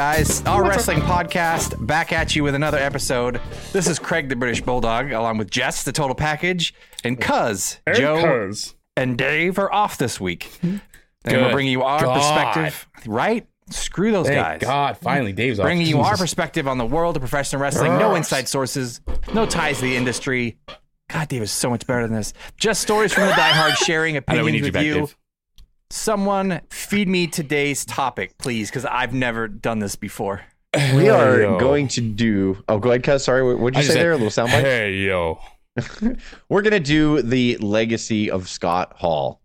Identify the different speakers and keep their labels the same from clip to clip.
Speaker 1: up, guys? Our Wrestling Podcast back at you with another episode. This is Craig, the British Bulldog, along with Jess, the Total Package, and Cuz, Joe,
Speaker 2: Cuz.
Speaker 1: and Dave are off this week. And we're
Speaker 2: Good
Speaker 1: bringing you our
Speaker 2: God.
Speaker 1: perspective, right? Screw those
Speaker 2: Thank
Speaker 1: guys.
Speaker 2: God, finally, Dave's off.
Speaker 1: Bringing you our perspective on the world of professional wrestling. No inside sources, no ties to the industry. God, Dave is so much better than this. Just stories from the diehard sharing
Speaker 2: I know we
Speaker 1: opinions
Speaker 2: need you
Speaker 1: with
Speaker 2: back,
Speaker 1: you.
Speaker 2: Dave.
Speaker 1: Someone feed me today's topic, please, because I've never done this before.
Speaker 3: We are
Speaker 2: yo.
Speaker 3: going to do. Oh, go ahead, Cuz. Sorry, what- what'd
Speaker 2: I
Speaker 3: you
Speaker 2: just
Speaker 3: say
Speaker 2: said,
Speaker 3: there? A little soundbite.
Speaker 2: Hey, yo.
Speaker 3: We're gonna do the legacy of Scott Hall.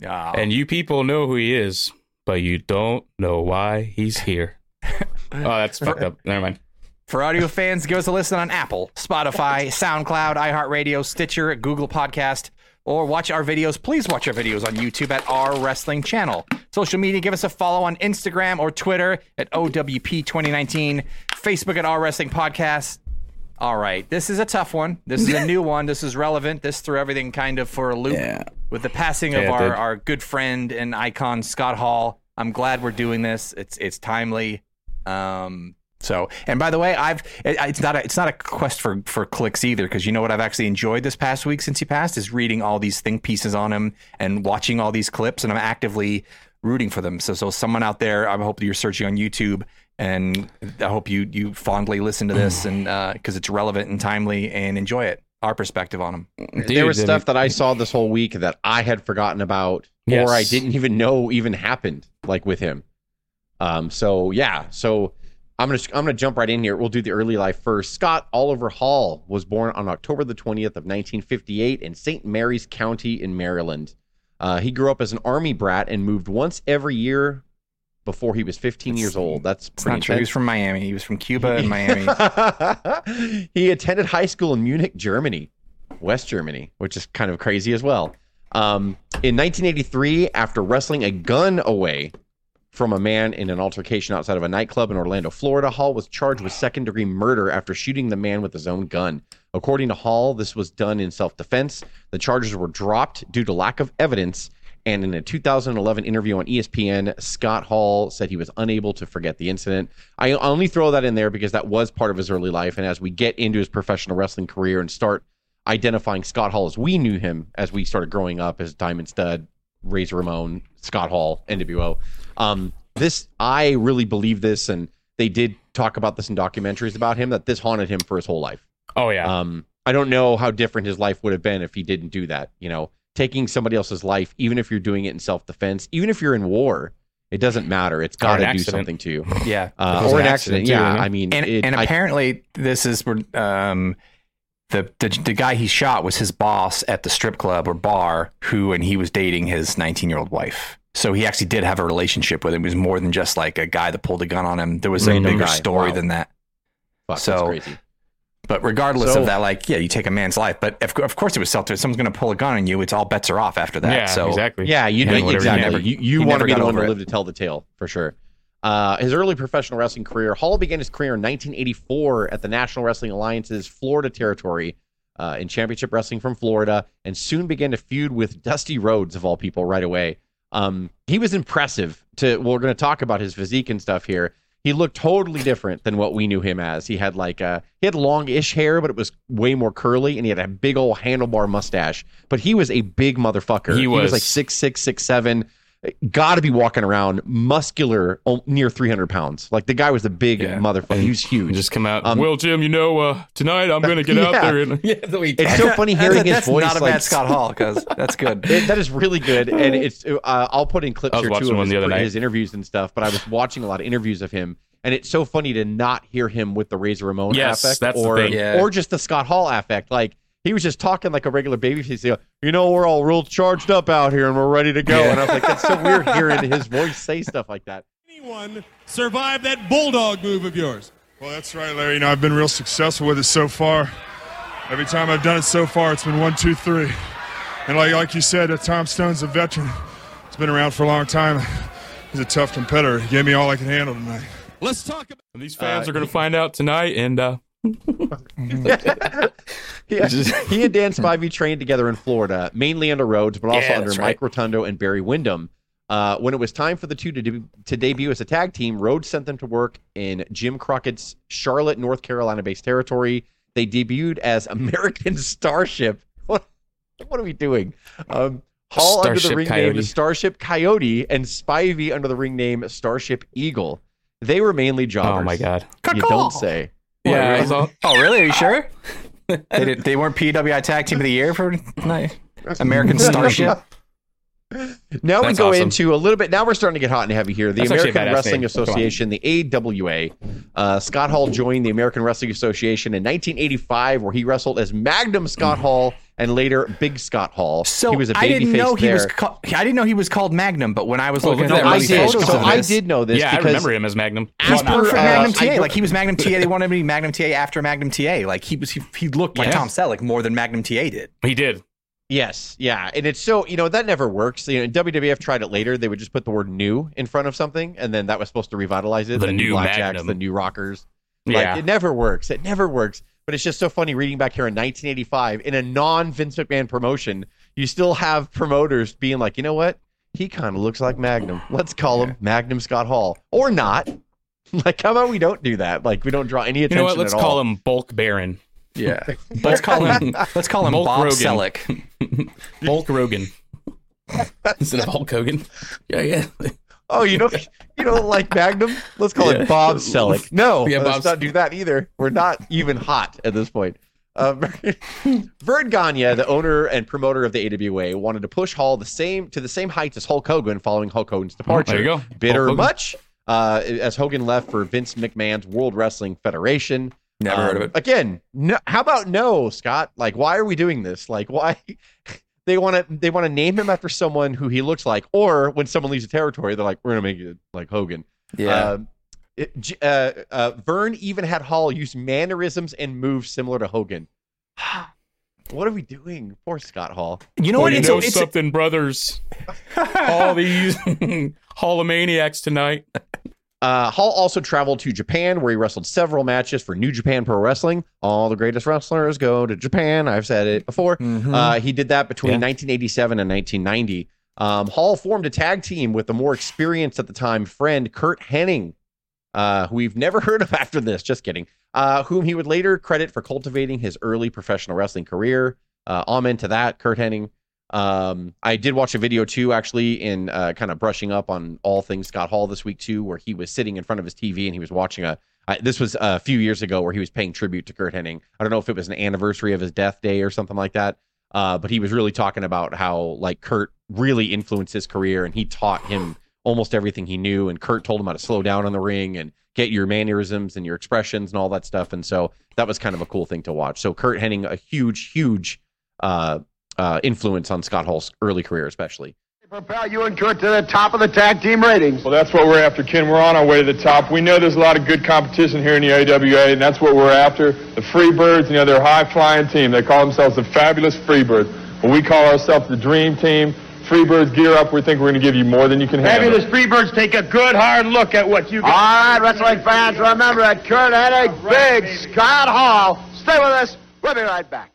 Speaker 1: Yeah.
Speaker 2: And you people know who he is, but you don't know why he's here. oh, that's fucked up. Never mind.
Speaker 1: For audio fans, give us a listen on Apple, Spotify, SoundCloud, iHeartRadio, Stitcher, Google Podcast, or watch our videos. Please watch our videos on YouTube at our wrestling channel. Social media, give us a follow on Instagram or Twitter at OWP2019, Facebook at Our Wrestling Podcast. All right, this is a tough one. This is a new one. This is relevant. This threw everything kind of for a loop
Speaker 2: Yeah.
Speaker 1: with the passing of
Speaker 2: Yeah,
Speaker 1: our, our good friend and icon Scott Hall. I'm glad we're doing this. It's it's timely. Um, so, and by the way, I've it's not a, it's not a quest for for clicks either because you know what I've actually enjoyed this past week since he passed is reading all these think pieces on him and watching all these clips, and I'm actively rooting for them. So, so someone out there, I hope you're searching on YouTube, and I hope you you fondly listen to this and because it's relevant and timely and enjoy it. Our perspective on him.
Speaker 3: there was
Speaker 2: Dude,
Speaker 3: stuff that I saw this whole week that I had forgotten about,
Speaker 2: Yes.
Speaker 3: or I didn't even know even happened, like with him. Um. So yeah. So I'm gonna I'm gonna jump right in here. We'll do the early life first. Scott Oliver Hall was born on October the 20th of 1958 in St. Mary's County in Maryland. Uh, he grew up as an army brat and moved once every year before he was 15 years old. That's pretty
Speaker 1: not true. He was from Miami. He was from Cuba and Miami.
Speaker 3: he attended high school in Munich, Germany, West Germany, which is kind of crazy as well. Um, in 1983, after wrestling a gun away from a man in an altercation outside of a nightclub in Orlando, Florida, Hall was charged with second degree murder after shooting the man with his own gun. According to Hall, this was done in self defense. The charges were dropped due to lack of evidence. And in a 2011 interview on ESPN, Scott Hall said he was unable to forget the incident. I only throw that in there because that was part of his early life. And as we get into his professional wrestling career and start identifying Scott Hall as we knew him as we started growing up as Diamond Stud, Razor Ramon, Scott Hall, NWO. Um, this I really believe this, and they did talk about this in documentaries about him that this haunted him for his whole life.
Speaker 2: Oh, yeah.
Speaker 3: Um, I don't know how different his life would have been if he didn't do that. You know, taking somebody else's life, even if you're doing it in self defense, even if you're in war, it doesn't matter. It's got to do something to you,
Speaker 1: yeah.
Speaker 3: uh, or
Speaker 2: an accident
Speaker 3: accident. yeah,
Speaker 2: yeah.
Speaker 3: I mean,
Speaker 1: and
Speaker 3: it,
Speaker 1: and
Speaker 3: I-
Speaker 1: apparently this is where um the, the the guy he shot was his boss at the strip club or bar who and he was dating his 19 year old wife so he actually did have a relationship with him it was more than just like a guy that pulled a gun on him there was a bigger
Speaker 3: guy.
Speaker 1: story
Speaker 3: Wow.
Speaker 1: than that
Speaker 3: fuck,
Speaker 1: so-
Speaker 3: that's crazy.
Speaker 1: but regardless
Speaker 3: So-
Speaker 1: of that like yeah you take a man's life but of, of course it was self someone's going to pull a gun on you it's all bets are off after that
Speaker 2: yeah,
Speaker 1: so
Speaker 2: exactly.
Speaker 3: Yeah, you
Speaker 1: And
Speaker 3: do
Speaker 1: whatever, he
Speaker 3: exactly.
Speaker 1: never-
Speaker 3: you you want
Speaker 1: never
Speaker 3: to be the one to
Speaker 1: over it.
Speaker 3: live to tell the tale for sure. Uh, his early professional wrestling career, Hall began his career in 1984 at the National Wrestling Alliance's Florida territory uh, in Championship Wrestling from Florida, and soon began to feud with Dusty Rhodes of all people right away. Um, he was impressive. To well, we're going to talk about his physique and stuff here. He looked totally different than what we knew him as. He had like a he had longish hair, but it was way more curly, and he had a big old handlebar mustache. But he was a big motherfucker.
Speaker 2: He was.
Speaker 3: like six six six seven. Got to be walking around muscular, oh, near three hundred pounds. Like the guy was a big
Speaker 1: Yeah.
Speaker 3: motherfucker. He was
Speaker 2: You
Speaker 3: huge.
Speaker 2: just come out.
Speaker 3: Um,
Speaker 2: well, Jim, you know, uh, tonight I'm going to get out there and yeah, the
Speaker 3: it's so funny hearing his
Speaker 1: that's
Speaker 3: voice.
Speaker 1: not a
Speaker 3: like,
Speaker 1: bad Scott Hall because that's good
Speaker 3: It- that is really good, and it's. Uh, I'll put in clips
Speaker 2: I
Speaker 3: here too of his,
Speaker 2: the other night.
Speaker 3: his interviews and stuff. But I was watching a lot of interviews of him, and it's so funny to not hear him with the Razor Ramon
Speaker 2: Yes,
Speaker 3: affect,
Speaker 2: that's the
Speaker 3: or
Speaker 2: thing.
Speaker 1: Yeah.
Speaker 3: or just the Scott Hall affect. Like he was just talking like a regular babyface. You know, you know, we're all real charged up out here, and we're ready to go.
Speaker 1: Yeah.
Speaker 3: And I was like, that's so weird hearing his voice say stuff like that.
Speaker 4: anyone survive that bulldog move of yours?
Speaker 5: Well, that's right, Larry. You know, I've been real successful with it so far. Every time I've done it so far, it's been one, two, three. And like like you said, uh, Tom Stone's a veteran. He's been around for a long time. He's a tough competitor. He gave me all I can handle tonight.
Speaker 4: Let's talk about.
Speaker 2: These fans
Speaker 3: Uh,
Speaker 2: are going to find out tonight, and uh,
Speaker 3: Yeah. he and Dan Spivey trained together in Florida, mainly under Rhodes, but also
Speaker 2: Yeah,
Speaker 3: under
Speaker 2: that's
Speaker 3: Mike
Speaker 2: right.
Speaker 3: Rotundo and Barry Windham. Uh, when it was time for the two to, de- to debut as a tag team, Rhodes sent them to work in Jim Crockett's Charlotte, North Carolina based territory. They debuted as American Starship. What, what are we doing? Um, Hall under the ring
Speaker 2: Coyote.
Speaker 3: name Starship Coyote and Spivey under the ring name Starship Eagle. They were mainly jobbers.
Speaker 2: Oh my god.
Speaker 3: You don't say.
Speaker 2: Yeah. I saw-
Speaker 1: oh, oh, really? Are you sure? they, did, they weren't PWI Tag Team of the Year for. American Starship.
Speaker 3: Now we go
Speaker 2: awesome.
Speaker 3: into a little bit. Now we're starting to get hot and heavy here. The
Speaker 2: That's
Speaker 3: American Wrestling
Speaker 2: name.
Speaker 3: Association, the AWA. Uh, Scott Hall joined the American Wrestling Association in 1985, where he wrestled as Magnum Scott Hall and later Big Scott Hall.
Speaker 1: So
Speaker 3: he was a
Speaker 1: I
Speaker 3: babyface
Speaker 1: didn't know he
Speaker 3: there.
Speaker 1: was. Called, I didn't know he was called Magnum. But when I was
Speaker 2: Oh,
Speaker 1: looking
Speaker 2: look
Speaker 1: at
Speaker 2: at
Speaker 3: I
Speaker 2: that
Speaker 1: the
Speaker 3: did. So I did know this.
Speaker 2: yeah, I remember him as Magnum.
Speaker 1: He's
Speaker 3: As per,
Speaker 1: perfect
Speaker 3: uh,
Speaker 1: Magnum TA. like he was Magnum TA. They wanted him to be Magnum TA after Magnum TA. Like he was. He, he looked like
Speaker 2: Yeah.
Speaker 1: Tom Selleck more than Magnum TA did.
Speaker 2: He did.
Speaker 3: Yes, yeah, and it's so you know that never works. You know, WWF tried it later. They would just put the word "new" in front of something, and then that was supposed to revitalize it.
Speaker 2: The new
Speaker 3: Blackjacks, the new Rockers. Like
Speaker 2: Yeah.
Speaker 3: it never works. It never works. But it's just so funny reading back here in 1985 in a non Vince McMahon promotion, you still have promoters being like, you know what? He kind of looks like Magnum. Let's call him Magnum Scott Hall, or not. Like, how about we don't do that? Like, we don't draw any attention.
Speaker 2: You know what? Let's call
Speaker 3: all.
Speaker 2: him Bulk Baron.
Speaker 1: Yeah. let's call him. Let's call him
Speaker 2: Hulk
Speaker 1: Bob
Speaker 2: Rogan.
Speaker 1: Selleck.
Speaker 2: Bulk Rogan. Instead of Hulk Hogan. Yeah, yeah.
Speaker 3: Oh, you don't, you don't like Magnum? Let's call
Speaker 2: Yeah.
Speaker 3: it Bob Selleck. No,
Speaker 2: Yeah,
Speaker 3: let's
Speaker 2: Bob
Speaker 3: not do that either. We're not even hot at this point. Uh, Verne Gagne, the owner and promoter of the AWA, wanted to push Hall the same to the same heights as Hulk Hogan following Hulk Hogan's departure.
Speaker 2: There you go.
Speaker 3: Bitter
Speaker 2: Hogan.
Speaker 3: much uh, as Hogan left for Vince McMahon's World Wrestling Federation.
Speaker 1: Never heard of
Speaker 3: Um,
Speaker 1: it.
Speaker 3: Again, no, how about no, Scott? Like, why are we doing this? Like, why? They want to they want to name him after someone who he looks like, or when someone leaves a territory, they're like, we're gonna make it like Hogan.
Speaker 1: Yeah.
Speaker 3: Um, it- uh, uh, Verne even had Hall use mannerisms and moves similar to Hogan. what are we doing? Poor Scott Hall.
Speaker 1: you know
Speaker 2: Oh,
Speaker 1: what?
Speaker 2: you
Speaker 1: It's,
Speaker 2: know
Speaker 1: it's,
Speaker 2: something, brothers. All these Hallomaniacs tonight.
Speaker 3: Uh, Hall also traveled to Japan, where he wrestled several matches for New Japan Pro Wrestling. All the greatest wrestlers go to Japan. I've said it before.
Speaker 1: Mhm.
Speaker 3: Uh, he did that between
Speaker 2: Yeah.
Speaker 3: 1987 and 1990. Um, Hall formed a tag team with the more experienced at the time friend Curt Hennig, uh, who we've never heard of after this. Just kidding. Uh, whom he would later credit for cultivating his early professional wrestling career. Uh, amen to that, Curt Hennig. Um, I did watch a video too, actually, in uh, kind of brushing up on all things Scott Hall this week too, where he was sitting in front of his TV and he was watching a. Uh, this was a few years ago where he was paying tribute to Curt Hennig. I don't know if it was an anniversary of his death day or something like that. Uh, but he was really talking about how like Curt really influenced his career and he taught him almost everything he knew. And Curt told him how to slow down on the ring and get your mannerisms and your expressions and all that stuff. And so that was kind of a cool thing to watch. So Curt Hennig, a huge, huge uh, uh, influence on Scott Hall's early career, especially.
Speaker 6: Propel you and Curt to the top of the tag team ratings.
Speaker 7: Well, that's what we're after, Ken. We're on our way to the top. We know there's a lot of good competition here in the AWA, and that's what we're after. The Freebirds, you know, they're a high-flying team. They call themselves the Fabulous Freebirds. But we call ourselves the Dream Team. Freebirds, gear up. We think we're going to give you more than you can handle.
Speaker 6: Fabulous Freebirds take a good hard look at what you got. All right, wrestling fans, remember that Curt Hennig, Big Scott Hall. Stay with us. We'll be right back.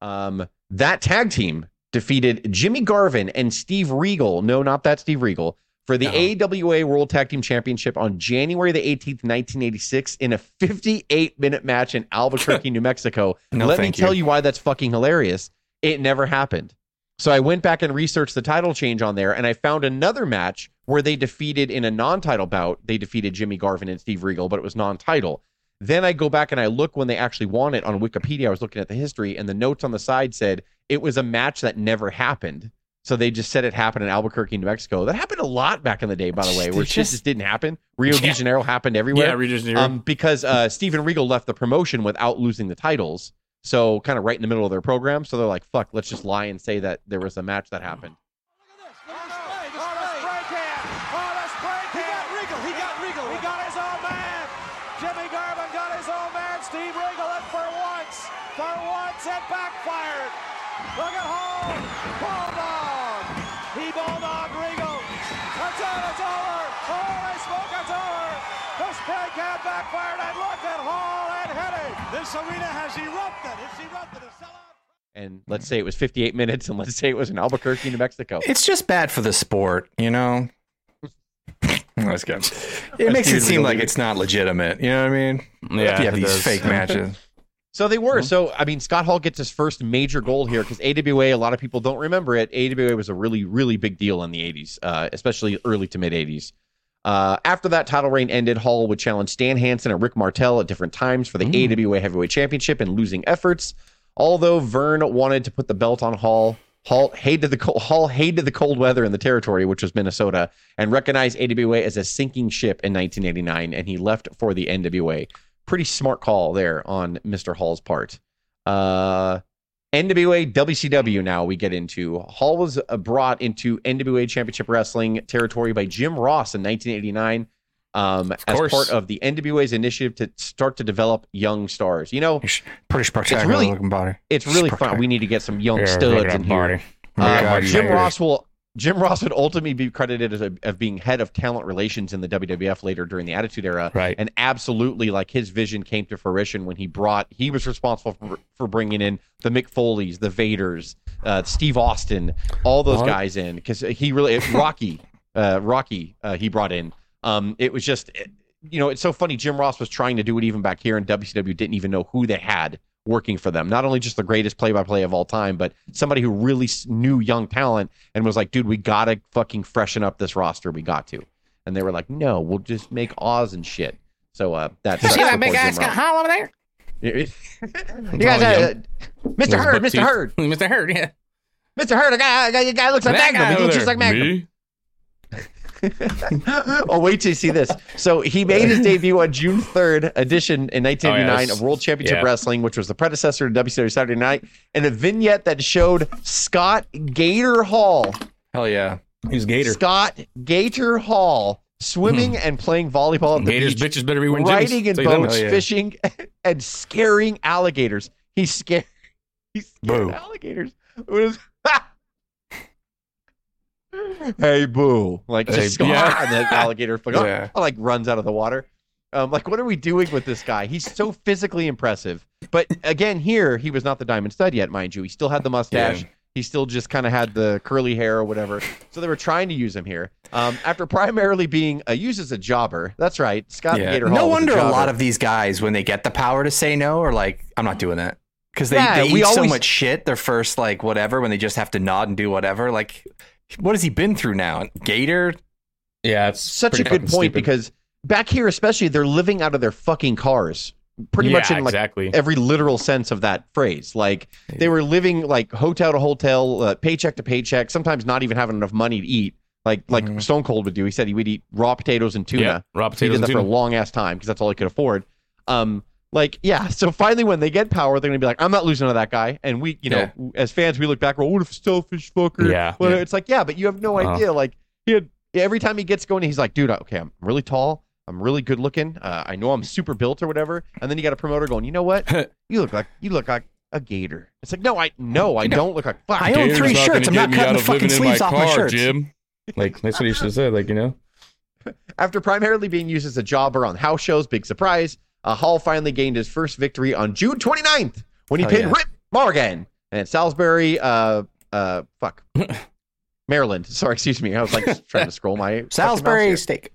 Speaker 3: Um, that tag team defeated Jimmy Garvin and Steve Regal. No, not that Steve Regal. For the uh-huh. AWA World Tag Team Championship on January the 18th, 1986, in a 58 minute match in Albuquerque, New Mexico.
Speaker 1: No,
Speaker 3: Let me tell
Speaker 1: you.
Speaker 3: you why that's fucking hilarious. It never happened. So I went back and researched the title change on there, and I found another match where they defeated in a non-title bout. They defeated Jimmy Garvin and Steve Regal, but it was non-title. Then I go back and I look when they actually won it on Wikipedia. I was looking at the history, and the notes on the side said it was a match that never happened. So they just said it happened in Albuquerque, New Mexico. That happened a lot back in the day, by the way, where
Speaker 1: It
Speaker 3: shit
Speaker 1: just-
Speaker 3: just didn't happen. Rio de Janeiro happened everywhere.
Speaker 2: Yeah, Regis Nero.
Speaker 3: Um, because uh, Steven Regal left the promotion without losing the titles. So kind of right in the middle of their program. So they're like, fuck, let's just lie and say that there was a match that happened.
Speaker 8: Arena has erupted. It's erupted. It's sellout.
Speaker 3: And let's say it was 58 minutes, and let's say it was in Albuquerque, New Mexico.
Speaker 1: It's just bad for the sport, you know. That's good. It makes it seem like it's not legitimate. You know what I mean?
Speaker 2: Yeah,
Speaker 1: you have these
Speaker 2: does.
Speaker 1: fake matches.
Speaker 3: So they were. So I mean, Scott Hall gets his first major goal here because AWA. A lot of people don't remember it. AWA was a really, really big deal in the '80s, uh, especially early to mid '80s. Uh, after that title reign ended, Hall would challenge Stan Hansen and Rick Martel at different times for the AWA Heavyweight Championship in losing efforts. Although Verne wanted to put the belt on Hall, Hall hated the cold, Hall hated the cold weather in the territory, which was Minnesota, and recognized AWA as a sinking ship in 1989, and he left for the NWA. Pretty smart call there on Mr. Hall's part. Uh, NWA WCW now we get into. Hall was uh, brought into NWA Championship Wrestling territory by Jim Ross in 1989 um, as part of the NWA's initiative to start to develop young stars. You know,
Speaker 1: Pretty spectacular
Speaker 3: really-
Speaker 1: looking body.
Speaker 3: it's really fun. We need to get some young
Speaker 2: Yeah,
Speaker 3: studs in here. Uh, Jim. Ross will. Jim Ross would ultimately be credited as a, of being head of talent relations in the WWF later during the Attitude Era,
Speaker 2: Right.
Speaker 3: and absolutely, like his vision came to fruition when he brought. He was responsible for, for bringing in the Mick Foleys, the Vaders, uh, Steve Austin, all those
Speaker 2: What?
Speaker 3: guys in because he really Rocky, uh, Rocky, uh, he brought in. Um, it was just, you know, it's so funny. Jim Ross was trying to do it even back here, and WCW didn't even know who they had working for them. Not only just the greatest play-by-play of all time, but somebody who really knew young talent and was like, "Dude, we gotta fucking freshen up this roster. We got to." And they were like, "No, we'll just make Oz and shit." So uh, that's
Speaker 2: See that big ass Hall over there?
Speaker 3: you guys, uh, Mr. Herd, Mr. Herd,
Speaker 2: Mr. Herd, yeah.
Speaker 3: Mr. Herd, a guy, a guy, a guy looks like
Speaker 2: That
Speaker 3: Magnum.
Speaker 2: guy
Speaker 3: He looks just like. Magnum.
Speaker 2: Me?
Speaker 3: Oh, wait till you see this. So he made his debut on June 3rd edition in 1989
Speaker 2: Oh, yes.
Speaker 3: of World Championship
Speaker 2: Yeah.
Speaker 3: Wrestling, which was the predecessor to WCW Saturday Night, and a vignette that showed Scott Gator Hall,
Speaker 1: Hell yeah.
Speaker 2: He's Gator.
Speaker 3: Scott Gator Hall, swimming hmm. and playing volleyball at the
Speaker 2: Gators
Speaker 3: beach,
Speaker 2: bitches better be winning
Speaker 3: riding in
Speaker 2: gyms. Tell
Speaker 3: boats,
Speaker 2: much.
Speaker 1: Oh, yeah.
Speaker 3: fishing, and scaring alligators. He scared. He scared
Speaker 1: Boo.
Speaker 3: alligators. It was- hey, boo! Like
Speaker 2: Hey,
Speaker 3: just
Speaker 2: yeah.
Speaker 3: and the alligator like, oh,
Speaker 1: Yeah.
Speaker 3: like runs out of the water. Um, like, what are we doing with this guy? He's so physically impressive. But again, here he was not the diamond stud yet, mind you. He still had the mustache.
Speaker 1: Yeah.
Speaker 3: He still just kind of had the curly hair or whatever. So they were trying to use him here. Um, after primarily being uh, used as a jobber. That's right. Scott
Speaker 1: Yeah.
Speaker 3: Gator Hall.
Speaker 1: No
Speaker 3: was
Speaker 1: wonder a
Speaker 3: jobber.
Speaker 1: lot of these guys, when they get the power to say no, are like, I'm not doing that. Because they,
Speaker 3: Yeah,
Speaker 1: they
Speaker 3: we
Speaker 1: eat so much shit their first, like, whatever, when they just have to nod and do whatever. Like, what has he been through now? Gator?
Speaker 2: Yeah, it's
Speaker 3: such a good point
Speaker 2: stupid.
Speaker 3: because back here, especially, they're living out of their fucking cars, pretty
Speaker 2: yeah,
Speaker 3: much in like
Speaker 2: exactly.
Speaker 3: every literal sense of that phrase. Like they were living like hotel to hotel, uh, paycheck to paycheck, sometimes not even having enough money to eat. Like like
Speaker 1: Mhm.
Speaker 3: Stone Cold would do. He said he would eat raw potatoes and tuna.
Speaker 2: Yeah, raw
Speaker 3: he
Speaker 2: potatoes
Speaker 3: did that
Speaker 2: and
Speaker 3: for a long ass time because that's all he could afford. Um, like yeah. So finally, when they get power, they're gonna be like, I'm not losing to that guy. And we, you know, as fans, we look back, well, what a selfish fucker.
Speaker 2: Yeah.
Speaker 3: Well,
Speaker 2: Yeah.
Speaker 3: it's like yeah, but you have no
Speaker 2: Uh-huh.
Speaker 3: idea. Like he had every time he gets going, he's like, dude, okay, I'm really tall. I'm really good looking. Uh, I know I'm super built or whatever. And then you got a promoter going, you know what? you look like you look like a gator. It's like, no, I no, I don't look like fuck.
Speaker 1: I own
Speaker 2: Gator's
Speaker 1: three shirts. I'm not cutting the fucking
Speaker 2: living in my
Speaker 1: sleeves off my
Speaker 2: car,
Speaker 1: shirts.
Speaker 2: Jim. Like that's what he should have said. Like you know,
Speaker 3: After primarily being used as a jobber on house shows, big surprise, uh, Hall finally gained his first victory on June 29th when he
Speaker 1: Oh,
Speaker 3: pinned
Speaker 1: yeah.
Speaker 3: Rip Morgan and Salisbury, uh, uh, fuck, Maryland. Sorry, excuse me. I was like trying to scroll my
Speaker 1: Salisbury steak.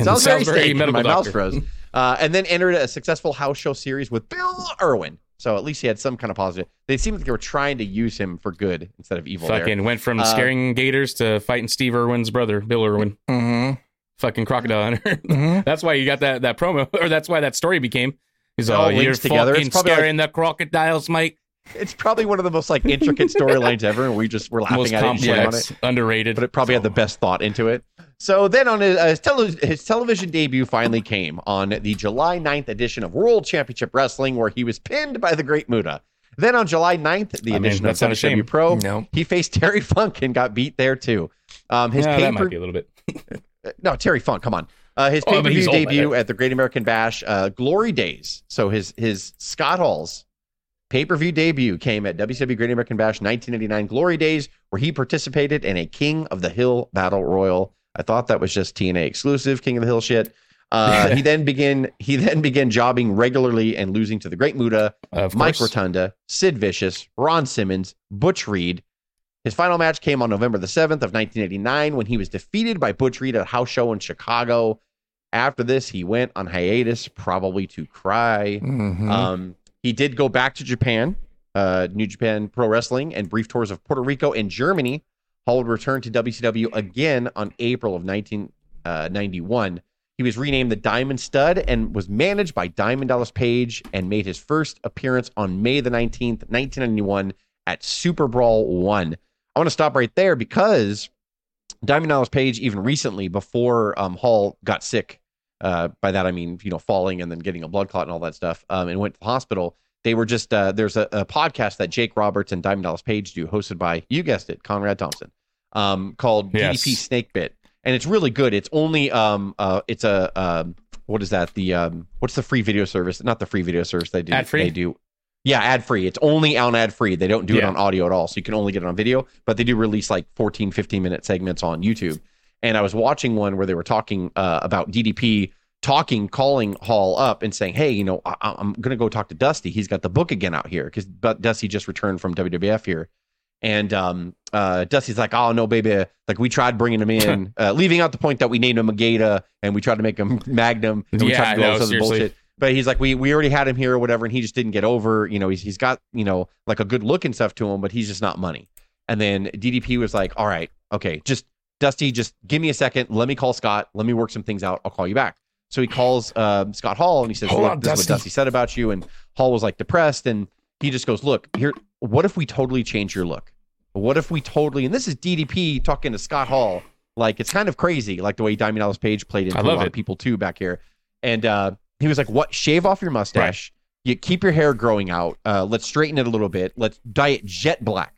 Speaker 3: Salisbury,
Speaker 2: Salisbury
Speaker 3: steak.
Speaker 2: medical
Speaker 3: My mouse froze. Uh, and then entered a successful house show series with Bill Irwin. So at least he had some kind of positive. They seemed like they were trying to use him for good instead of evil. there.
Speaker 2: fucking went from
Speaker 3: Uh,
Speaker 2: scaring gators to fighting Steve Irwin's brother, Bill Irwin,
Speaker 1: Mm-hmm.
Speaker 2: Fucking crocodile hunter.
Speaker 1: Mhm.
Speaker 2: that's why you got that that promo, or that's why that story became. He's
Speaker 3: all
Speaker 2: all you're
Speaker 3: together. It's
Speaker 2: fucking
Speaker 3: probably
Speaker 2: scaring the crocodiles, Mike.
Speaker 3: It's probably one of the most like intricate storylines ever, and we just were laughing
Speaker 2: Most
Speaker 3: at it, and on
Speaker 2: complex,
Speaker 3: it.
Speaker 2: underrated.
Speaker 3: But it probably had the best thought into it. So then, on his, uh, his, tele- his television debut, finally came on the July 9th edition of World Championship Wrestling, where he was pinned by the Great Muta. Then on July 9th, the
Speaker 2: I mean,
Speaker 3: edition
Speaker 2: that's
Speaker 3: of
Speaker 2: not a
Speaker 3: WCW. Pro,
Speaker 1: No.
Speaker 3: he faced Terry Funk and got beat there too. Um, his
Speaker 2: yeah,
Speaker 3: pay
Speaker 2: that might be a little bit.
Speaker 3: no Terry Funk, come on. Uh, his
Speaker 2: Oh,
Speaker 3: pay per view
Speaker 2: old,
Speaker 3: debut
Speaker 2: man.
Speaker 3: at the Great American Bash, uh, Glory Days. So his his Scott Hall's pay per view debut came at WCW Great American Bash 1989 Glory Days, where he participated in a King of the Hill Battle Royal. I thought that was just TNA exclusive King of the Hill shit. Uh, he then began he then began jobbing regularly and losing to the Great Muta,
Speaker 2: Of
Speaker 3: Mike. Rotunda, Sid Vicious, Ron Simmons, Butch Reed, His final match came on November the 7th of 1989 when he was defeated by Butch Reed at a house show in Chicago. After this, he went on hiatus, probably to cry.
Speaker 1: Mhm.
Speaker 3: Um, he did go back to Japan, uh, New Japan Pro Wrestling, and brief tours of Puerto Rico and Germany. Hall would return to WCW again on April of 1991. He was renamed the Diamond Stud and was managed by Diamond Dallas Page and made his first appearance on May the 19th, 1991 at Super Brawl 1. I want to stop right there because Diamond Dallas Page, even recently, before um, Hall got sick, uh, by that I mean, you know, falling and then getting a blood clot and all that stuff, um, and went to the hospital. They were just uh, there's a, a podcast that Jake Roberts and Diamond Dallas Page do, hosted by you guessed it, Conrad Thompson, um, called
Speaker 2: Yes.
Speaker 3: DDP Snake Pit, and it's really good. It's only um uh it's a um what is that the um what's the free video service? Not the free video service they do.
Speaker 2: Ad-free?
Speaker 3: They do. Yeah, ad free. It's only on ad free. They don't do it on audio at all. So you can only get it on video, but they do release like 14, 15 minute segments on YouTube. And I was watching one where they were talking uh, about DDP talking, calling Hall up and saying, Hey, you know, I- I'm going to go talk to Dusty. He's got the book again out here because but Dusty just returned from WWF here. And um, uh, Dusty's like, oh no, baby! Like we tried bringing him in, uh, leaving out the point that we named him Magata and we tried to make him Magnum. And we
Speaker 2: Yeah,
Speaker 3: tried to do all
Speaker 2: no,
Speaker 3: this other
Speaker 2: seriously.
Speaker 3: bullshit. But he's like, we we already had him here or whatever, and he just didn't get over. You know, he's he's got you know like a good look and stuff to him, but he's just not money. And then DDP was like, all right, okay, just Dusty, just give me a second. Let me call Scott. Let me work some things out. I'll call you back. So he calls um, Scott Hall and he says,
Speaker 2: Hold
Speaker 3: look,
Speaker 2: on,
Speaker 3: this is what
Speaker 2: Dusty.
Speaker 3: Dusty said about you. And Hall was like depressed. And he just goes, look, here, what if we totally change your look? What if we totally, and this is DDP talking to Scott Hall. Like, it's kind of crazy, like the way Diamond Dallas Page played into a lot
Speaker 2: it.
Speaker 3: of people too back here. And uh, he was like, what? Shave off your mustache. You keep your hair growing out. Uh, let's straighten it a little bit. Let's dye it jet black.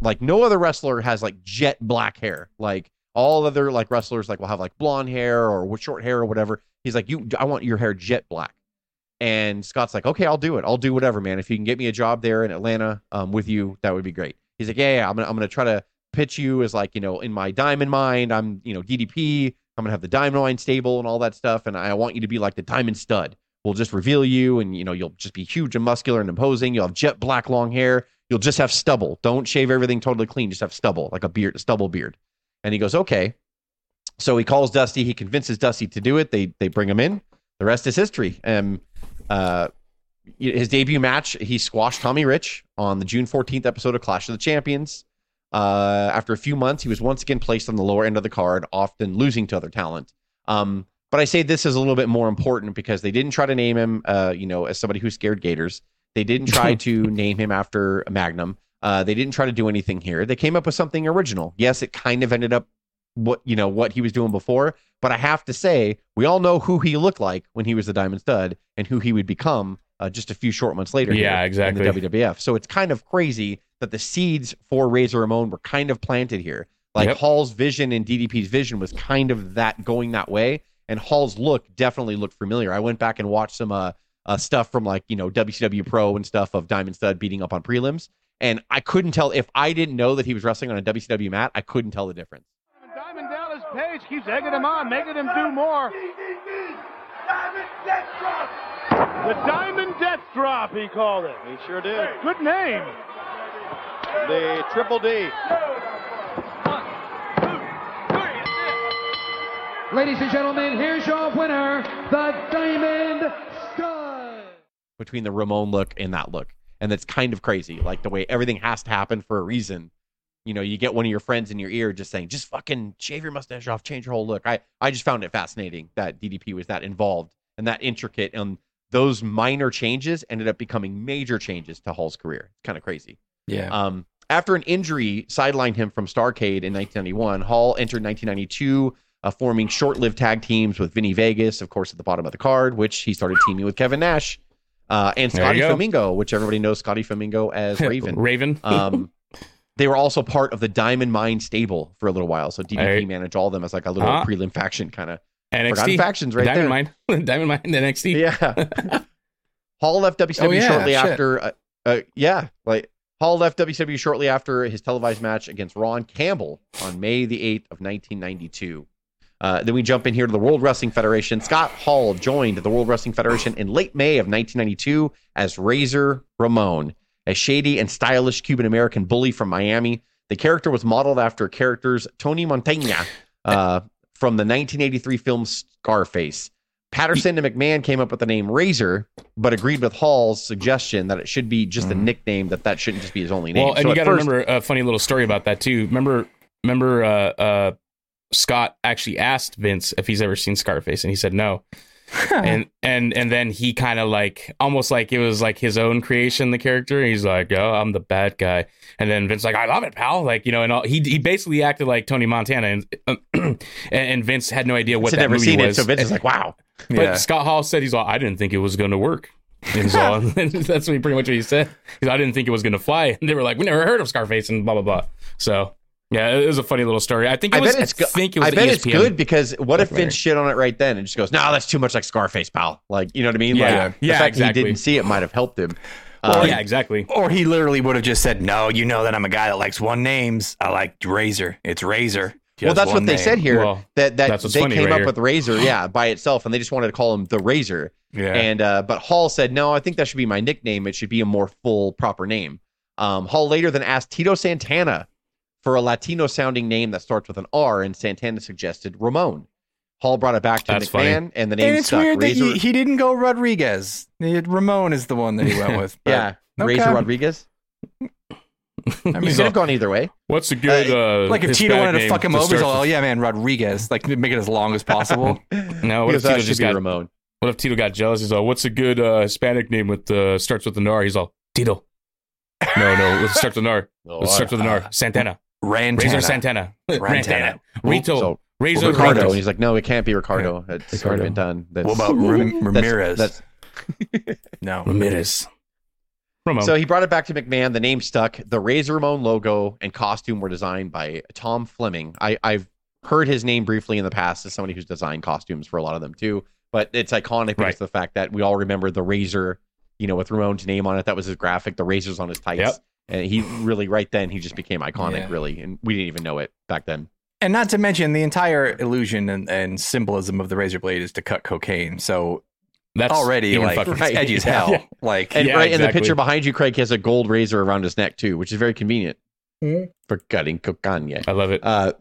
Speaker 3: Like no other wrestler has like jet black hair. Like all other like wrestlers like will have like blonde hair or short hair or whatever. He's like, you, I want your hair jet black. And Scott's like, okay, I'll do it. I'll do whatever, man. If you can get me a job there in Atlanta um, with you, that would be great. He's like, yeah, yeah, I'm gonna, I'm gonna try to pitch you as like, you know, in my diamond mind, I'm, you know, DDP. I'm gonna have the diamond line stable and all that stuff, and I want you to be like the diamond stud. We'll just reveal you, and you know, you'll just be huge and muscular and imposing. You'll have jet black long hair. You'll just have stubble. Don't shave everything totally clean. Just have stubble, like a beard, a stubble beard. And he goes, okay. So he calls Dusty. He convinces Dusty to do it. They they bring him in. The rest is history. Um, uh, his debut match, he squashed Tommy Rich on the June 14th episode of Clash of the Champions. Uh, after a few months, he was once again placed on the lower end of the card, often losing to other talent. Um, but I say this is a little bit more important because they didn't try to name him, uh, you know, as somebody who scared Gators. They didn't try to name him after Magnum. Uh, they didn't try to do anything here. They came up with something original. Yes, it kind of ended up what you know what he was doing before, but I have to say we all know who he looked like when he was the Diamond Stud and who he would become uh, just a few short months later.
Speaker 2: Yeah, exactly.
Speaker 3: In the WWF, so it's kind of crazy that the seeds for Razor Ramon were kind of planted here. Like
Speaker 2: Yep.
Speaker 3: Hall's vision and DDP's vision was kind of that going that way, and Hall's look definitely looked familiar. I went back and watched some uh, uh stuff from like you know WCW Pro and stuff of Diamond Stud beating up on prelims, and I couldn't tell if I didn't know that he was wrestling on a WCW mat. I couldn't tell the difference.
Speaker 9: Diamond Dallas Page keeps egging him on, making him do more. Diamond Death Drop. The Diamond Death Drop, he called it.
Speaker 6: He sure did.
Speaker 9: Good name.
Speaker 6: The Triple D.
Speaker 10: Ladies and gentlemen, here's your winner, the Diamond Stud.
Speaker 3: between the Ramon look and that look. And that's kind of crazy. Like the way everything has to happen for a reason. You know, you get one of your friends in your ear just saying, just fucking shave your mustache off, change your whole look. I, I just found it fascinating that DDP was that involved and that intricate. And those minor changes ended up becoming major changes to Hall's career. It's kind of crazy.
Speaker 1: Yeah.
Speaker 3: Um, after an injury sidelined him from Starcade in 1991, Hall entered 1992, uh, forming short-lived tag teams with Vinny Vegas, of course, at the bottom of the card, which he started teaming with Kevin Nash uh, and Scotty
Speaker 2: go.
Speaker 3: Flamingo, which everybody knows Scotty Flamingo as Raven.
Speaker 2: Raven.
Speaker 3: Um, they were also part of the Diamond Mine stable for a little while, so DDP
Speaker 2: Hey.
Speaker 3: managed all of them as like a little
Speaker 2: Ah.
Speaker 3: prelim faction kind of.
Speaker 2: NXT.
Speaker 3: Forgotten factions right
Speaker 2: Diamond
Speaker 3: there.
Speaker 2: Mine. Diamond Mine. The NXT.
Speaker 3: Yeah. Hall left WCW
Speaker 1: Oh, yeah,
Speaker 3: shortly
Speaker 1: shit.
Speaker 3: after. Uh, uh, yeah, like Hall left WCW shortly after his televised match against Ron Campbell on May the 8th of 1992. Uh, then we jump in here to the World Wrestling Federation. Scott Hall joined the World Wrestling Federation in late May of 1992 as Razor Ramon, a shady and stylish Cuban American bully from Miami. The character was modeled after characters Tony Montana uh, from the 1983 film Scarface. Patterson and McMahon came up with the name Razor, but agreed with Hall's suggestion that it should be just a nickname. That that shouldn't just be his only name.
Speaker 2: Well, and
Speaker 3: So
Speaker 2: you got to
Speaker 3: first-
Speaker 2: remember a funny little story about that too. Remember, remember, uh, uh, Scott actually asked Vince if he's ever seen Scarface, and he said no. And and and then he kind of like almost like it was like his own creation, the character. He's like, "Oh, I'm the bad guy," and then Vince like, "I love it, pal." Like you know, and all, he he basically acted like Tony Montana, and and, and Vince had no idea what
Speaker 3: Vince had
Speaker 2: that
Speaker 3: never
Speaker 2: movie
Speaker 3: seen it, so Vince is like, "Wow."
Speaker 2: But
Speaker 1: Yeah.
Speaker 2: Scott Hall said he's all, I didn't think it was going to work. And so and that's what he, pretty much what he said. He's, I didn't think it was going to fly. And they were like, we never heard of Scarface and blah blah blah. So yeah, it was a funny little story. I think it
Speaker 3: I
Speaker 2: was.
Speaker 3: bet it's
Speaker 2: I think it was.
Speaker 3: I bet
Speaker 2: ESPN.
Speaker 3: it's good because what if
Speaker 2: documentary.
Speaker 3: Vince shit on it right then and just goes, "No, that's too much like Scarface, pal." Like, you know what I mean?
Speaker 2: Yeah.
Speaker 3: like,
Speaker 2: Yeah,
Speaker 3: The fact
Speaker 2: exactly.
Speaker 3: that he didn't see it might have helped him.
Speaker 2: Well,
Speaker 3: Um,
Speaker 2: yeah, exactly.
Speaker 1: Or he literally would have just said, "No, you know that I'm a guy that likes one names. I like Razor. It's Razor."
Speaker 3: well, that's
Speaker 1: one
Speaker 3: what they said here.
Speaker 2: Well,
Speaker 3: that that
Speaker 2: that's
Speaker 3: they came
Speaker 2: right
Speaker 3: up
Speaker 2: here.
Speaker 3: with Razor, yeah, by itself, and they just wanted to call him the Razor.
Speaker 1: Yeah.
Speaker 3: And uh, but Hall said, "No, I think that should be my nickname. It should be a more full, proper name." Um, Hall later then asked Tito Santana for a Latino sounding name that starts with an R, and Santana suggested Ramon. Hall brought it back to
Speaker 2: That's
Speaker 3: McMahon,
Speaker 2: funny.
Speaker 3: and the name
Speaker 1: and it's
Speaker 3: stuck.
Speaker 1: weird that
Speaker 3: Razor,
Speaker 1: he, he didn't go Rodriguez. Ramon is the one that he went with. but-
Speaker 3: yeah,
Speaker 1: Okay.
Speaker 3: Razor Rodriguez.
Speaker 1: I
Speaker 3: He
Speaker 1: mean,
Speaker 3: could have gone either way.
Speaker 2: What's a good uh,
Speaker 1: like if Tito wanted to fuck him over, he's
Speaker 2: start
Speaker 1: all, oh yeah, man, Rodriguez. Like make it as long as possible.
Speaker 2: No, what
Speaker 3: He
Speaker 2: if Tito just got?
Speaker 3: Ramon.
Speaker 2: What if Tito got jealous? He's all, "What's a good uh, Hispanic name with uh, starts with an R?" He's all, "Tito." No, no, it starts with an R. It starts with an
Speaker 3: uh,
Speaker 2: R. Santana.
Speaker 1: Rantana.
Speaker 2: Razor Santana.
Speaker 1: Rantana.
Speaker 2: Rito.
Speaker 3: So,
Speaker 2: Razor
Speaker 3: Ricardo.
Speaker 2: Rito.
Speaker 3: And he's like, no, it can't be Ricardo. It's already
Speaker 2: Ricardo.
Speaker 3: been done. That's,
Speaker 1: What about Ram-
Speaker 3: that's-
Speaker 1: Ramirez?
Speaker 3: That's,
Speaker 1: no.
Speaker 2: Ramirez. Ramon.
Speaker 3: So he brought it back to McMahon. The name stuck. The Razor Ramon logo and costume were designed by Tom Fleming. I, I've heard his name briefly in the past as somebody who's designed costumes for a lot of them too. But it's iconic because
Speaker 2: Right.
Speaker 3: of the fact that we all remember the Razor, you know, with Ramon's name on it. That was his graphic. The Razors on his tights.
Speaker 2: Yep.
Speaker 3: And he really, right then, he just became iconic,
Speaker 1: Yeah.
Speaker 3: really. And we didn't even know it back then.
Speaker 1: And not to mention the entire illusion and, and symbolism of the razor blade is to cut cocaine. So
Speaker 2: That's
Speaker 1: already like
Speaker 2: fucking-
Speaker 1: it's edgy as
Speaker 2: Yeah.
Speaker 1: hell. Like
Speaker 3: And
Speaker 2: Yeah,
Speaker 3: right in the picture behind you, Craig has a gold razor around his neck too, which is very convenient for cutting cocaine.
Speaker 2: I love it.
Speaker 3: Uh,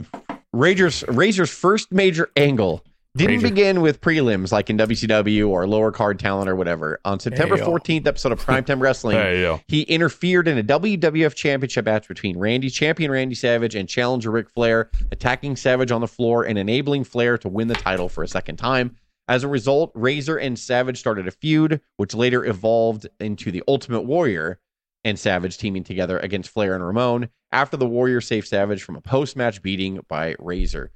Speaker 3: Razor's Razor's first major angle didn't
Speaker 2: Razor.
Speaker 3: begin with prelims like in WCW or lower card talent or whatever. On September
Speaker 1: Hey,
Speaker 3: 14th episode of Primetime Wrestling, he interfered in a WWF Championship match between Randy champion Randy Savage and challenger Ric Flair, attacking Savage on the floor and enabling Flair to win the title for a second time. As a result, Razor and Savage started a feud, which later evolved into the Ultimate Warrior and Savage teaming together against Flair and Ramon after the Warrior saved Savage from a post-match beating by Razor.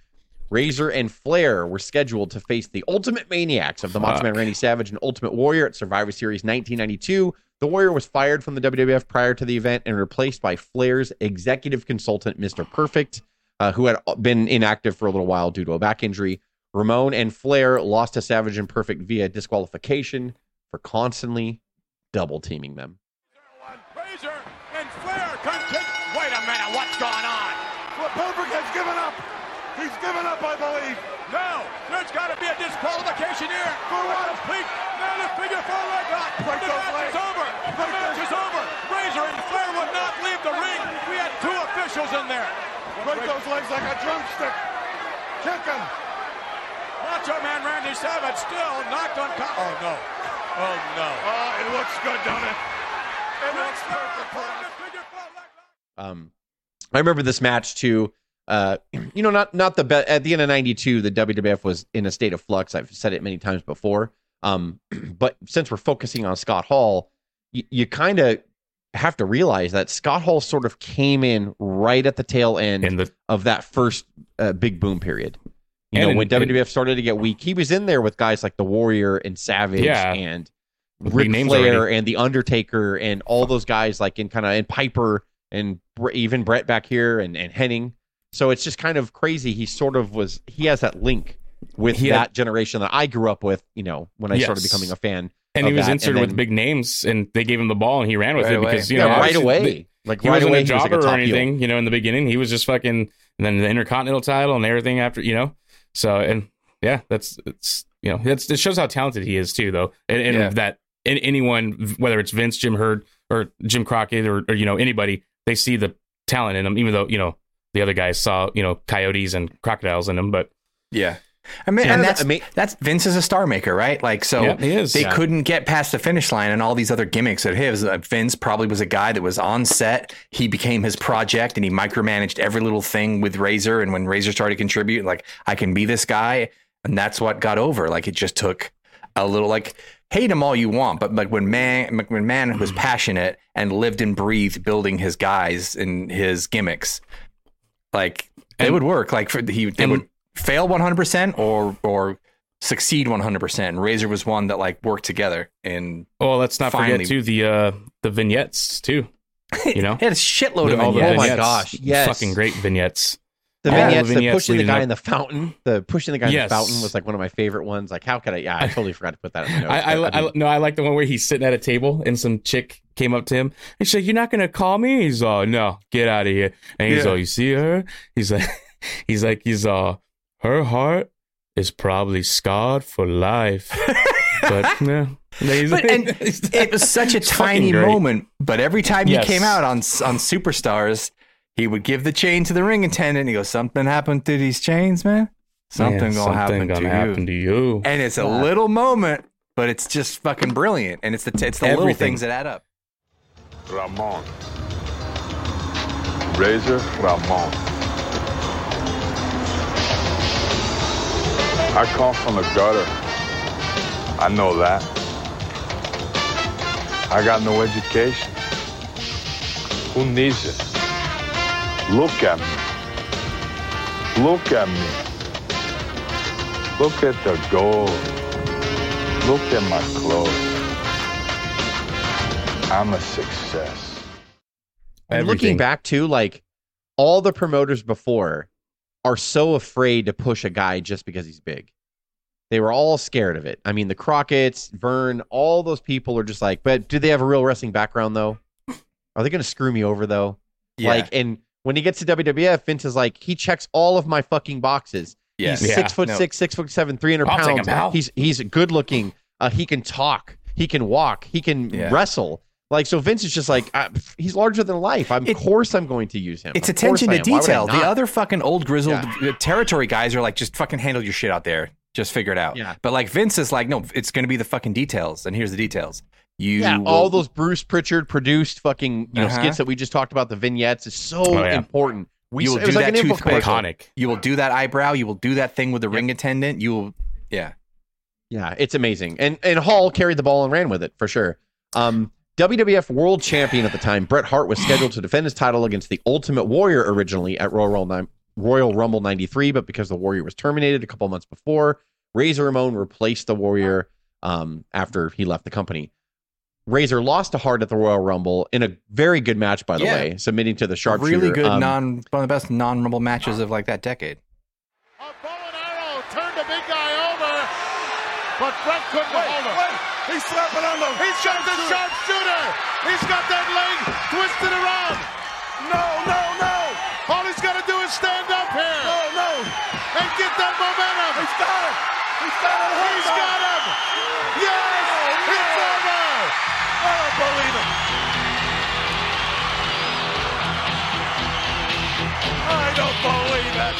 Speaker 3: Razor and Flair were scheduled to face the Ultimate Maniacs of the Macho Man. Randy Savage and Ultimate Warrior at Survivor Series 1992. The Warrior was fired from the WWF prior to the event and replaced by Flair's executive consultant, Mr. Perfect, uh, who had been inactive for a little while due to a back injury. Ramon and Flair lost to Savage and Perfect via disqualification for constantly double teaming them.
Speaker 8: Got to be a disqualification here. For what? Complete. Now the figure four leg lock. The match is over. The match is over. Razor and Flair would not leave the ring. We had two officials in there. Break those legs like a drumstick. Kick him. Macho Man Randy Savage still knocked unconscious. Oh no. Oh no. Oh, it looks good, don't it? It looks perfect.
Speaker 3: Um, I remember this match too. Uh, you know, not not the best. At the end of '92, the WWF was in a state of flux. I've said it many times before. Um, but since we're focusing on Scott Hall, you, you kind of have to realize that Scott Hall sort of came in right at the tail end
Speaker 2: the
Speaker 3: of that first uh, big boom period. You know,
Speaker 2: in-
Speaker 3: when WWF started to get weak, he was in there with guys like the Warrior and Savage
Speaker 2: Yeah.
Speaker 3: and Ric Flair
Speaker 2: already.
Speaker 3: and the Undertaker and all those guys like in kind of and Piper and even Bret back here and, and Hennig. So it's just kind of crazy. He sort of was he has that link with
Speaker 2: He
Speaker 3: that
Speaker 2: had-
Speaker 3: generation that I grew up with. You know, when I started becoming a fan.
Speaker 2: and he was
Speaker 3: that,
Speaker 2: inserted
Speaker 3: and
Speaker 2: with big names, and they gave him the ball, and he ran with
Speaker 1: Right
Speaker 2: it
Speaker 1: away.
Speaker 2: because you
Speaker 3: yeah,
Speaker 2: know
Speaker 3: right away.
Speaker 2: the-
Speaker 3: like
Speaker 2: he
Speaker 3: right
Speaker 2: wasn't
Speaker 3: away,
Speaker 2: a
Speaker 3: he was like a
Speaker 2: or
Speaker 3: top heel.
Speaker 2: anything, you know. In the beginning, he was just fucking, and then the Intercontinental title and everything after, you know. So and yeah, that's it's you know that's it shows how talented he is too, though, and, and
Speaker 1: Yeah.
Speaker 2: that an- anyone, whether it's Vince, Jim Herd, or Jim Crockett, or, or you know anybody, they see the talent in him, even though you know the other guys saw you know coyotes and crocodiles in them, But
Speaker 1: Yeah. I mean,
Speaker 3: Yeah,
Speaker 1: and that's
Speaker 3: I mean-
Speaker 1: that's Vince is a star maker, right? Like, so
Speaker 2: Yeah, he is.
Speaker 1: they
Speaker 2: Yeah.
Speaker 1: couldn't get past the finish line and all these other gimmicks of his. Uh, Vince probably was a guy that was on set. He became his project and he micromanaged every little thing with Razor. And when Razor started to contribute, like, I can be this guy, and that's what got over. Like, it just took a little like hate him all you want, but like when man when man was passionate and lived and breathed building his guys and his gimmicks, like it would work. Like for, he they
Speaker 2: and-
Speaker 1: would fail one hundred percent or or succeed one hundred percent. Razor was one that like worked together and
Speaker 2: oh, let's not
Speaker 1: Finally.
Speaker 2: forget too the uh the vignettes too. You know,
Speaker 1: it had a shitload of
Speaker 2: all the
Speaker 1: vignettes.
Speaker 3: Oh my gosh, yes.
Speaker 2: fucking great vignettes.
Speaker 3: The
Speaker 2: All the
Speaker 3: vignettes, the pushing the guy
Speaker 2: up-
Speaker 3: in the fountain, the pushing the guy
Speaker 2: Yes.
Speaker 3: in the fountain was like one of my favorite ones. Like, how could I? Yeah, I totally forgot to put that in the notes.
Speaker 2: I, I,
Speaker 3: but,
Speaker 2: I,
Speaker 3: mean,
Speaker 2: no, I like the one where he's sitting at a table and some chick came up to him and she's like, "You're not gonna call me?" He's all, "No, get out of here." And he's
Speaker 1: Yeah.
Speaker 2: all, "You see her?" He's like, "He's like, he's all, her heart is probably scarred for life." but yeah,
Speaker 1: But and it was such a tiny moment. But every time
Speaker 2: Yes.
Speaker 1: he came out on on Superstars, he would give the chain to the ring attendant. He goes, "Something happened to these chains, man. Something
Speaker 2: Man,
Speaker 1: gonna happen
Speaker 2: something
Speaker 1: to
Speaker 2: gonna
Speaker 1: you."
Speaker 2: happen to you.
Speaker 1: and it's a little moment, but it's just fucking brilliant. And it's the it's the little things that add up.
Speaker 7: Ramon. Razor Ramon. I come from the gutter. I know that. I got no education. Who needs it? Look at me. Look at me. Look at the gold. Look at my clothes. I'm a success.
Speaker 3: and looking back to like all the promoters before are so afraid to push a guy just because he's big. They were all scared of it. I mean, the Crockett's, Verne, all those people are just like, but do they have a real wrestling background though? Are they going to screw me over though? Yeah. Like, and when he gets to WWF, Vince is like, he checks all of my fucking boxes.
Speaker 1: Yeah.
Speaker 3: He's
Speaker 2: Yeah.
Speaker 3: six foot
Speaker 1: No.
Speaker 3: six, six foot seven, three hundred
Speaker 2: I'll take him,
Speaker 3: pounds. He's he's good looking. Uh, he can talk. He can walk. He can
Speaker 1: Yeah.
Speaker 3: wrestle. Like so, Vince is just like uh, he's larger than life. I'm,
Speaker 1: It-
Speaker 3: of course, I'm going to use him.
Speaker 1: It's
Speaker 3: Of
Speaker 1: attention to
Speaker 3: am. Why would I
Speaker 1: detail. The other fucking old grizzled territory guys are like, just fucking handle your shit out there. Just figure it out.
Speaker 3: Yeah.
Speaker 1: But like Vince is like, no, it's going to be the fucking details, and here's the details. You
Speaker 3: yeah,
Speaker 1: will-
Speaker 3: all those Bruce Pritchard produced fucking you know
Speaker 1: Uh-huh.
Speaker 3: skits that we just talked about. The vignettes is so
Speaker 2: Oh, yeah.
Speaker 3: important. We
Speaker 1: You will do
Speaker 3: like
Speaker 1: that
Speaker 3: an info
Speaker 1: toothpick.
Speaker 2: iconic.
Speaker 1: You will do that eyebrow. You will do that thing with the ring attendant. You will, yeah.
Speaker 3: Yeah, it's amazing. And and Hall carried the ball and ran with it for sure. Um, WWF World Champion at the time, Bret Hart was scheduled to defend his title against the Ultimate Warrior originally at Royal Rumble, Royal Rumble 93, but because the Warrior was terminated a couple months before, Razor Ramon replaced the Warrior um, after he left the company. Razor lost to Hart at the Royal Rumble in a very good match, by the
Speaker 1: Yeah.
Speaker 3: way, submitting to the sharpshooter.
Speaker 1: really good
Speaker 3: Um,
Speaker 1: non one of the best non rumble matches of like that decade.
Speaker 9: A bow and arrow turned the big guy over, but Bret couldn't hold him.
Speaker 4: He's slapping on the.
Speaker 9: He's got the sharpshooter. He's got that leg twisted around.
Speaker 4: No, no, no,
Speaker 9: All he's got to do is stand up here
Speaker 4: no, no.
Speaker 9: and get that momentum.
Speaker 4: He's got him. He's got him.
Speaker 9: He's got him. Yes, it's over.
Speaker 4: I don't believe it. I don't believe it.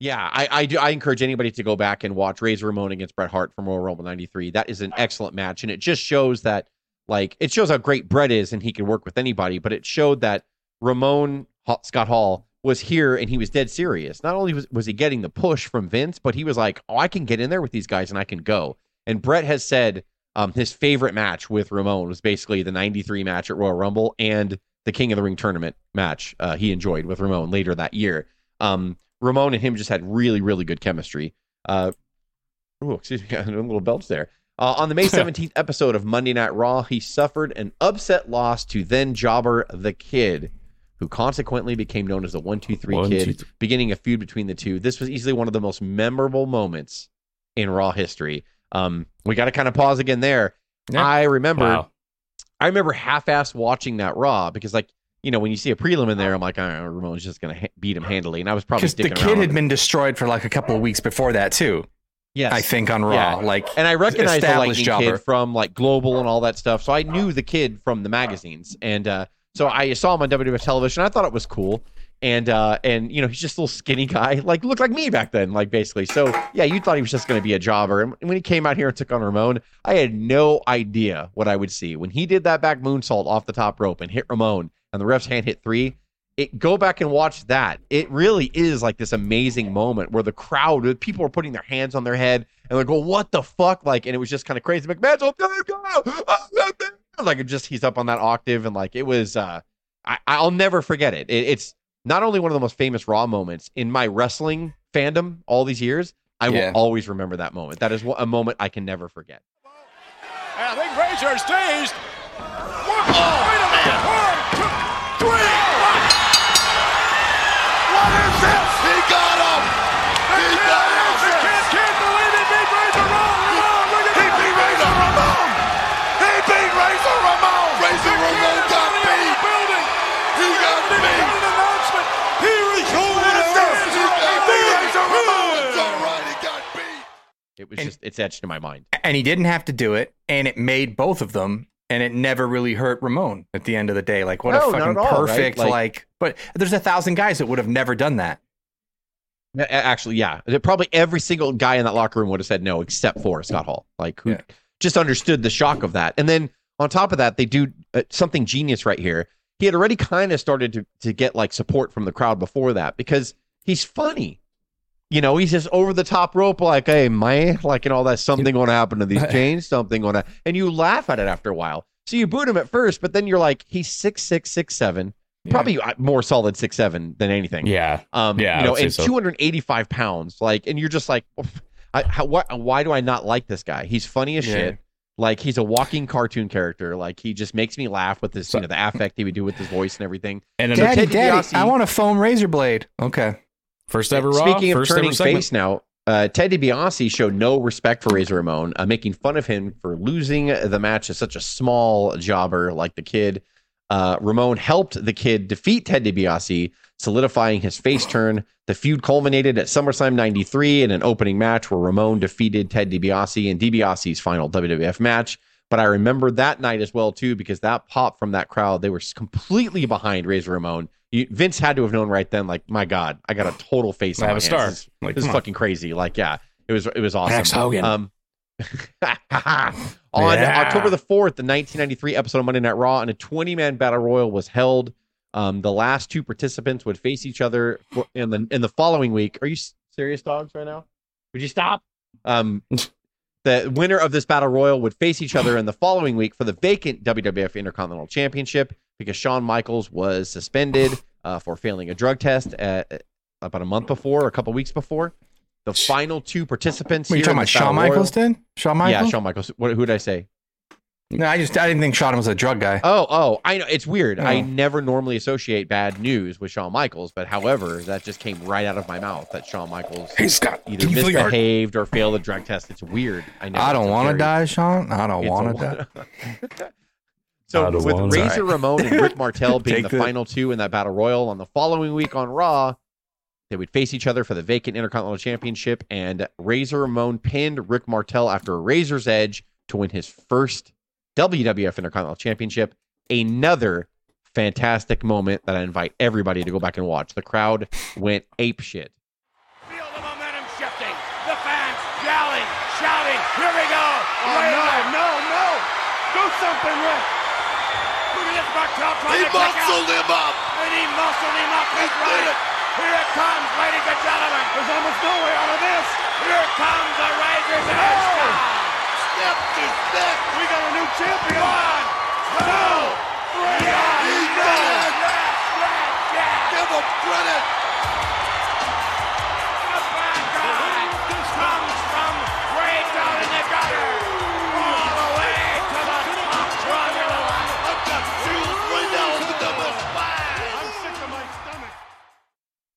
Speaker 3: Yeah, I, I do. I encourage anybody to go back and watch Razor Ramon against Bret Hart from Royal Rumble '93. That is an excellent match, and it just shows that, like, it shows how great Bret is, and he can work with anybody. But it showed that Ramon Scott Hall was here, and he was dead serious. Not only was was he getting the push from Vince, but he was like, "Oh, I can get in there with these guys, and I can go." And Bret has said um, his favorite match with Ramon was basically the '93 match at Royal Rumble and the King of the Ring tournament match uh, he enjoyed with Ramon later that year. Um, Ramon and him just had really, really good chemistry. Uh, oh, excuse me, a little belch there. Uh, on the May 17th episode of Monday Night Raw, he suffered an upset loss to then jobber The Kid, who consequently became known as the 123
Speaker 2: One,
Speaker 3: Kid,
Speaker 2: two, th-
Speaker 3: beginning a feud between the two. This was easily one of the most memorable moments in Raw history. Um, we got to kind of pause again there.
Speaker 1: Yeah.
Speaker 3: I remember
Speaker 2: Wow.
Speaker 3: I remember half-ass watching that Raw because, like, you know, when you see a prelim in there, I'm like, oh, Ramon's just gonna ha- beat him handily, and I was probably
Speaker 1: the kid had been destroyed for like a couple of weeks before that too.
Speaker 3: yes,
Speaker 1: I think on Raw.
Speaker 3: Yeah.
Speaker 1: Like,
Speaker 3: and I recognized the Lightning
Speaker 1: jobber.
Speaker 3: Kid from like Global and all that stuff, so I knew the kid from the magazines, and uh, So I saw him on WWF television. I thought it was cool. And uh, and you know he's just a little skinny guy, like looked like me back then, like basically. So yeah, you thought he was just going to be a jobber. And when he came out here and took on Ramon, I had no idea what I would see when he did that back moonsault off the top rope and hit Ramon, and the ref's hand hit three. It go back and watch that. It really is like this amazing moment where the crowd, people were putting their hands on their head and they're going, "What the fuck?" Like, and it was just kind of crazy. McMahon's go! like it just he's up on that octave and like it was. uh I, I'll never forget it. it. It's not only one of the most famous Raw moments in my wrestling fandom all these years. I
Speaker 1: Yeah.
Speaker 3: will always remember that moment. That is a moment I can never forget.
Speaker 8: And I think Razor stays. One, wait a minute.
Speaker 3: It was just it's etched in my mind.
Speaker 1: and he didn't have to do it, and it made both of them, and it never really hurt Ramon at the end of the day. Like what
Speaker 3: No,
Speaker 1: a fucking
Speaker 3: at all, right?
Speaker 1: perfect
Speaker 3: Like-
Speaker 1: like, But there's a thousand guys that would have never done that.
Speaker 3: A- a- Actually, yeah, probably every single guy in that locker room would have said no, except for Scott Hall, like who
Speaker 1: Yeah.
Speaker 3: just understood the shock of that. And then on top of that, they do uh, something genius right here. He had already kind of started to to get like support from the crowd before that because he's funny. You know, he's just over the top rope, like, "Hey, man, like, and all that. Something going to happen to these chains. Something going to," and you laugh at it after a while. So you boot him at first, but then you're like, "He's six six six seven, probably uh, more solid six seven than anything."
Speaker 2: Yeah.
Speaker 3: Um,
Speaker 2: Yeah,
Speaker 3: you know, and
Speaker 2: so.
Speaker 3: 285 pounds, like, and you're just like, I, how, what, why do I not like this guy? He's funny as
Speaker 1: Yeah.
Speaker 3: shit. Like he's a walking cartoon character. Like he just makes me laugh with this, you know, the affect he would do with his voice and everything.
Speaker 2: And then
Speaker 1: Daddy, Daddy,
Speaker 3: DiBiase-
Speaker 1: I want a foam razor blade. Okay.
Speaker 2: First ever Raw.
Speaker 3: Speaking of turning face now, uh, Ted DiBiase showed no respect for Razor Ramon, uh, making fun of him for losing the match as such a small jobber like the kid. Uh, Ramon helped the kid defeat Ted DiBiase, solidifying his face turn. The feud culminated at SummerSlam 93 in an opening match where Ramon defeated Ted DiBiase in DiBiase's final WWF match. But I remember that night as well, too, because that pop from that crowd, they were completely behind Razor Ramon. You, Vince had to have known right then, like, my God, I got a total face
Speaker 2: I have a star.
Speaker 3: hands. This,
Speaker 2: Like,
Speaker 3: this is fucking crazy. Like, yeah, it was it was awesome.
Speaker 2: Max Hogan.
Speaker 3: Um, on
Speaker 2: Yeah.
Speaker 3: October the fourth, the 1993 episode of Monday Night Raw, and a 20 man battle royal was held. Um, the last two participants would face each other for, in the in the following week. Are you serious, dogs? Right now? Would you stop? Um, the winner of this battle royal would face each other in the following week for the vacant WWF Intercontinental Championship because Shawn Michaels was suspended uh, for failing a drug test at, about a month before, or a couple weeks before. The final two participants.
Speaker 1: What, you talking about Shawn Michaels
Speaker 3: royal-
Speaker 1: did? Shawn Michaels?
Speaker 3: Yeah, Shawn Michaels. What, who did I say?
Speaker 1: No, I just I didn't think Shawn was a drug guy.
Speaker 3: Oh, oh, I know it's weird. I
Speaker 1: Oh.
Speaker 3: never normally associate bad news with Shawn Michaels, but however, that just came right out of my mouth that Shawn Michaels
Speaker 2: Hey Scott,
Speaker 3: either
Speaker 2: you feel your heart?
Speaker 3: misbehaved or failed a drug test. It's weird. I know.
Speaker 1: I don't want to die, Sean. I don't want to die.
Speaker 3: So with Razor Ramon and Rick Martel being the
Speaker 1: the-
Speaker 3: final two in that battle royal on the following week on Raw, they would face each other for the vacant Intercontinental Championship, and Razor Ramon pinned Rick Martel after a Razor's Edge to win his first WWF Intercontinental Championship. Another fantastic moment that I invite everybody to go back and watch. The crowd went ape shit.
Speaker 8: Feel the momentum shifting. The fans yelling, shouting. Here we go.
Speaker 9: Oh, no,
Speaker 8: no, no. Do something, Rick. Look at this trying
Speaker 9: He
Speaker 8: to
Speaker 9: muscled him up.
Speaker 8: And he muscled him up. That's
Speaker 9: did
Speaker 8: right.
Speaker 9: it.
Speaker 8: Here it comes, ladies and gentlemen. There's almost no way out of this. Here comes the Razor's Edge.
Speaker 9: Snapped his neck.
Speaker 8: We got a new champion. One, two, three.
Speaker 9: He did it.
Speaker 8: yeah, yeah, yeah.
Speaker 9: Give him credit.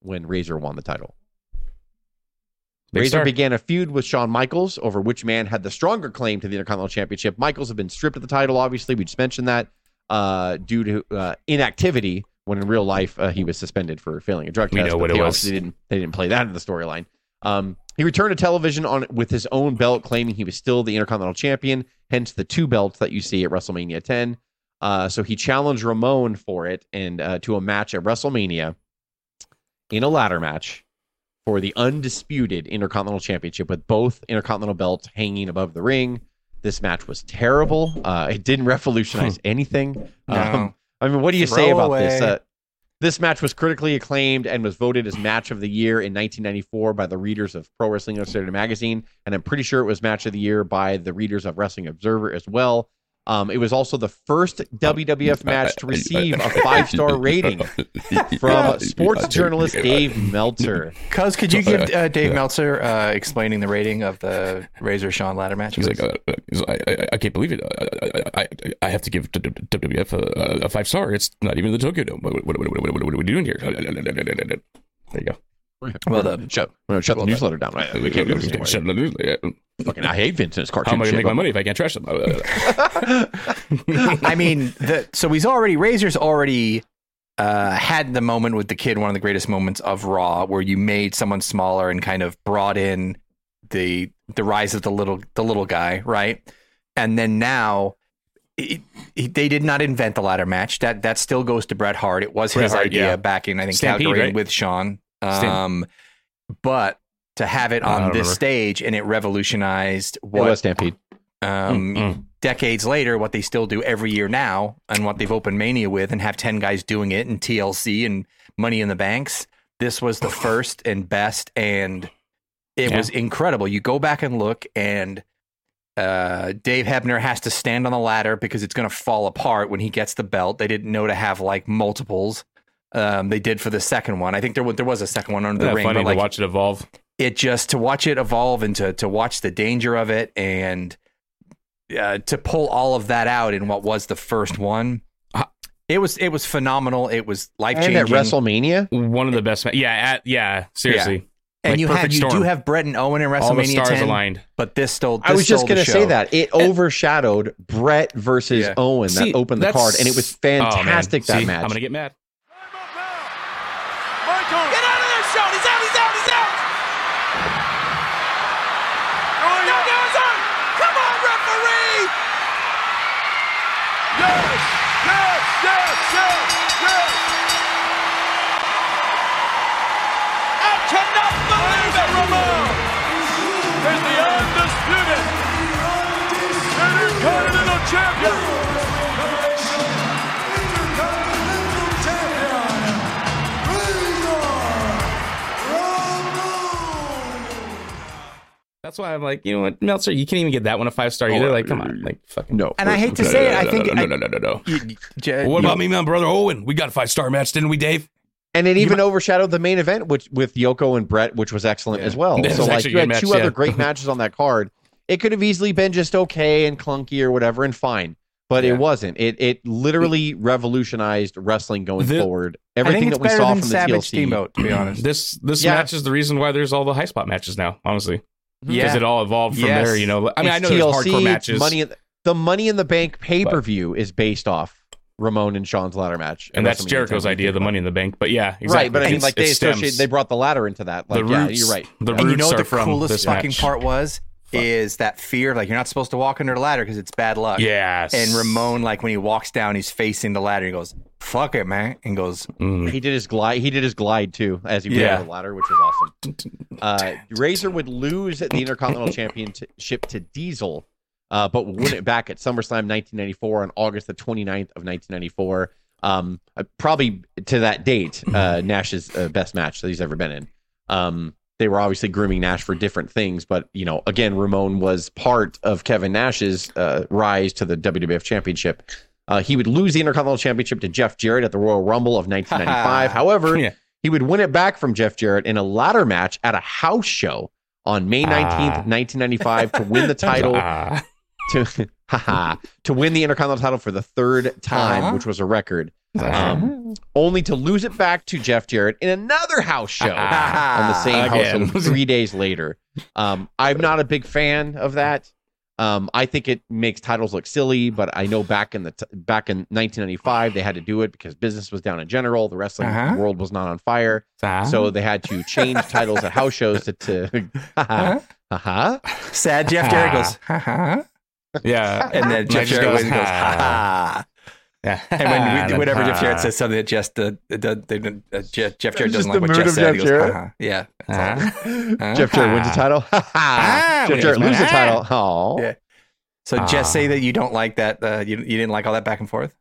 Speaker 3: When Razor won the title.
Speaker 2: Big
Speaker 3: Razor
Speaker 2: star.
Speaker 3: began a feud with Shawn Michaels over which man had the stronger claim to the Intercontinental Championship. Michaels had been stripped of the title, obviously. We just mentioned that uh, due to uh, inactivity, when in real life uh, he was suspended for failing a drug
Speaker 2: We
Speaker 3: test.
Speaker 2: know
Speaker 3: but
Speaker 2: what it
Speaker 3: they
Speaker 2: was.
Speaker 3: obviously Didn't, they didn't play that in the storyline. Um, he returned to television on with his own belt, claiming he was still the Intercontinental Champion, hence the two belts that you see at WrestleMania 10. Uh, so he challenged Ramon for it and uh, to a match at WrestleMania in a ladder match for the undisputed Intercontinental Championship with both Intercontinental belts hanging above the ring. This match was terrible. Uh, it didn't revolutionize anything.
Speaker 1: No.
Speaker 3: Um, I mean, what do you say
Speaker 1: Throw
Speaker 3: about this? Uh, this match was critically acclaimed and was voted as match of the year in 1994 by the readers of Pro Wrestling Illustrated magazine, and I'm pretty sure it was match of the year by the readers of Wrestling Observer as well. Um, it was also the first WWF match to receive a five star rating from sports journalist Dave Meltzer.
Speaker 1: Cuz, could you give uh, Dave Meltzer uh, explaining the rating of the Razor Shawn ladder match?
Speaker 2: He's like, uh, uh, he's like, I, I, I can't believe it. I, I, I, I have to give WWF a, a five star. It's not even the Tokyo Dome. What, what, what, what, what, what are we doing here? There you go.
Speaker 1: Well done.
Speaker 3: Shut, well, shut the newsletter down. Right? We can't do this anymore.
Speaker 2: Shut the news- yeah.
Speaker 3: Fucking, I hate Vincent's
Speaker 2: How am I going to make my money if I can't trash them?
Speaker 1: I mean, the, so he's already Razor's already uh, had the moment with the kid, one of the greatest moments of Raw, where you made someone smaller and kind of brought in the the rise of the little the little guy, right? And then now. It, it- they did not invent the ladder match. That that still goes to Bret Hart. It was
Speaker 2: Bret
Speaker 1: his
Speaker 2: Hart,
Speaker 1: idea
Speaker 2: yeah.
Speaker 1: back in I think
Speaker 2: Stampede,
Speaker 1: Calgary
Speaker 2: right?
Speaker 1: with Sean. Um, but to have it on this
Speaker 2: remember.
Speaker 1: stage and it revolutionized
Speaker 3: It was
Speaker 1: what
Speaker 3: Stampede.
Speaker 1: um,
Speaker 2: Mm-mm.
Speaker 1: decades later, what they still do every year now, and what they've opened Mania with, and have ten guys doing it, and TLC and Money in the Banks. This was the first and best, and it
Speaker 2: Yeah.
Speaker 1: was incredible. You go back and look, and uh, Dave Hebner has to stand on the ladder because it's going to fall apart when he gets the belt. They didn't know to have like multiples. Um, they did for the second one. I think there was, there was a second one under the ring,
Speaker 2: funny
Speaker 1: but like
Speaker 2: to watch it evolve.
Speaker 1: it just to watch it evolve and to to watch the danger of it and uh, to pull all of that out in what was the first one. It was it was phenomenal. It was life
Speaker 3: And at
Speaker 1: changing.
Speaker 3: WrestleMania,
Speaker 2: One of the best. Ma- yeah, at, yeah. Seriously.
Speaker 1: and
Speaker 2: like
Speaker 1: you have
Speaker 2: perfect
Speaker 1: you do have Bret and Owen in WrestleMania
Speaker 2: All the stars
Speaker 1: 10,
Speaker 2: aligned.
Speaker 1: but this still.
Speaker 3: I was just gonna say that it overshadowed Bret versus
Speaker 1: Yeah.
Speaker 3: Owen that opened the card, and it was
Speaker 2: Oh,
Speaker 3: fantastic that
Speaker 2: See,
Speaker 3: match.
Speaker 2: I'm gonna get mad. That's why I'm like, you know what, Meltzer, you can't even get that one a five star either. Oh, like, come on, like fucking
Speaker 3: no,
Speaker 1: And I hate to say it, I think
Speaker 2: no,
Speaker 1: I-
Speaker 2: no, no, no, no.
Speaker 1: You- you-
Speaker 2: What
Speaker 1: you-
Speaker 2: about me, and my brother Owen? We got a five star match, didn't we, Dave?
Speaker 3: and it even overshadowed the main event, which with Yoko and Bret, which was excellent
Speaker 1: Yeah.
Speaker 3: as well. So like you had
Speaker 2: good
Speaker 3: two
Speaker 2: match,
Speaker 3: other great matches on that card. It could have easily been just okay and clunky or whatever, and fine. But
Speaker 1: Yeah.
Speaker 3: it wasn't. It it literally revolutionized wrestling going
Speaker 2: The-
Speaker 3: forward. Everything
Speaker 1: it's
Speaker 3: that we
Speaker 1: better
Speaker 3: saw
Speaker 1: than
Speaker 3: from the
Speaker 1: Savage
Speaker 3: TLC.
Speaker 1: Steamboat, to be honest.
Speaker 2: This this
Speaker 3: Yeah.
Speaker 2: match is the reason why there's all the high spot matches now. Honestly, Mm-hmm. because
Speaker 1: yeah,
Speaker 2: it all evolved from
Speaker 1: Yes.
Speaker 2: there. You know, I mean, I
Speaker 3: It's
Speaker 2: know there's
Speaker 3: TLC,
Speaker 2: hardcore matches,
Speaker 3: Money in the, the Money in the Bank pay per view is based off Ramon and Shawn's ladder match,
Speaker 2: and that's Jericho's
Speaker 3: 10,
Speaker 2: idea, the Money in the Bank. But yeah, exactly.
Speaker 3: Right, but I mean,
Speaker 2: It's-
Speaker 3: like they
Speaker 2: it
Speaker 3: associate, they brought the ladder into that. Like,
Speaker 2: the
Speaker 3: yeah, you're right.
Speaker 2: The
Speaker 1: and you know what the
Speaker 2: from
Speaker 1: coolest
Speaker 2: this
Speaker 1: fucking
Speaker 2: match.
Speaker 1: part was is that fear. Like you're not supposed to walk under the ladder because it's bad luck.
Speaker 2: Yes,
Speaker 1: And Ramon, like when he walks down, he's facing the ladder. He goes, "Fuck it, man," and goes,
Speaker 2: Mm.
Speaker 3: He did his glide. He did his glide too as he went
Speaker 1: Yeah.
Speaker 3: down the ladder, which was awesome. Uh, Razor would lose the Intercontinental Championship to Diesel, uh, but would win it back at SummerSlam 1994 on August the 29th of 1994. Um, uh, probably to that date, uh, Nash's uh, best match that he's ever been in. Um, they were obviously grooming Nash for different things, but you know, again, Ramon was part of Kevin Nash's uh, rise to the WWF Championship. Uh, he would lose the Intercontinental Championship to Jeff Jarrett at the Royal Rumble of 1995. However,
Speaker 2: Yeah.
Speaker 3: he would win it back from Jeff Jarrett in a ladder match at a house show on May 19th,
Speaker 2: Ah.
Speaker 3: 1995 to win the title
Speaker 2: Ah.
Speaker 3: to to win the Intercontinental title for the third time,
Speaker 1: Uh-huh.
Speaker 3: which was a record. Um, only to lose it back to Jeff Jarrett in another house show on the same house
Speaker 2: Again.
Speaker 3: show three days later. Um, I'm not a big fan of that. Um, I think it makes titles look silly, but I know back in the t- back in 1995 they had to do it because business was down in general. The wrestling
Speaker 1: Uh-huh.
Speaker 3: world was not on fire,
Speaker 2: Ah.
Speaker 3: so they had to change titles at house shows to. to haha, haha.
Speaker 1: "Sad." Jeff Jarrett goes, "Ha ha,"
Speaker 2: yeah,
Speaker 1: and then Jeff Jarrett
Speaker 2: goes,
Speaker 1: goes, goes, "Ha
Speaker 2: "Ha."
Speaker 1: Ha."
Speaker 2: Yeah.
Speaker 1: And when we, whenever Jeff Jarrett says something that just uh, the, the, uh, Jeff, Jeff Jarrett doesn't like
Speaker 3: the
Speaker 1: what
Speaker 3: mood
Speaker 1: Jeff said,
Speaker 3: Jeff
Speaker 1: he goes,
Speaker 3: Jarrett?
Speaker 1: uh-huh. yeah. that's all.
Speaker 2: Uh-huh.
Speaker 3: Jeff Jarrett wins the title.
Speaker 2: Ah,
Speaker 3: Jeff Jarrett loses the title. Oh,
Speaker 1: Yeah. So just say
Speaker 2: Ah.
Speaker 1: that you don't like that. Uh, you, you didn't like all that back and forth.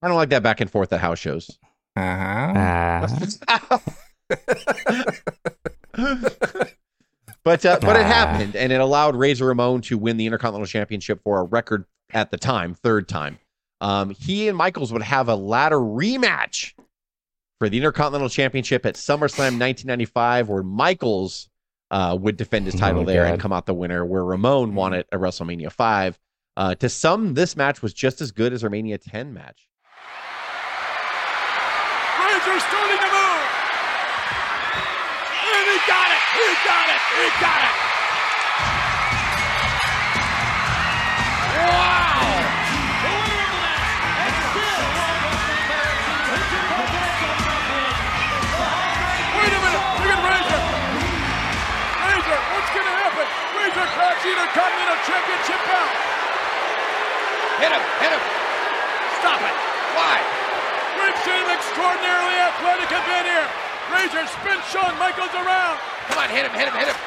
Speaker 3: I don't like that back and forth at house shows.
Speaker 1: Uh-huh.
Speaker 2: Ah.
Speaker 3: But uh, but it
Speaker 2: Ah.
Speaker 3: happened, and it allowed Razor Ramon to win the Intercontinental Championship for a record at the time, third time. Um, he and Michaels would have a ladder rematch for the Intercontinental Championship at SummerSlam 1995, where Michaels uh, would defend his
Speaker 2: Oh
Speaker 3: title
Speaker 2: my
Speaker 3: there
Speaker 2: God.
Speaker 3: and come out the winner, where Ramon won it at WrestleMania 5. Uh, to some, this match was just as good as our Mania 10 match.
Speaker 8: Razor starting to move. And he got it. He got it. He got it. Intercontinental Championship out.
Speaker 6: Hit him, hit him. Stop it. Why?
Speaker 8: We've seen an extraordinarily athletic event here. Razor spins Shawn Michaels around.
Speaker 6: Come on, hit him, hit him, hit him.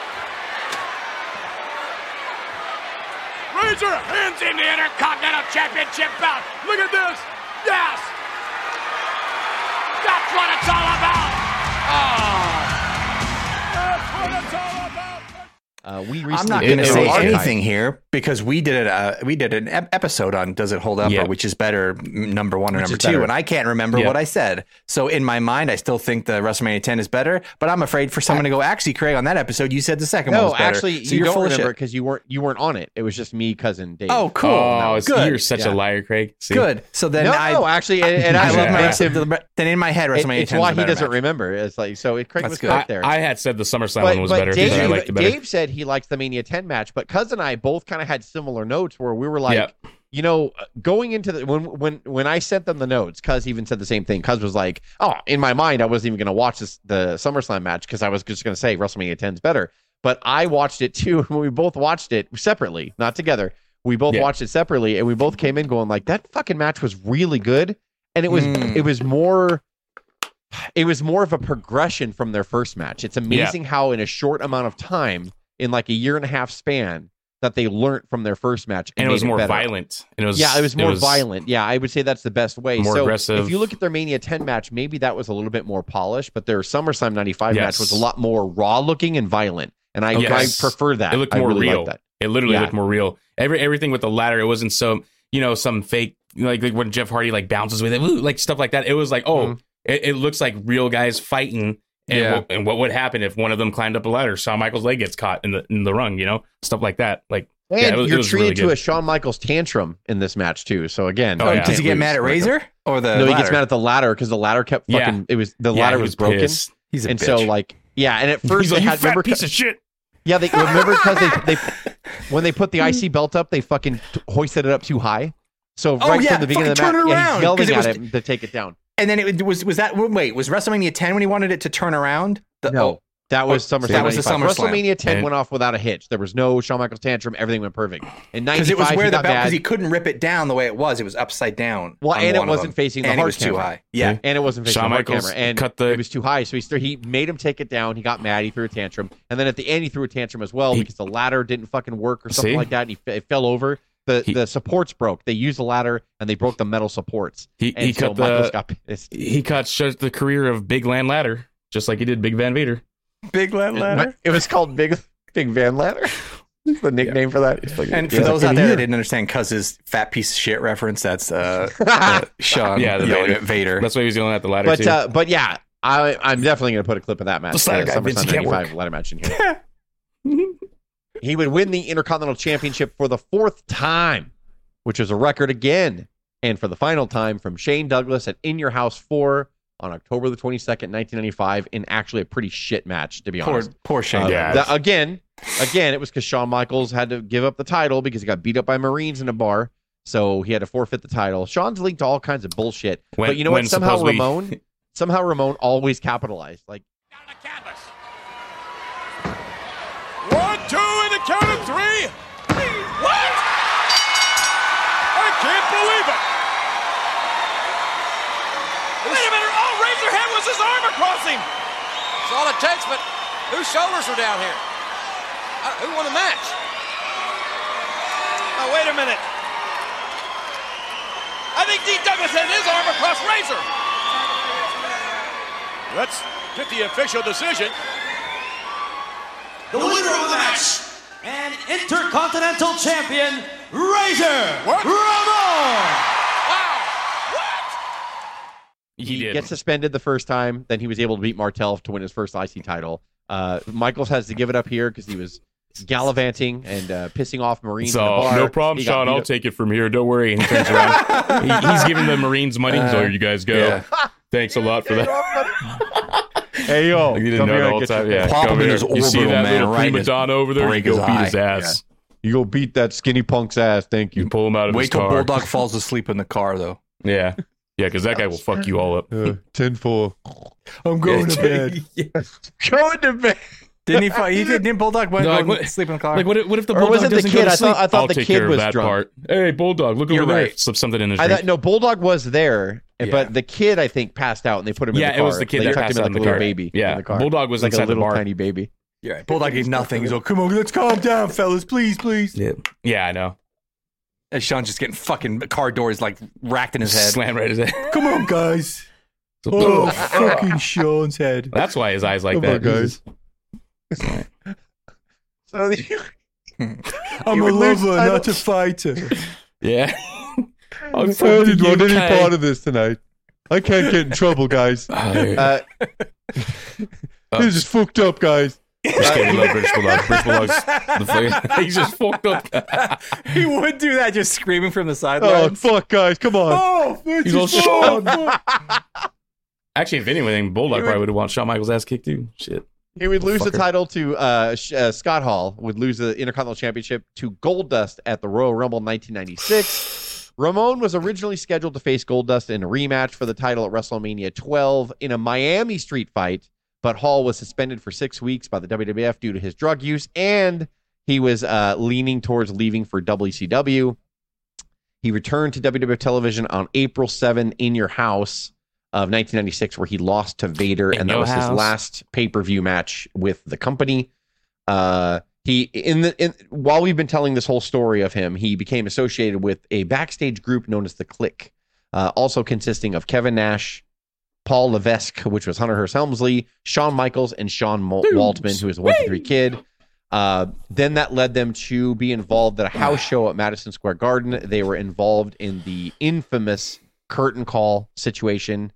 Speaker 8: Razor hands him the Intercontinental Championship bout. Look at this. Yes. That's what it's all about. Oh.
Speaker 3: Uh, we
Speaker 1: I'm not going to say anything here because we did it. Uh, we did an ep- episode on does it hold up
Speaker 2: Yeah.
Speaker 1: or which is better, number one or
Speaker 3: Which
Speaker 1: number two,
Speaker 3: better.
Speaker 1: and I can't remember
Speaker 2: Yeah.
Speaker 1: what I said. So in my mind, I still think the WrestleMania 10 is better, but I'm afraid for someone to go. Actually, Craig, on that episode, you said the second one
Speaker 3: No,
Speaker 1: was better.
Speaker 3: No, actually,
Speaker 1: so
Speaker 3: you
Speaker 1: you're
Speaker 3: don't remember because you weren't you weren't on it. It was just me, cousin Dave.
Speaker 1: Oh, cool.
Speaker 2: Oh,
Speaker 1: good.
Speaker 2: you're such
Speaker 3: Yeah.
Speaker 2: a liar, Craig. See?
Speaker 1: Good. So then
Speaker 3: no,
Speaker 1: I,
Speaker 3: no, actually, and, it
Speaker 1: I
Speaker 3: actually
Speaker 1: love my
Speaker 3: makes him.
Speaker 1: then in my head,
Speaker 3: it-
Speaker 1: WrestleMania
Speaker 3: it's
Speaker 1: 10
Speaker 3: why
Speaker 1: is the
Speaker 3: he doesn't
Speaker 1: match.
Speaker 3: remember. It's like so. It, Craig
Speaker 1: That's
Speaker 3: was
Speaker 1: good.
Speaker 3: there.
Speaker 2: I had said the SummerSlam one was better
Speaker 3: Dave,
Speaker 2: because I liked it better.
Speaker 3: Dave said he likes the Mania 10 match, but Cuz and I both kind of had similar notes where we were like,
Speaker 2: Yeah.
Speaker 3: you know, going into the when when when I sent them the notes, Cuz even said the same thing. Cuz was like, oh, in my mind, I wasn't even going to watch this the SummerSlam match because I was just going to say WrestleMania 10 is better. But I watched it too, and we both watched it separately, not together. We both
Speaker 2: Yeah.
Speaker 3: watched it separately, and we both came in going like, that fucking match was really good, and it was
Speaker 1: Mm.
Speaker 3: it was more it was more of a progression from their first match. It's amazing how in a short amount of time, in like a year and a half span, that they learned from their first match
Speaker 2: and it
Speaker 3: made
Speaker 2: was more violent. And it was
Speaker 3: Yeah, it was more violent. Yeah, I would say that's the best way.
Speaker 2: more
Speaker 3: so
Speaker 2: aggressive.
Speaker 3: if you look at their Mania 10 match, maybe that was a little bit more polished, but their SummerSlam 95 match was a lot more raw looking and violent. And I,
Speaker 2: Yes.
Speaker 3: I prefer that.
Speaker 2: It looked more
Speaker 3: really
Speaker 2: real.
Speaker 3: that.
Speaker 2: It literally
Speaker 3: Yeah.
Speaker 2: looked more real. Every everything with the ladder, it wasn't so you know some fake like, like when Jeff Hardy like bounces with it, like stuff like that. It was like oh,
Speaker 3: Mhm.
Speaker 2: it, it looks like real guys fighting. And,
Speaker 1: Yeah.
Speaker 2: what, and what would happen if one of them climbed up a ladder? Shawn Michaels' leg gets caught in the in the rung, you know, stuff like that. Like
Speaker 3: And
Speaker 2: Yeah, it was-
Speaker 3: you're
Speaker 2: was
Speaker 3: treated
Speaker 2: really
Speaker 3: to
Speaker 2: good.
Speaker 3: a Shawn Michaels tantrum in this match too. So again,
Speaker 2: Oh,
Speaker 1: Oh,
Speaker 2: yeah.
Speaker 1: Does he get mad at Razor or the?
Speaker 3: No, he gets mad at the ladder because the ladder kept
Speaker 2: Yeah.
Speaker 3: fucking. It was the
Speaker 2: yeah,
Speaker 3: ladder
Speaker 2: he
Speaker 3: was, broken,
Speaker 2: pissed.
Speaker 1: He's a
Speaker 3: and
Speaker 1: bitch.
Speaker 3: so like yeah, and at first
Speaker 2: He's
Speaker 3: they
Speaker 2: like, you
Speaker 3: had
Speaker 2: fat
Speaker 3: remember
Speaker 2: piece of shit.
Speaker 3: yeah they remember because they they when they put the IC belt up they fucking hoisted it up too high. So
Speaker 1: Oh,
Speaker 3: right
Speaker 1: yeah,
Speaker 3: from the beginning of the match, yeah,
Speaker 1: around,
Speaker 3: he's yelling
Speaker 1: 'cause it
Speaker 3: at
Speaker 1: was-
Speaker 3: him to take it down.
Speaker 1: And then it was was that wait was WrestleMania 10 when he wanted it to turn around? The,
Speaker 3: No, oh. that was
Speaker 1: Oh,
Speaker 3: SummerSlam.
Speaker 1: that was the
Speaker 3: 95.
Speaker 1: SummerSlam.
Speaker 3: WrestleMania 10
Speaker 2: And-
Speaker 3: went off without a hitch. There was no Shawn Michaels tantrum. Everything went perfect. In
Speaker 1: because
Speaker 3: 95,
Speaker 1: it was where the
Speaker 3: got
Speaker 1: belt because he couldn't rip it down the way it was. It was upside down.
Speaker 3: Well, and it wasn't facing the
Speaker 1: and it
Speaker 3: hard
Speaker 1: was too
Speaker 3: camera.
Speaker 1: high. Yeah,
Speaker 3: and it wasn't facing
Speaker 2: Shawn
Speaker 3: the hard
Speaker 2: Michaels
Speaker 3: camera, and
Speaker 2: cut the-
Speaker 3: it was too high. So he st- he made him take it down. He got mad. He threw a tantrum, and then at the end he threw a tantrum as well
Speaker 2: He-
Speaker 3: because the ladder didn't fucking work or something
Speaker 2: See?
Speaker 3: like that. And he f- it fell over. The
Speaker 2: He-
Speaker 3: the supports broke. They used the ladder and they broke the metal supports.
Speaker 2: He
Speaker 3: And
Speaker 2: he
Speaker 3: so
Speaker 2: cut
Speaker 3: Michaels
Speaker 2: the
Speaker 3: got pissed.
Speaker 2: he cut short the career of Big Land Ladder, just like he did Big Van Vader.
Speaker 1: big Land ladder.
Speaker 3: It was called Big Big Van Ladder. That's the nickname for that.
Speaker 1: And for those
Speaker 3: Good
Speaker 1: out there that didn't understand Cuz's fat piece of shit reference, that's uh, uh Sean
Speaker 2: Yeah, the Vader.
Speaker 1: Vader.
Speaker 2: That's why he was yelling at the ladder
Speaker 3: but
Speaker 2: too.
Speaker 3: uh, but yeah, I I'm definitely gonna put a clip of that match.
Speaker 2: This ladder
Speaker 3: uh,
Speaker 2: guy, Vince,
Speaker 3: SummerSlam 95 ladder match in here. he would win the Intercontinental Championship for the fourth time, which is a record again, and for the final time from Shane Douglas at In Your House Four on October the 22nd, 1995, in actually a pretty shit match, to be
Speaker 1: poor
Speaker 3: honest.
Speaker 1: poor Shane.
Speaker 3: Uh,
Speaker 2: Yeah.
Speaker 3: that- again, again, it was because Shawn Michaels had to give up the title because he got beat up by Marines in a bar. So he had to forfeit the title. Shawn's linked to all kinds of bullshit.
Speaker 2: When-
Speaker 3: but you know what? Somehow
Speaker 2: supposedly-
Speaker 3: Ramon, somehow Ramon always capitalized. Like
Speaker 8: Canvas. One, two, and a count of three. What? I can't believe it. Wait a minute. Oh, Razorhead was his arm across him. That's all it takes, but whose shoulders are down here? Uh, who won the match? Oh, wait a minute. I think Dean Douglas had his arm across Razor. Let's get the official decision.
Speaker 11: The winner of the match and Intercontinental Champion, Razor Ramon.
Speaker 2: He did.
Speaker 3: gets suspended the first time. Then he was able to beat Martel to win his first IC title. Uh, Michaels has to give it up here because he was gallivanting and uh, pissing off Marines. in the
Speaker 2: So
Speaker 3: bar.
Speaker 2: no problem,
Speaker 3: He
Speaker 2: Sean. I'll
Speaker 3: up-
Speaker 2: take it from here. Don't worry. He turns around. he, he's giving the Marines money. so here you guys go.
Speaker 1: yeah.
Speaker 2: Thanks a lot for that.
Speaker 3: Hey yo,
Speaker 2: Like, he didn't
Speaker 3: come
Speaker 2: know
Speaker 3: here
Speaker 2: the
Speaker 3: and
Speaker 2: whole time. Yeah,
Speaker 1: Pop
Speaker 2: come
Speaker 1: him in
Speaker 2: here.
Speaker 1: his
Speaker 2: You see
Speaker 1: orbital,
Speaker 2: that
Speaker 1: man,
Speaker 2: little
Speaker 1: right
Speaker 2: prima donna over there? You go
Speaker 1: his
Speaker 2: beat his
Speaker 1: eye.
Speaker 2: ass.
Speaker 3: You go beat that skinny punk's ass. Thank
Speaker 2: You
Speaker 3: you.
Speaker 2: pull him out of
Speaker 1: Wait
Speaker 2: his
Speaker 1: till
Speaker 2: car.
Speaker 1: Bulldog falls asleep in the car, though.
Speaker 2: Yeah, yeah, because that guy will fuck you all up.
Speaker 3: Uh, 10 4.
Speaker 1: I'm
Speaker 2: going to bed.
Speaker 3: Going to bed.
Speaker 1: Didn't he? Fight? He did. Didn't Bulldog went
Speaker 2: No,
Speaker 1: go
Speaker 2: like, what-
Speaker 1: sleep in the car?
Speaker 2: Like what? If, what if the
Speaker 3: Or
Speaker 2: bulldog
Speaker 3: was it the
Speaker 2: doesn't
Speaker 3: kid?
Speaker 2: go to
Speaker 3: I
Speaker 2: sleep?
Speaker 3: thought- I thought
Speaker 2: I'll
Speaker 3: the
Speaker 2: take
Speaker 3: kid
Speaker 2: care
Speaker 3: was
Speaker 2: of that
Speaker 3: drunk.
Speaker 2: part. Hey, bulldog, look
Speaker 1: You're
Speaker 2: over there.
Speaker 1: right.
Speaker 2: Slip something in his
Speaker 3: I
Speaker 2: drink.
Speaker 3: thought no Bulldog was there,
Speaker 1: Yeah.
Speaker 3: but the kid I think passed out and they put him in the car.
Speaker 2: Yeah, it was the kid
Speaker 3: they
Speaker 2: that
Speaker 3: tucked
Speaker 2: passed
Speaker 3: him
Speaker 2: out
Speaker 3: in
Speaker 2: in
Speaker 3: like
Speaker 2: the
Speaker 3: a
Speaker 2: car.
Speaker 3: little baby.
Speaker 2: Yeah,
Speaker 3: in the car.
Speaker 2: Bulldog was
Speaker 3: like
Speaker 2: inside
Speaker 3: a
Speaker 2: the
Speaker 3: little
Speaker 2: bar.
Speaker 3: tiny baby.
Speaker 1: yeah, Bulldog did nothing. He's like, "Come on, let's calm down, fellas, please, please."
Speaker 2: yeah, yeah, I know.
Speaker 1: And Shawn's just getting fucking car doors like racked in his head.
Speaker 2: Slam right his head.
Speaker 1: Come on, guys.
Speaker 2: Oh,
Speaker 1: oh fucking Shawn's head.
Speaker 2: That's why his eyes like
Speaker 3: Come on,
Speaker 2: that.
Speaker 3: Guys. So
Speaker 1: I'm
Speaker 3: You
Speaker 1: a
Speaker 3: would
Speaker 1: lover,
Speaker 3: title.
Speaker 1: not a fighter.
Speaker 2: Yeah.
Speaker 3: I
Speaker 2: I'm
Speaker 3: didn't
Speaker 2: from the
Speaker 3: want any part of this tonight. I can't get in trouble, guys. Uh, this is fucked up, guys.
Speaker 2: Just kidding. Love British Bulldog. British Bulldog's He's just fucked up.
Speaker 1: he would do that, just screaming from the sidelines.
Speaker 3: Oh fuck, guys, come on.
Speaker 1: Oh,
Speaker 2: He's all Sean. Actually, if anything, Bulldog probably would have wanted Shawn Michaels' ass kicked too. Shit.
Speaker 3: He would lose the title to uh, uh, Scott Hall. Would lose the Intercontinental Championship to Goldust at the Royal Rumble 1996. Ramon was originally scheduled to face Goldust in a rematch for the title at WrestleMania 12 in a Miami Street fight, but Hall was suspended for six weeks by the WWF due to his drug use, and he was uh, leaning towards leaving for WCW. He returned to WWF television on April 7 in your house of 1996, where he lost to Vader,
Speaker 2: In
Speaker 3: and that was his last pay per view match with the company. Uh, he in the in, while we've been telling this whole story of him, he became associated with a backstage group known as the Kliq, uh, also consisting of Kevin Nash, Paul Levesque, which was Hunter Hearst Helmsley, Shawn Michaels, and Sean Mo- Waltman, who was a one three kid. Uh, then that led them to be involved at a house show at Madison Square Garden. They were involved in the infamous curtain call situation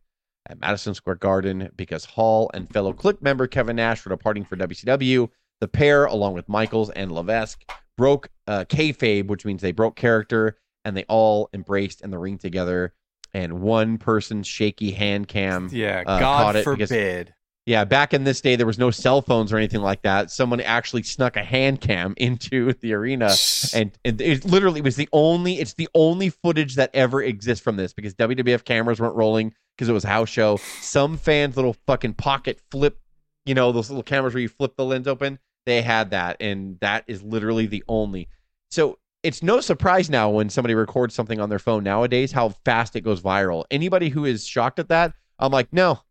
Speaker 3: at Madison Square Garden because Hall and fellow Kliq member Kevin Nash were departing for WCW. The pair, along with Michaels and Levesque, broke uh, kayfabe, which means they broke character, and they all embraced in the ring together. And one person's shaky hand cam
Speaker 1: Yeah,
Speaker 3: uh,
Speaker 1: God
Speaker 3: it because-
Speaker 1: forbid.
Speaker 3: yeah, back in this day, there was no cell phones or anything like that. Someone actually snuck a hand cam into the arena, and, and it literally was the only. It's the only footage that ever exists from this because WWF cameras weren't rolling because it was a house show. Some fans' little fucking pocket flip, you know, those little cameras where you flip the lens open. They had that, and that is literally the only. So it's no surprise now when somebody records something on their phone nowadays how fast it goes viral. Anybody who is shocked at that, I'm like, no,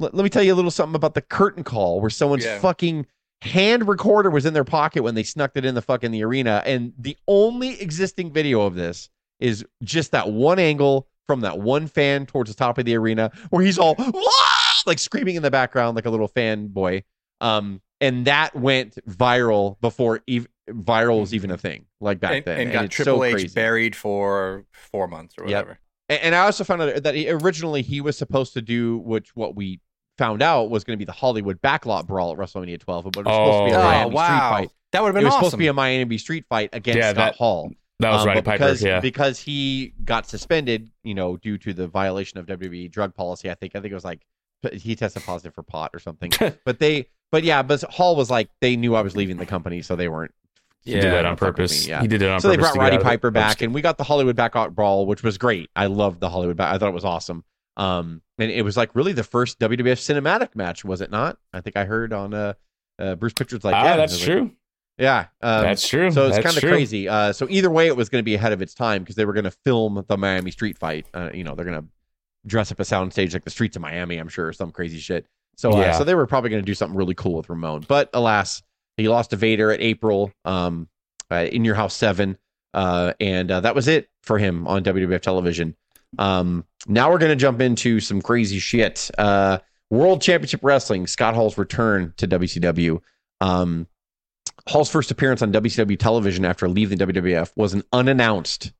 Speaker 3: let, let me tell you a little something about the curtain call where someone's
Speaker 1: Yeah.
Speaker 3: fucking hand recorder was in their pocket when they snuck it in the fucking the arena and the only existing video of this is just that one angle from that one fan towards the top of the arena where he's all "Wah!" like screaming in the background like a little fanboy um and that went viral before ev- viral was even a thing like back
Speaker 1: and,
Speaker 3: then
Speaker 1: and got
Speaker 3: it's
Speaker 1: Triple
Speaker 3: so
Speaker 1: H
Speaker 3: crazy.
Speaker 1: buried for four months or
Speaker 3: Yep.
Speaker 1: whatever.
Speaker 3: And, and I also found out that he, originally he was supposed to do which what we found out was going to be the Hollywood backlot brawl at WrestleMania 12, but it was supposed to be a
Speaker 2: Oh,
Speaker 3: Miami Street fight.
Speaker 1: That would have been It
Speaker 3: was
Speaker 1: awesome.
Speaker 3: supposed to be a Miami Street fight against
Speaker 2: Yeah,
Speaker 3: Scott
Speaker 2: that-
Speaker 3: Hall.
Speaker 2: That was
Speaker 3: Um,
Speaker 2: Roddy Piper.
Speaker 3: because,
Speaker 2: yeah.
Speaker 3: because he got suspended, you know, due to the violation of WWE drug policy. I think I think it was like he tested positive for pot or something. but they, but yeah, but Hall was like they knew I was leaving the company, so they weren't.
Speaker 2: He did that on purpose.
Speaker 3: me, yeah.
Speaker 2: He did it on purpose.
Speaker 3: so they brought Roddy
Speaker 2: out of it.
Speaker 3: Piper back, and we got the Hollywood Backlot Brawl, which was great. I loved the Hollywood. Back- I thought it was awesome. Um, and it was like really the first WWF cinematic match, was it not? I think I heard on uh, uh Bruce Pritchard's like,
Speaker 2: Ah,
Speaker 3: yeah,
Speaker 2: that's
Speaker 3: was like,
Speaker 2: true.
Speaker 3: Yeah, um,
Speaker 2: That's true.
Speaker 3: So it's kind of crazy. Uh, so either way, it was going to be ahead of its time because they were going to film the Miami Street fight. Uh, you know, they're going to dress up a soundstage like the streets of Miami, I'm sure, or some crazy shit. So, uh,
Speaker 2: Yeah.
Speaker 3: so they were probably going to do something really cool with Ramon. But alas, he lost to Vader at April um, uh, in Your House Seven, uh, and uh, that was it for him on WWF television. Um, now we're going to jump into some crazy shit. Uh, World Championship Wrestling, Scott Hall's return to WCW. Um, Hall's first appearance on WCW television after leaving WWF was an unannounced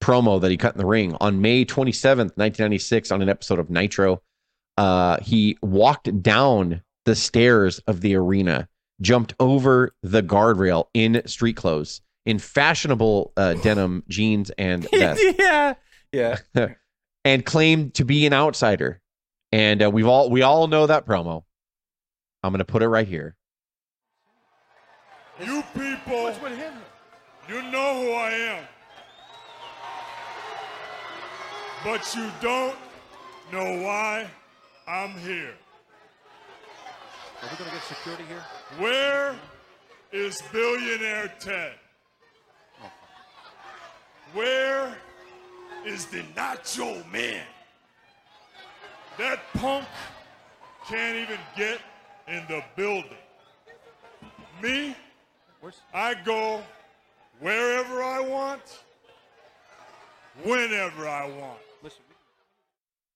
Speaker 3: promo that he cut in the ring on May 27th, 1996, on an episode of Nitro. Uh, he walked down the stairs of the arena, jumped over the guardrail in street clothes, in fashionable uh, denim jeans and vest,
Speaker 1: yeah, yeah.
Speaker 3: and claimed to be an outsider. And uh, we've all we all know that promo. I'm going to put it right here.
Speaker 5: You people, you know who I am. But you don't know why I'm here.
Speaker 8: Are we going to get security here?
Speaker 5: Where is billionaire Ted? Where is the Nacho Man? That punk can't even get in the building. Me, I go wherever I want, whenever I want.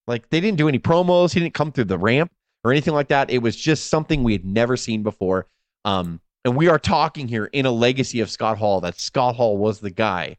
Speaker 3: Like they didn't do any promos. He didn't come through the ramp or anything like that. It was just something we had never seen before. Um, and we are talking here in a legacy of Scott Hall that Scott Hall was the guy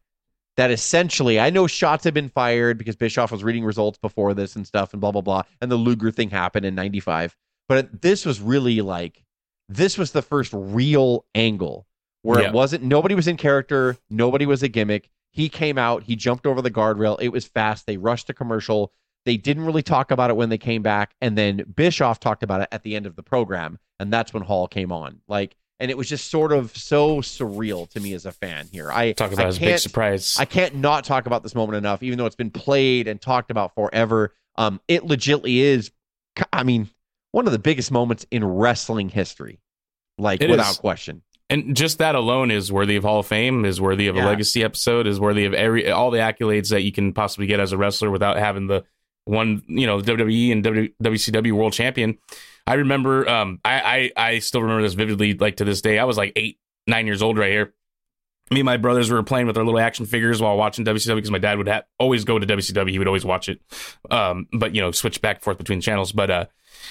Speaker 3: that essentially I know shots have been fired because Bischoff was reading results before this and stuff and blah blah blah. And the Luger thing happened in '95. But this was really like this was the first real angle where
Speaker 2: Yeah.
Speaker 3: it wasn't nobody was in character, nobody was a gimmick. He came out, he jumped over the guardrail. It was fast. They rushed to commercial. They didn't really talk about it when they came back, and then Bischoff talked about it at the end of the program, and that's when Hall came on. Like, and it was just sort of so surreal to me as a fan here. I
Speaker 2: Talk about
Speaker 3: I
Speaker 2: his big surprise.
Speaker 3: I can't not talk about this moment enough, even though it's been played and talked about forever. Um, it legitly is. I mean, one of the biggest moments in wrestling history, like
Speaker 2: It
Speaker 3: without
Speaker 2: is.
Speaker 3: question.
Speaker 2: And just that alone is worthy of Hall of Fame, is worthy of
Speaker 3: Yeah.
Speaker 2: a legacy episode, is worthy of every all the accolades that you can possibly get as a wrestler without having the one, you know, WWE and w, WCW World Champion. I remember, um, I, I I still remember this vividly, like to this day. I was like eight, nine years old right here. Me and my brothers were playing with our little action figures while watching WCW because my dad would ha- always go to WCW. He would always watch it, um, but you know, switch back and forth between the channels. But uh,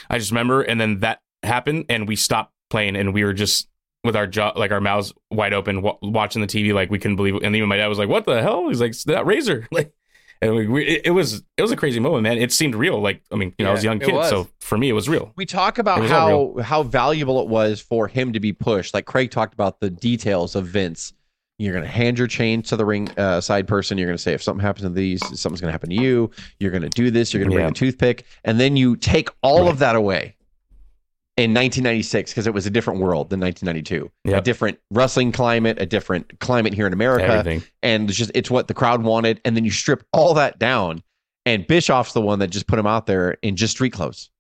Speaker 2: I just remember, and then that happened, and we stopped playing, and we were just with our jaw, like our mouths wide open, wa watching the TV, like we couldn't believe it. And even my dad was like, "What the hell?" He's like, "That razor!" Like, and we, we, it, was it was a crazy moment, man. It seemed real. Like, I mean, you know, I was a young kid, so for me, it was real.
Speaker 3: We talk about how how valuable it was for him to be pushed. Like Craig talked about the details of Vince. You're going to hand your chain to the ring uh, side person. You're going to say, if something happens to these, something's going to happen to you. You're going to do this. You're going to bring a toothpick. And then you take all of that away in 1996 because it was a different world than 1992. A different wrestling climate, a different climate here in America.
Speaker 2: Everything.
Speaker 3: And it's just, it's what the crowd wanted. And then you strip all that down. And Bischoff's the one that just put him out there in just street clothes.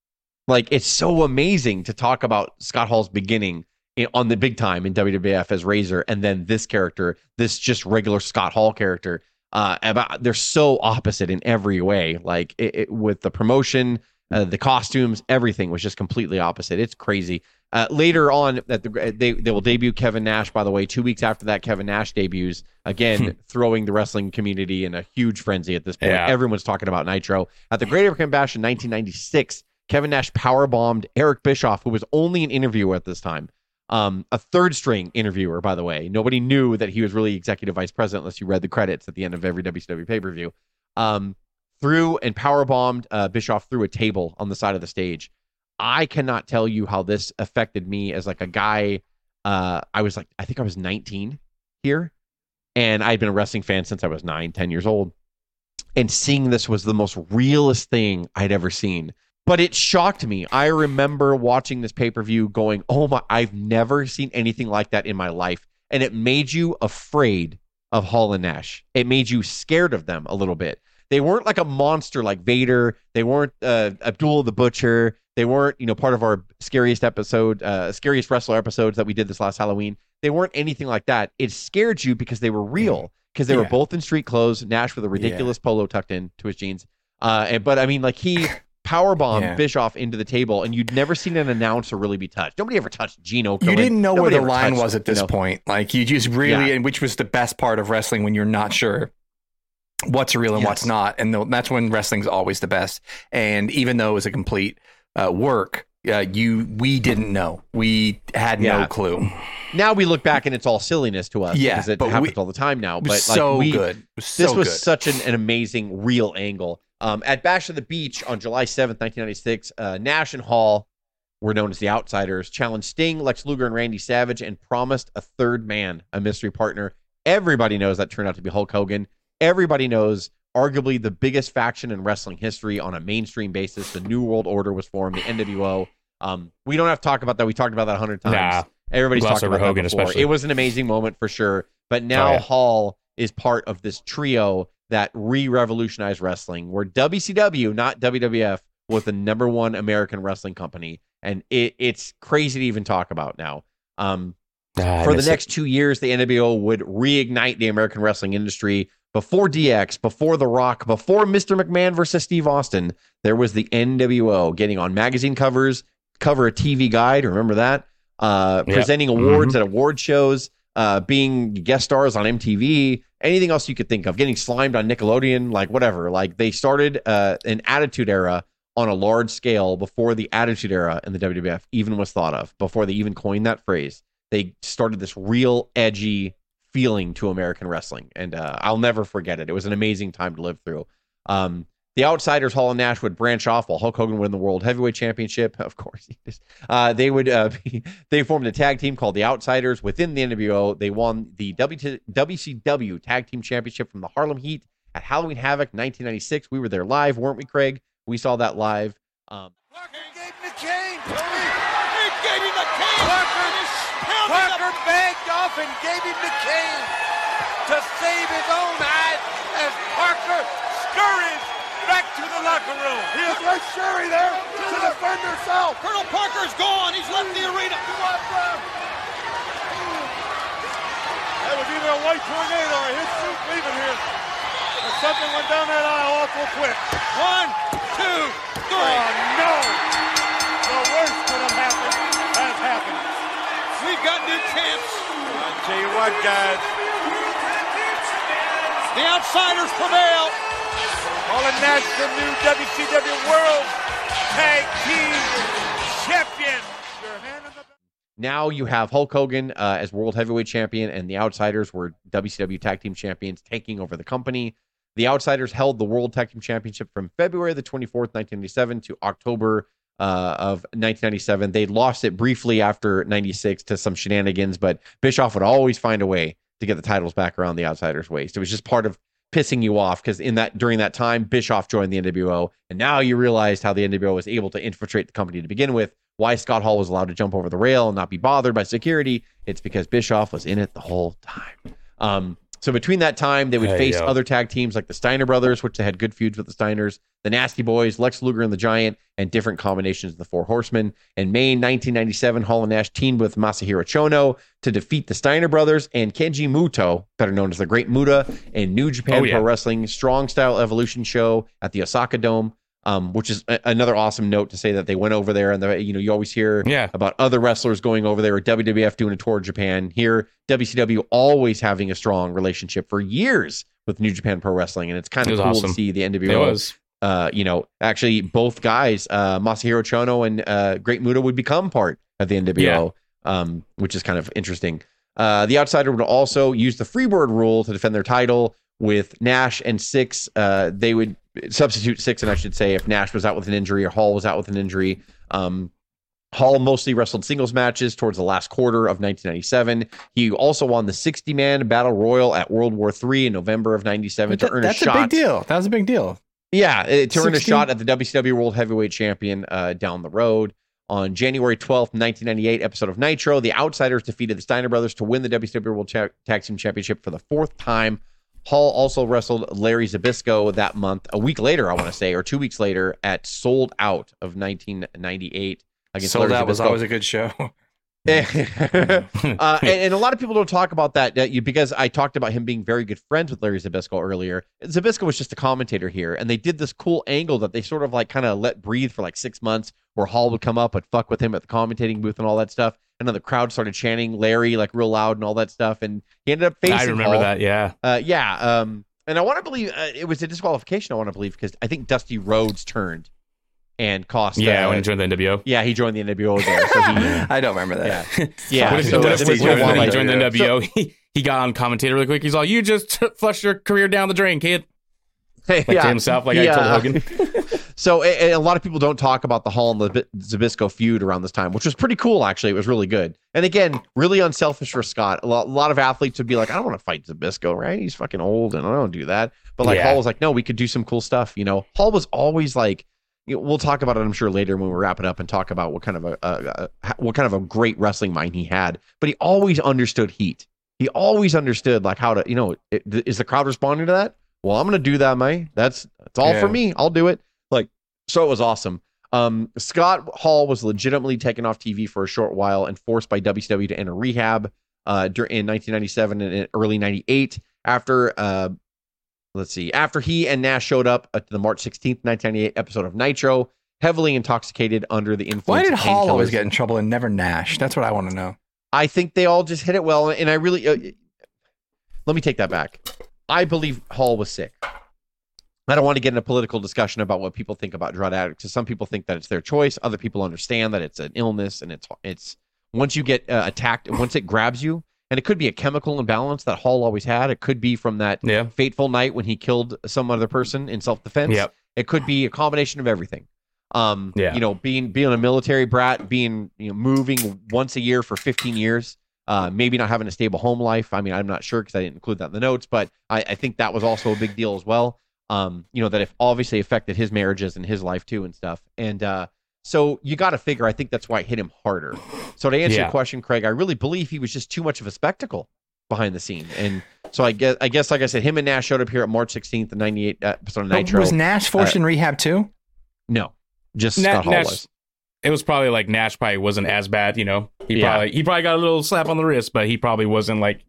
Speaker 3: Like it's so amazing to talk about Scott Hall's beginning in, on the big time in WWF as Razor, and then this character, this just regular Scott Hall character. Uh, about they're so opposite in every way. Like it, it, with the promotion, uh, the costumes, everything was just completely opposite. It's crazy. Uh, later on, at the they they will debut Kevin Nash. By the way, two weeks after that, Kevin Nash debuts again, throwing the wrestling community in a huge frenzy at this point.
Speaker 2: Yeah.
Speaker 3: Everyone's talking about Nitro at the Great American Bash in 1996. Kevin Nash power bombed Eric Bischoff, who was only an interviewer at this time. Um, a third string interviewer, by the way. Nobody knew that he was really executive vice president unless you read the credits at the end of every WCW pay per view. Um, threw and power bombed uh, Bischoff through a table on the side of the stage. I cannot tell you how this affected me as like a guy. Uh, I was like, I think I was 19 here, and I'd been a wrestling fan since I was nine, 10 years old. And seeing this was the most realist thing I'd ever seen. But it shocked me. I remember watching this pay per view going, oh my, I've never seen anything like that in my life. And it made you afraid of Hall and Nash. It made you scared of them a little bit. They weren't like a monster like Vader. They weren't uh, Abdul the Butcher. They weren't, you know, part of our scariest episode, uh, scariest wrestler episodes that we did this last Halloween. They weren't anything like that. It scared you because they were real, because they were both in street clothes. Nash with a ridiculous polo tucked in to his jeans. Uh, and, but I mean, like he power bombed
Speaker 1: Yeah.
Speaker 3: Bischoff into the table, and you'd never seen an announcer really be touched. Nobody ever touched Gino.
Speaker 1: You didn't know where the line was at this
Speaker 3: you know,
Speaker 1: point. Like you just really,
Speaker 3: Yeah.
Speaker 1: and which was the best part of wrestling when you're not sure what's real and what's not, and th- that's when wrestling's always the best. And even though it was a complete uh, work, uh, you we didn't know. We had
Speaker 3: Yeah.
Speaker 1: no clue.
Speaker 3: Now we look back and it's all silliness to us.
Speaker 1: Yeah,
Speaker 3: because it
Speaker 1: but we-
Speaker 3: happens all the time now. But like
Speaker 1: so
Speaker 3: we,
Speaker 1: good. Was
Speaker 3: this
Speaker 1: so
Speaker 3: was
Speaker 1: good.
Speaker 3: such an, an amazing real angle. Um, at Bash of the Beach on July 7th, 1996, uh, Nash and Hall were known as the Outsiders, challenged Sting, Lex Luger, and Randy Savage, and promised a third man, a mystery partner. Everybody knows that turned out to be Hulk Hogan. Everybody knows arguably the biggest faction in wrestling history on a mainstream basis. The New World Order was formed, the NWO. Um, we don't have to talk about that. We talked about that a hundred times.
Speaker 2: Nah.
Speaker 3: Everybody's talked about
Speaker 2: Hogan
Speaker 3: that before.
Speaker 2: especially.
Speaker 3: It was an amazing moment for sure. But now
Speaker 2: Oh, yeah.
Speaker 3: Hall is part of this trio that re-revolutionized wrestling, where WCW, not WWF, was the number one American wrestling company, and it, it's crazy to even talk about now. Um,
Speaker 2: Ah,
Speaker 3: for the
Speaker 2: miss it.
Speaker 3: next two years, the NWO would reignite the American wrestling industry. Before DX, before The Rock, before Mr. McMahon versus Steve Austin, there was the NWO getting on magazine covers, cover a TV guide. Remember that? Uh,
Speaker 2: Yep.
Speaker 3: Presenting awards at award shows, uh, being guest stars on MTV, anything else you could think of, getting slimed on Nickelodeon, like whatever. Like they started uh, an attitude era on a large scale before the attitude era in the WWF even was thought of, before they even coined that phrase they started this real edgy feeling to American wrestling, and uh, I'll never forget it. It was an amazing time to live through. Um, the Outsiders, Hall and Nash would branch off while Hulk Hogan win the World Heavyweight Championship. Of course, uh, they would uh, be, they formed a tag team called the Outsiders within the NWO. They won the WCW Tag Team Championship from the Harlem Heat at Halloween Havoc 1996. We were there live, weren't we, Craig? We saw that live. Um,
Speaker 8: Parker gave him the cane, gave him the cane. Parker, Parker bagged off and gave him the cane to save his own hide as Parker scurries back to the locker room. He is right scurry there to defend herself. Colonel Parker's gone. He's left the arena.
Speaker 9: That was either a white tornado or his suit leaving here. But something went down that aisle awful quick.
Speaker 8: One, two, three.
Speaker 9: Oh, no! The worst could have happened has happened.
Speaker 8: We've got new champs.
Speaker 9: I tell you what, guys.
Speaker 8: The outsiders prevail.
Speaker 9: All and Nash, the new WCW World Tag Team Champion. In
Speaker 3: Now you have Hulk Hogan uh, as World Heavyweight Champion, and the Outsiders were WCW Tag Team Champions, taking over the company. The Outsiders held the World Tag Team Championship from February the 24th, 1997 to October uh, of 1997. They lost it briefly after 96 to some shenanigans, but Bischoff would always find a way to get the titles back around the Outsiders' waist. It was just part of pissing you off because in that during that time Bischoff joined the NWO and now you realized how the NWO was able to infiltrate the company to begin with why Scott Hall was allowed to jump over the rail and not be bothered by security it's because Bischoff was in it the whole time um so between that time they would
Speaker 2: Hey,
Speaker 3: face
Speaker 2: yo.
Speaker 3: other tag teams like the Steiner brothers which they had good feuds with the Steiners the Nasty Boys Lex Luger and the Giant and different combinations of the Four Horsemen in May 1997 Hall and Nash teamed with Masahiro Chono to defeat the Steiner brothers and Kenji Muto, better known as the Great Muta, in New Japan
Speaker 2: Oh, yeah.
Speaker 3: Pro Wrestling Strong Style Evolution show at the Osaka Dome. Um, which is a- another awesome note to say that they went over there, and the, you know you always hear
Speaker 2: Yeah.
Speaker 3: about other wrestlers going over there, or WWF doing a tour of Japan. Here, WCW always having a strong relationship for years with New Japan Pro Wrestling, and it's kind of
Speaker 2: was
Speaker 3: cool
Speaker 2: awesome.
Speaker 3: to see the
Speaker 2: It
Speaker 3: NWO
Speaker 2: was.
Speaker 3: uh, you know, actually both guys, uh, Masahiro Chono and uh, Great Muta would become part of the NWO, um, which is kind of interesting. Uh, the outsider would also use the Freebird rule to defend their title with Nash and Syxx. Uh, they would substitute Syxx, and I should say, if Nash was out with an injury or Hall was out with an injury. Um, Hall mostly wrestled singles matches towards the last quarter of 1997. He also won the 60 man battle royal at World War III in November of 97 to
Speaker 1: That-
Speaker 3: earn
Speaker 1: that's
Speaker 3: a
Speaker 1: big deal. That was a big deal.
Speaker 3: Yeah, uh, to earn a shot at the WCW World Heavyweight Champion uh, down the road. On January 12th, 1998, episode of Nitro, the Outsiders defeated the Steiner Brothers to win the WCW World Cha- Tag Team Championship for the fourth time. Hall also wrestled Larry Zbyszko that month, a week later, I want to say, or two weeks later, at Souled Out of 1998 against
Speaker 1: Souled
Speaker 3: Larry
Speaker 1: Out was always a good show.
Speaker 3: uh, and, and a lot of people don't talk about that, that you because I talked about him being very good friends with Larry Zbyszko earlier. Zbyszko was just a commentator here, and they did this cool angle that they sort of like kind of let breathe for like six months, where Hall would come up and fuck with him at the commentating booth and all that stuff, and then the crowd started chanting Larry like real loud and all that stuff, and he ended up facing.
Speaker 2: I remember
Speaker 3: Hall.
Speaker 2: that. Yeah.
Speaker 3: Uh, yeah. Um, and I want to believe uh, it was a disqualification. I want to believe because I think Dusty Rhodes turned and cost.
Speaker 2: Yeah,
Speaker 3: uh,
Speaker 2: when he joined the NWO.
Speaker 3: yeah, he joined the NWO there. So he,
Speaker 1: I don't remember that.
Speaker 3: yeah, yeah.
Speaker 2: What if,
Speaker 3: so
Speaker 2: what if-
Speaker 3: it
Speaker 2: what
Speaker 3: was
Speaker 2: if-
Speaker 3: a
Speaker 2: when he
Speaker 3: later.
Speaker 2: joined the
Speaker 3: So-
Speaker 2: NWO? he, he got on commentator really quick. He's all, "You just flushed your career down the drain, kid."
Speaker 3: Like
Speaker 2: to himself, like I told Hogan.
Speaker 3: so a, a lot of people don't talk about the Hall and the Zbyszko feud around this time, which was pretty cool. Actually, it was really good. And again, really unselfish for Scott. A lot, a lot of athletes would be like, "I don't want to fight Zbyszko, right? He's fucking old, and I don't do that." But like
Speaker 2: Yeah.
Speaker 3: Hall was like, "No, we could do some cool stuff." You know, Hall was always like. We'll talk about it, I'm sure, later when we wrap it up and talk about what kind of a, a, a what kind of a great wrestling mind he had. But he always understood heat. He always understood like how to, you know, it, is the crowd responding to that? Well, I'm going to do that, May. That's that's all for me. I'll do it. Like, so it was awesome. Um, Scott Hall was legitimately taken off TV for a short while and forced by WCW to enter rehab uh, in 1997 and early 98 after uh, let's see after he and Nash showed up at the March 16th 1998 episode of Nitro heavily intoxicated under the influence
Speaker 1: Why did
Speaker 3: of
Speaker 1: Hall always get in trouble and never Nash? That's what I want to know.
Speaker 3: I think they all just hit it well, and I really uh, let me take that back. I believe Hall was sick. I don't want to get in a political discussion about what people think about drug addicts. Some people think that it's their choice. Other people understand that it's an illness, and it's it's once you get uh, attacked, once it grabs you, and it could be a chemical imbalance that Hall always had. It could be from that
Speaker 2: Yeah.
Speaker 3: fateful night when he killed some other person in self defense.
Speaker 2: Yep.
Speaker 3: It could be a combination of everything. Um,
Speaker 2: Yeah.
Speaker 3: you know, being being a military brat, being you know moving once a year for 15 years, uh, maybe not having a stable home life. I mean, I'm not sure because I didn't include that in the notes, but I, I think that was also a big deal as well. Um, you know, that if obviously affected his marriages and his life too and stuff. And uh, so you got to figure. I think that's why it hit him harder. So to answer
Speaker 2: Yeah.
Speaker 3: your question, Craig, I really believe he was just too much of a spectacle behind the scene. And so I guess, I guess, like I said, him and Nash showed up here at March 16th, the 98 episode of Nitro.
Speaker 1: Was Nash forced
Speaker 3: Uh,
Speaker 1: in rehab too?
Speaker 3: No, just
Speaker 2: Na-
Speaker 3: Scott Hall
Speaker 2: Nash-
Speaker 3: was.
Speaker 2: It was probably like Nash probably wasn't as bad, you know. He
Speaker 3: Yeah.
Speaker 2: probably he probably got a little slap on the wrist, but he probably wasn't like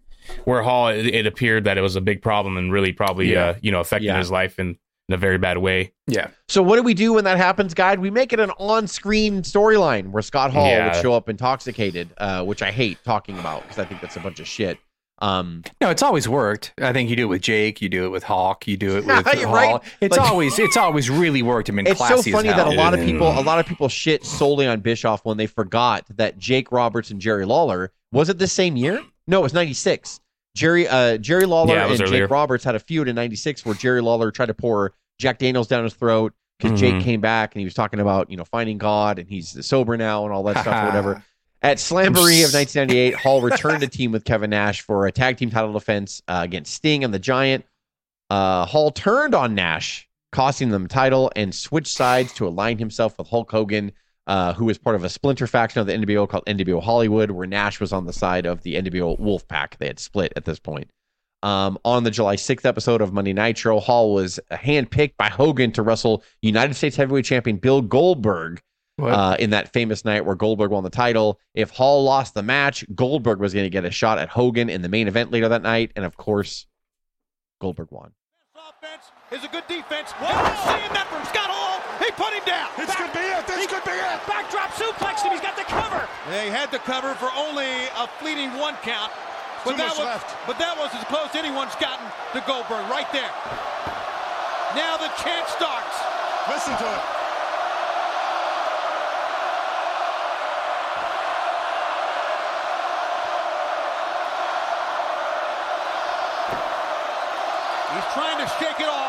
Speaker 2: where Hall. It, it appeared that it was a big problem and really probably
Speaker 3: Yeah.
Speaker 2: uh, you know affected
Speaker 3: Yeah.
Speaker 2: his life in, in a very bad way.
Speaker 1: Yeah.
Speaker 3: So what do we do when that happens, guide? We make it an on-screen storyline where Scott Hall
Speaker 2: Yeah.
Speaker 3: would show up intoxicated, uh, which I hate talking about because I think that's a bunch of shit. Um,
Speaker 1: No, it's always worked. I think you do it with Jake, you do it with Hawk, you do it with
Speaker 3: you're
Speaker 1: Hall.
Speaker 3: right.
Speaker 1: It's
Speaker 3: Like-
Speaker 1: always it's always really worked him in
Speaker 3: it's so funny that a lot of people, a lot of people shit solely on Bischoff when they forgot that Jake Roberts and Jerry Lawler was it the same year? No, it was '96. Jerry, uh, Jerry Lawler
Speaker 2: Yeah,
Speaker 3: and
Speaker 2: was
Speaker 3: Jake. Roberts had a feud in '96 where Jerry Lawler tried to pour Jack Daniels down his throat because Jake
Speaker 2: Mhm.
Speaker 3: came back and he was talking about you know finding God and he's sober now and all that stuff or whatever. At Slamboree of 1998, Hall returned to team with Kevin Nash for a tag team title defense uh, against Sting and the Giant. Uh, Hall turned on Nash, costing them the title, and switched sides to align himself with Hulk Hogan, uh, who was part of a splinter faction of the NWO called NWO Hollywood, where Nash was on the side of the NWO Wolfpack. They had split at this point. Um, on the July 6th episode of Monday Nitro, Hall was handpicked by Hogan to wrestle United States Heavyweight Champion Bill Goldberg uh, in that famous night where Goldberg won the title. If Hall lost the match, Goldberg was going to get a shot at Hogan in the main event later that night. And of course, Goldberg won.
Speaker 9: Offense is a good defense. Oh, seeing that from Scott Hall. He put him down.
Speaker 4: This could be it. This could be it.
Speaker 8: Backdrop suplex him. He's got the cover.
Speaker 9: They had the cover for only a fleeting one count. But that was
Speaker 4: left.
Speaker 9: but that was as close anyone's gotten to Goldberg right there. Now the chant starts.
Speaker 4: Listen to it.
Speaker 9: He's trying to shake it off.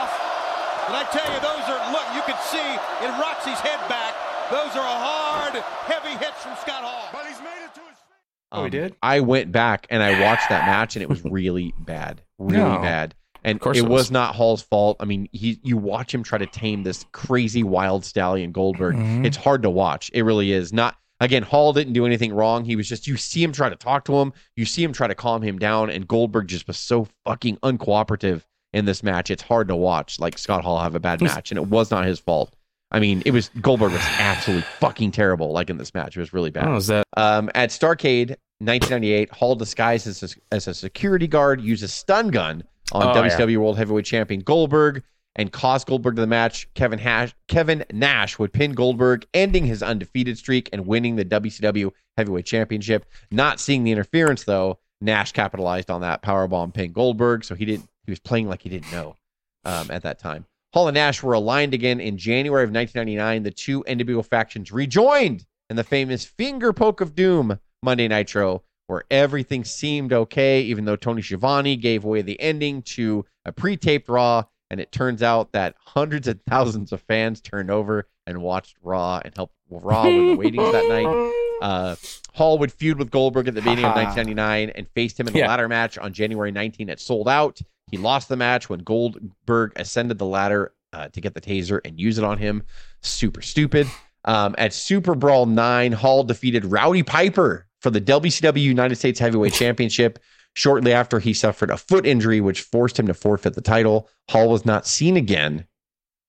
Speaker 9: But I tell you, those are look, you can see in Roxy's head back. Those are hard, heavy hits from Scott Hall.
Speaker 4: But he's made it to his feet.
Speaker 1: Oh, he did?
Speaker 3: I went back and I watched that match, and it was really bad, really
Speaker 1: No.
Speaker 3: bad. And
Speaker 2: course
Speaker 3: it
Speaker 2: it
Speaker 3: was
Speaker 2: was.
Speaker 3: not Hall's fault. I mean, he you watch him try to tame this crazy wild stallion Goldberg.
Speaker 1: Mhm.
Speaker 3: It's hard to watch. It really is. Not again, Hall didn't do anything wrong. He was just you see him try to talk to him, you see him try to calm him down, and Goldberg just was so fucking uncooperative in this match. It's hard to watch. Like Scott Hall have a bad match, and it was not his fault. I mean, it was Goldberg was absolutely fucking terrible. Like in this match, it was really bad.
Speaker 2: Oh, is that?
Speaker 3: Um, at Starcade 1998, Hall disguised as a, as a security guard used a stun gun on
Speaker 2: Oh,
Speaker 3: WCW World Heavyweight Champion Goldberg and cost Goldberg to the match. Kevin Hash, Kevin Nash would pin Goldberg, ending his undefeated streak and winning the WCW Heavyweight Championship. Not seeing the interference though, Nash capitalized on that powerbomb pin Goldberg, so he didn't. He was playing like he didn't know um, at that time. Hall and Nash were aligned again in January of 1999. The two NWO factions rejoined in the famous Finger Poke of Doom Monday Nitro, where everything seemed okay, even though Tony Schiavone gave away the ending to a pre-taped Raw, and it turns out that hundreds of thousands of fans turned over and watched Raw and helped Raw win the ratings that night. Uh, Hall would feud with Goldberg at the beginning of 1999 and faced him in the
Speaker 2: Yeah.
Speaker 3: ladder match on January 19 at Souled Out. He lost the match when Goldberg ascended the ladder uh, to get the taser and use it on him. Super stupid. Um, at Super Brawl 9, Hall defeated Rowdy Piper for the WCW United States Heavyweight Championship. Shortly after, he suffered a foot injury, which forced him to forfeit the title. Hall was not seen again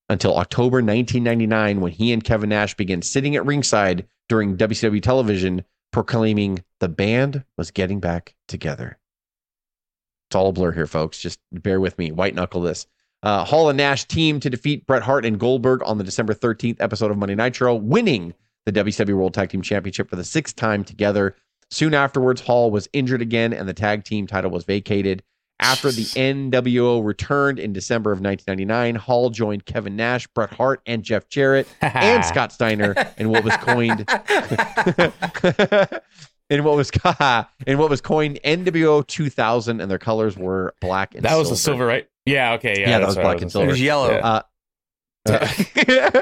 Speaker 3: until October 1999 when he and Kevin Nash began sitting at ringside during WCW television, proclaiming the band was getting back together. It's all a blur here, folks. Just bear with me. White knuckle this. Uh, Hall and Nash team to defeat Bret Hart and Goldberg on the December 13th episode of Monday Nitro, winning the WCW World Tag Team Championship for the sixth time together. Soon afterwards, Hall was injured again and the tag team title was vacated. After the NWO returned in December of 1999, Hall joined Kevin Nash, Bret Hart, and Jeff Jarrett and Scott Steiner in what was coined in what was in what was coined NWO 2000, and their colors were black and silver.
Speaker 2: That was
Speaker 3: silver.
Speaker 2: the silver, right? Yeah. Okay. Yeah.
Speaker 3: Yeah, that was
Speaker 2: what I
Speaker 3: black and silver.
Speaker 1: It was yellow.
Speaker 2: Yeah.
Speaker 3: Uh,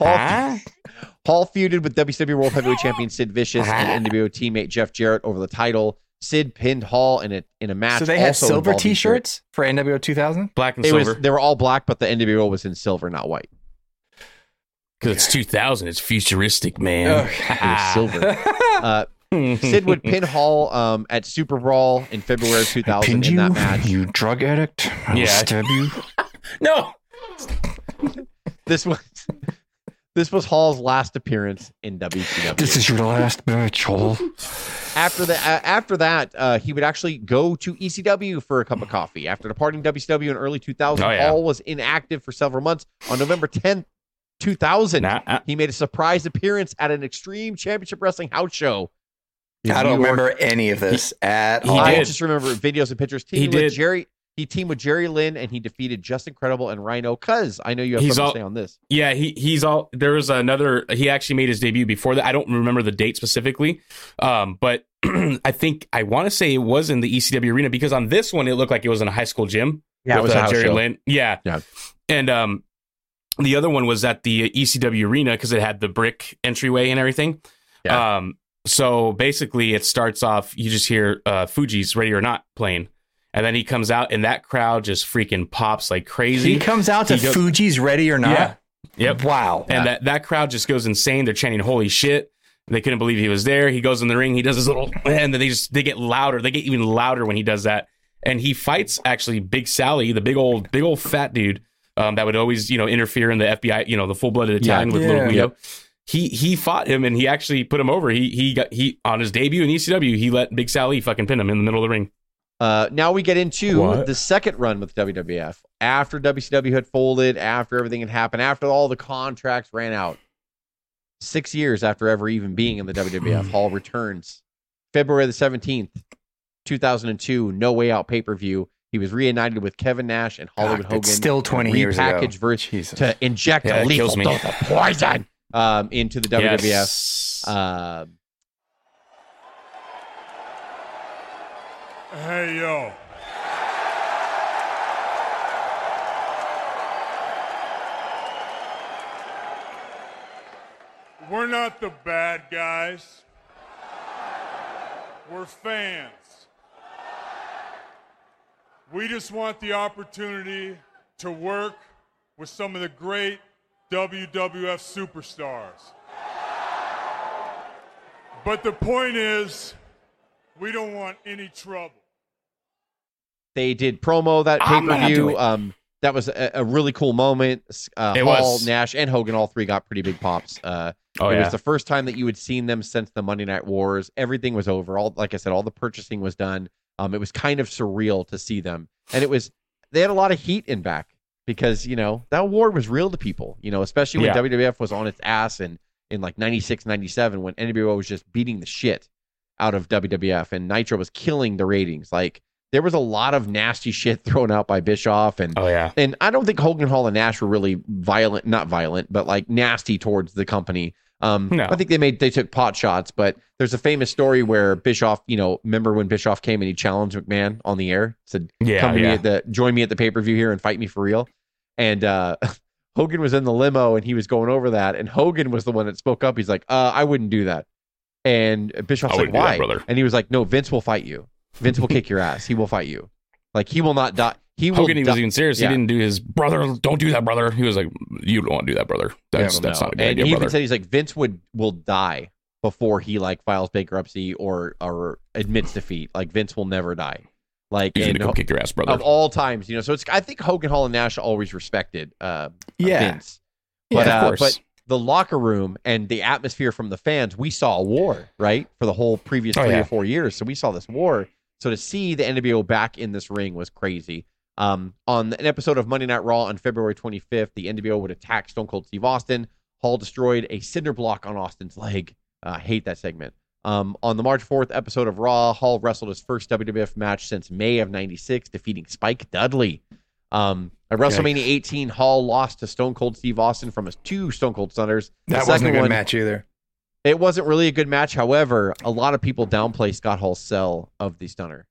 Speaker 3: Hall, Hall feuded with WCW World Heavyweight Champion Sid Vicious and NWO teammate Jeff Jarrett over the title. Sid pinned Hall in a in a match.
Speaker 1: so they had silver T-shirts for NWO 2000.
Speaker 2: Black and
Speaker 3: It was
Speaker 2: silver.
Speaker 3: they were all black, but the NWO was in silver, not white.
Speaker 2: Because it's 2000. It's futuristic, man.
Speaker 3: It was silver. Uh, Sid would pin Hall um, at Super Brawl in February of 2000 in that match.
Speaker 1: you drug addict. I'll
Speaker 2: Yeah.
Speaker 1: stab you.
Speaker 2: no.
Speaker 3: This was this was Hall's last appearance in WCW.
Speaker 1: This is your last match, Hall.
Speaker 3: after that, uh, after that, uh, he would actually go to ECW for a cup of coffee. After departing WCW in early 2000,
Speaker 2: Oh, yeah.
Speaker 3: Hall was inactive for several months. On November 10th, 2000,
Speaker 2: Nah, uh,
Speaker 3: he made a surprise appearance at an Extreme Championship Wrestling house show. In
Speaker 1: I don't
Speaker 3: New York.
Speaker 1: remember any of this at
Speaker 2: He
Speaker 1: all.
Speaker 3: I just remember videos and pictures.
Speaker 2: He
Speaker 3: Teaming with
Speaker 2: did.
Speaker 3: Jerry. He teamed with Jerry Lynn and he defeated Justin Credible and Rhino. Cuz I know you have
Speaker 2: He's
Speaker 3: something
Speaker 2: all-
Speaker 3: to say on this.
Speaker 2: Yeah, he he's all there was another he actually made his debut before that. I don't remember the date specifically. Um, but I think I want to say it was in the ECW arena because on this one it looked like it was in a high school gym.
Speaker 3: Yeah, it was
Speaker 2: uh, Jerry
Speaker 3: show.
Speaker 2: Lynn. Yeah.
Speaker 3: Yeah.
Speaker 2: And um the other one was at the ECW arena because it had the brick entryway and everything.
Speaker 3: Yeah.
Speaker 2: Um so basically it starts off you just hear uh Fugees' ready or not playing. And then he comes out and that crowd just freaking pops like crazy.
Speaker 1: He comes out to
Speaker 2: goes-
Speaker 1: Fugees' Ready or Not.
Speaker 2: Yeah. Yep.
Speaker 1: Wow.
Speaker 2: And that, that crowd just goes insane. They're chanting "Holy shit!" They couldn't believe he was there. He goes in the ring. He does his little, and then they just they get louder. They get even louder when he does that. And he fights actually Big Sally, the big old big old fat dude um, that would always you know interfere in the FBI, you know, the full blooded Italian with
Speaker 1: Yeah.
Speaker 2: little Guido.
Speaker 3: Yep.
Speaker 2: He he fought him and he actually put him over. He he got he on his debut in ECW. He let Big Sally fucking pin him in the middle of the ring.
Speaker 3: Uh, now we get into
Speaker 2: What?
Speaker 3: the second run with WWF. After WCW had folded, after everything had happened, after all the contracts ran out. Six years after ever even being in the WWF, Hall returns. February the 17th, 2002, No Way Out pay per view. He was reunited with Kevin Nash and Hollywood
Speaker 1: God,
Speaker 3: Hogan.
Speaker 1: it's still 20 years ago.
Speaker 3: Repackaged version
Speaker 1: Jesus.
Speaker 3: to inject
Speaker 2: Yeah,
Speaker 3: a lethal dose of poison um, into the WWF.
Speaker 2: Yes.
Speaker 3: Um,
Speaker 5: Hey, yo. We're not the bad guys. We're fans. We just want the opportunity to work with some of the great WWF superstars. But the point is, we don't want any trouble.
Speaker 3: they did promo that pay
Speaker 1: I'm
Speaker 3: per view. Um, that was a, a really cool moment. Uh,
Speaker 2: It
Speaker 3: Hall,
Speaker 2: was.
Speaker 3: Nash, and Hogan, all three got pretty big pops. Uh,
Speaker 2: Oh,
Speaker 3: it
Speaker 2: yeah.
Speaker 3: was the first time that you had seen them since the Monday Night Wars. Everything was over. All like I said, all the purchasing was done. Um, it was kind of surreal to see them, and it was they had a lot of heat in back because you know that war was real to people. You know, especially when
Speaker 2: Yeah.
Speaker 3: WWF was on its ass and in like 96, 97, when NWO was just beating the shit out of WWF and Nitro was killing the ratings. Like there was a lot of nasty shit thrown out by Bischoff and
Speaker 2: Oh yeah.
Speaker 3: and I don't think Hogan Hall and Nash were really violent, not violent, but like nasty towards the company. Um,
Speaker 2: No.
Speaker 3: I think they made they took pot shots, but there's a famous story where Bischoff, you know, remember when Bischoff came and he challenged McMahon on the air, said,
Speaker 2: Yeah,
Speaker 3: "Come me
Speaker 2: yeah.
Speaker 3: at the join me at the pay per view here and fight me for real." And uh, Hogan was in the limo and he was going over that, and Hogan was the one that spoke up. He's like, uh, "I wouldn't do that." And Bischoff
Speaker 2: I
Speaker 3: said,
Speaker 2: wouldn't that,
Speaker 3: "Why?"
Speaker 2: brother.
Speaker 3: and he was like, "No, Vince will fight you. Vince will kick your ass. He will fight you. Like he will not die. He.
Speaker 2: Hogan, he was
Speaker 3: die-
Speaker 2: even serious.
Speaker 3: Yeah.
Speaker 2: He didn't do his brother. Don't do that, brother. He was like, "You don't want to do that, brother. That's
Speaker 3: Yeah,
Speaker 2: that's
Speaker 3: no.
Speaker 2: not a good
Speaker 3: and
Speaker 2: idea,
Speaker 3: he even
Speaker 2: brother."
Speaker 3: said he's like Vince would will die before he like files bankruptcy or or admits defeat. Like Vince will never die. Like
Speaker 2: He's
Speaker 3: and
Speaker 2: gonna come kick your ass, brother.
Speaker 3: of all times, you know. So it's I think Hogan Hall and Nash always respected uh,
Speaker 1: Yeah.
Speaker 3: Vince.
Speaker 2: Yeah,
Speaker 3: But
Speaker 2: of
Speaker 3: uh,
Speaker 2: course.
Speaker 3: but the locker room and the atmosphere from the fans, we saw a war, right? For the whole previous
Speaker 2: Oh,
Speaker 3: three
Speaker 2: yeah.
Speaker 3: or four years. So we saw this war. So to see the NWO back in this ring was crazy. Um, on an episode of Monday Night Raw on February 25th, the NWO would attack Stone Cold Steve Austin. Hall destroyed a cinder block on Austin's leg. Uh, hate that segment. Um, on the March 4th episode of Raw, Hall wrestled his first WWF match since May of 96, defeating Spike Dudley. Um, at WrestleMania 18, Hall lost to Stone Cold Steve Austin from his two Stone Cold Stunners.
Speaker 1: That wasn't a good
Speaker 3: one-
Speaker 1: match either.
Speaker 3: It wasn't really a good match. However, a lot of people downplay Scott Hall's sell of the Stunner.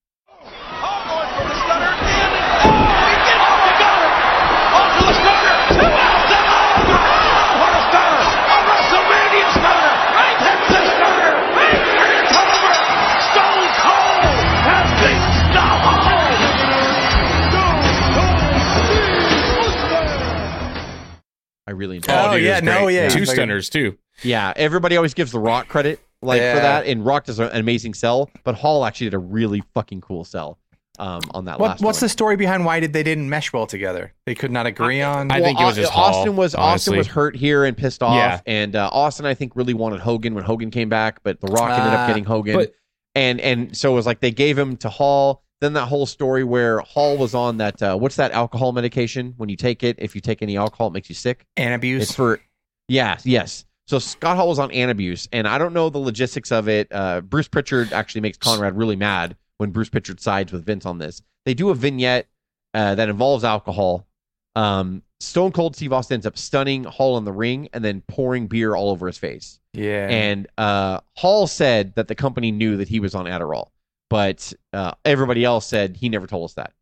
Speaker 3: I really enjoyed.
Speaker 1: Oh,
Speaker 3: it.
Speaker 2: dude,
Speaker 1: yeah,
Speaker 2: was
Speaker 1: no,
Speaker 2: great.
Speaker 1: yeah,
Speaker 2: Two
Speaker 1: like-
Speaker 2: stunners too.
Speaker 3: Yeah, everybody always gives The Rock credit like
Speaker 1: Yeah.
Speaker 3: for that, and Rock does an amazing sell, but Hall actually did a really fucking cool sell um, on that
Speaker 1: What,
Speaker 3: last
Speaker 1: what's
Speaker 3: one.
Speaker 1: the story behind why did they didn't mesh well together? They could not agree on.
Speaker 2: I think it was just
Speaker 3: Austin
Speaker 2: Hall,
Speaker 3: was Austin was hurt here and pissed off,
Speaker 2: Yeah.
Speaker 3: and uh, Austin I think really wanted Hogan when Hogan came back, but The Rock ended up
Speaker 1: Ah,
Speaker 3: getting Hogan,
Speaker 2: but-
Speaker 3: and and so it was like they gave him to Hall. Then that whole story where Hall was on that uh, what's that alcohol medication? When you take it, if you take any alcohol, it makes you sick.
Speaker 1: and abuse.
Speaker 3: It's for yeah, yes. So Scott Hall was on Antabuse, and I don't know the logistics of it. Uh, Bruce Pritchard actually makes Conrad really mad when Bruce Pritchard sides with Vince on this. They do a vignette uh, that involves alcohol. Um, Stone Cold Steve Austin ends up stunning Hall in the ring and then pouring beer all over his face.
Speaker 1: yeah.
Speaker 3: And uh, Hall said that the company knew that he was on Adderall, but uh, everybody else said he never told us that.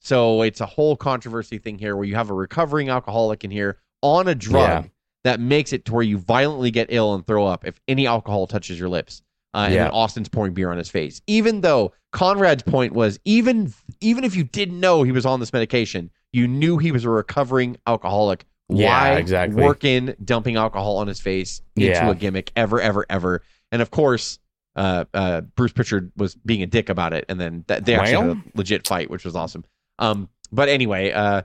Speaker 3: So it's a whole controversy thing here where you have a recovering alcoholic in here on a drug
Speaker 2: Yeah.
Speaker 3: that makes it to where you violently get ill and throw up if any alcohol touches your lips. Uh, and
Speaker 2: Yeah.
Speaker 3: then Austin's pouring beer on his face. Even though Conrad's point was even even if you didn't know he was on this medication, you knew he was a recovering alcoholic.
Speaker 2: Yeah,
Speaker 3: Why
Speaker 2: exactly.
Speaker 3: work in dumping alcohol on his face into
Speaker 2: Yeah.
Speaker 3: a gimmick ever, ever, ever? And of course, uh, uh, Bruce Pritchard was being a dick about it, and then th- they actually
Speaker 2: Well.
Speaker 3: had a legit fight, which was awesome. Um, but anyway, uh,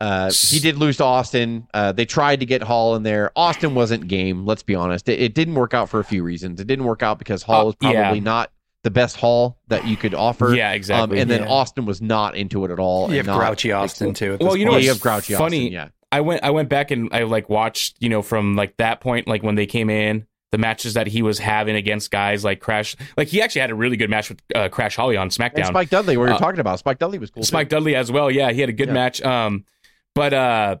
Speaker 3: uh, he did lose to Austin. Uh, they tried to get Hall in there. Austin wasn't game. Let's be honest. It, it didn't work out for a few reasons. It didn't work out because Hall
Speaker 2: Uh,
Speaker 3: was probably
Speaker 2: yeah.
Speaker 3: not the best Hall that you could offer.
Speaker 2: Yeah, exactly.
Speaker 3: Um, and then
Speaker 1: Yeah.
Speaker 3: Austin was not into it at all.
Speaker 1: you
Speaker 3: and
Speaker 1: have
Speaker 3: not-
Speaker 1: grouchy Austin too. at
Speaker 2: Well,
Speaker 1: this
Speaker 2: you know
Speaker 3: Yeah, you have grouchy
Speaker 2: funny?
Speaker 3: Austin. Yeah.
Speaker 2: I went I went back and I like watched you know from like that point like when they came in the matches that he was having against guys like Crash like he actually had a really good match with uh, Crash Holly on
Speaker 3: And
Speaker 2: SmackDown.
Speaker 3: Spike Dudley, what you're
Speaker 2: Uh,
Speaker 3: talking about. Spike Dudley was cool. too.
Speaker 2: Spike Dudley as well. Yeah, he had a good
Speaker 3: Yeah.
Speaker 2: match. Um, but uh,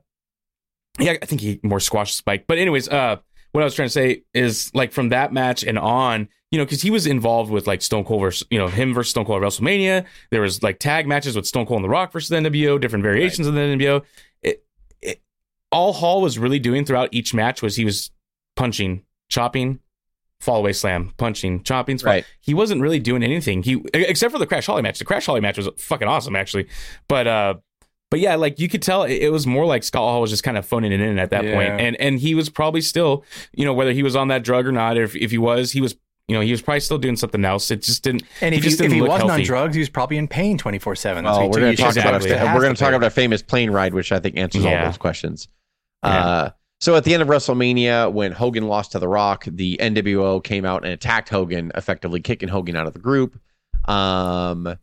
Speaker 2: yeah, I think he more squashed Spike. But anyways, uh, what I was trying to say is like from that match and on, you know, because he was involved with like Stone Cold versus you know him versus Stone Cold at WrestleMania. There was like tag matches with Stone Cold and The Rock versus the NWO, different variations of the NWO. It, it, all Hall was really doing throughout each match was he was punching, chopping, fall away slam, punching, chopping. spot.
Speaker 3: Right.
Speaker 2: He wasn't really doing anything. He except for the Crash Holly match. The Crash Holly match was fucking awesome, actually. But uh, but yeah, like you could tell, it, it was more like Scott Hall was just kind of phoning it in at that
Speaker 1: Yeah.
Speaker 2: point. and and he was probably still, you know, whether he was on that drug or not, if if he was, he was you know, he was probably still doing something else. It just didn't.
Speaker 1: And
Speaker 2: he
Speaker 1: if,
Speaker 2: just
Speaker 1: he, if
Speaker 2: didn't
Speaker 1: he
Speaker 2: look
Speaker 1: wasn't on drugs, he was probably in pain twenty four seven.
Speaker 3: Well, we're going to talk about
Speaker 2: exactly.
Speaker 3: we're going to talk about a famous plane ride, which I think answers all those questions.
Speaker 2: Yeah.
Speaker 3: Uh, so at the end of WrestleMania, when Hogan lost to The Rock, the NWO came out and attacked Hogan, effectively kicking Hogan out of the group. Um,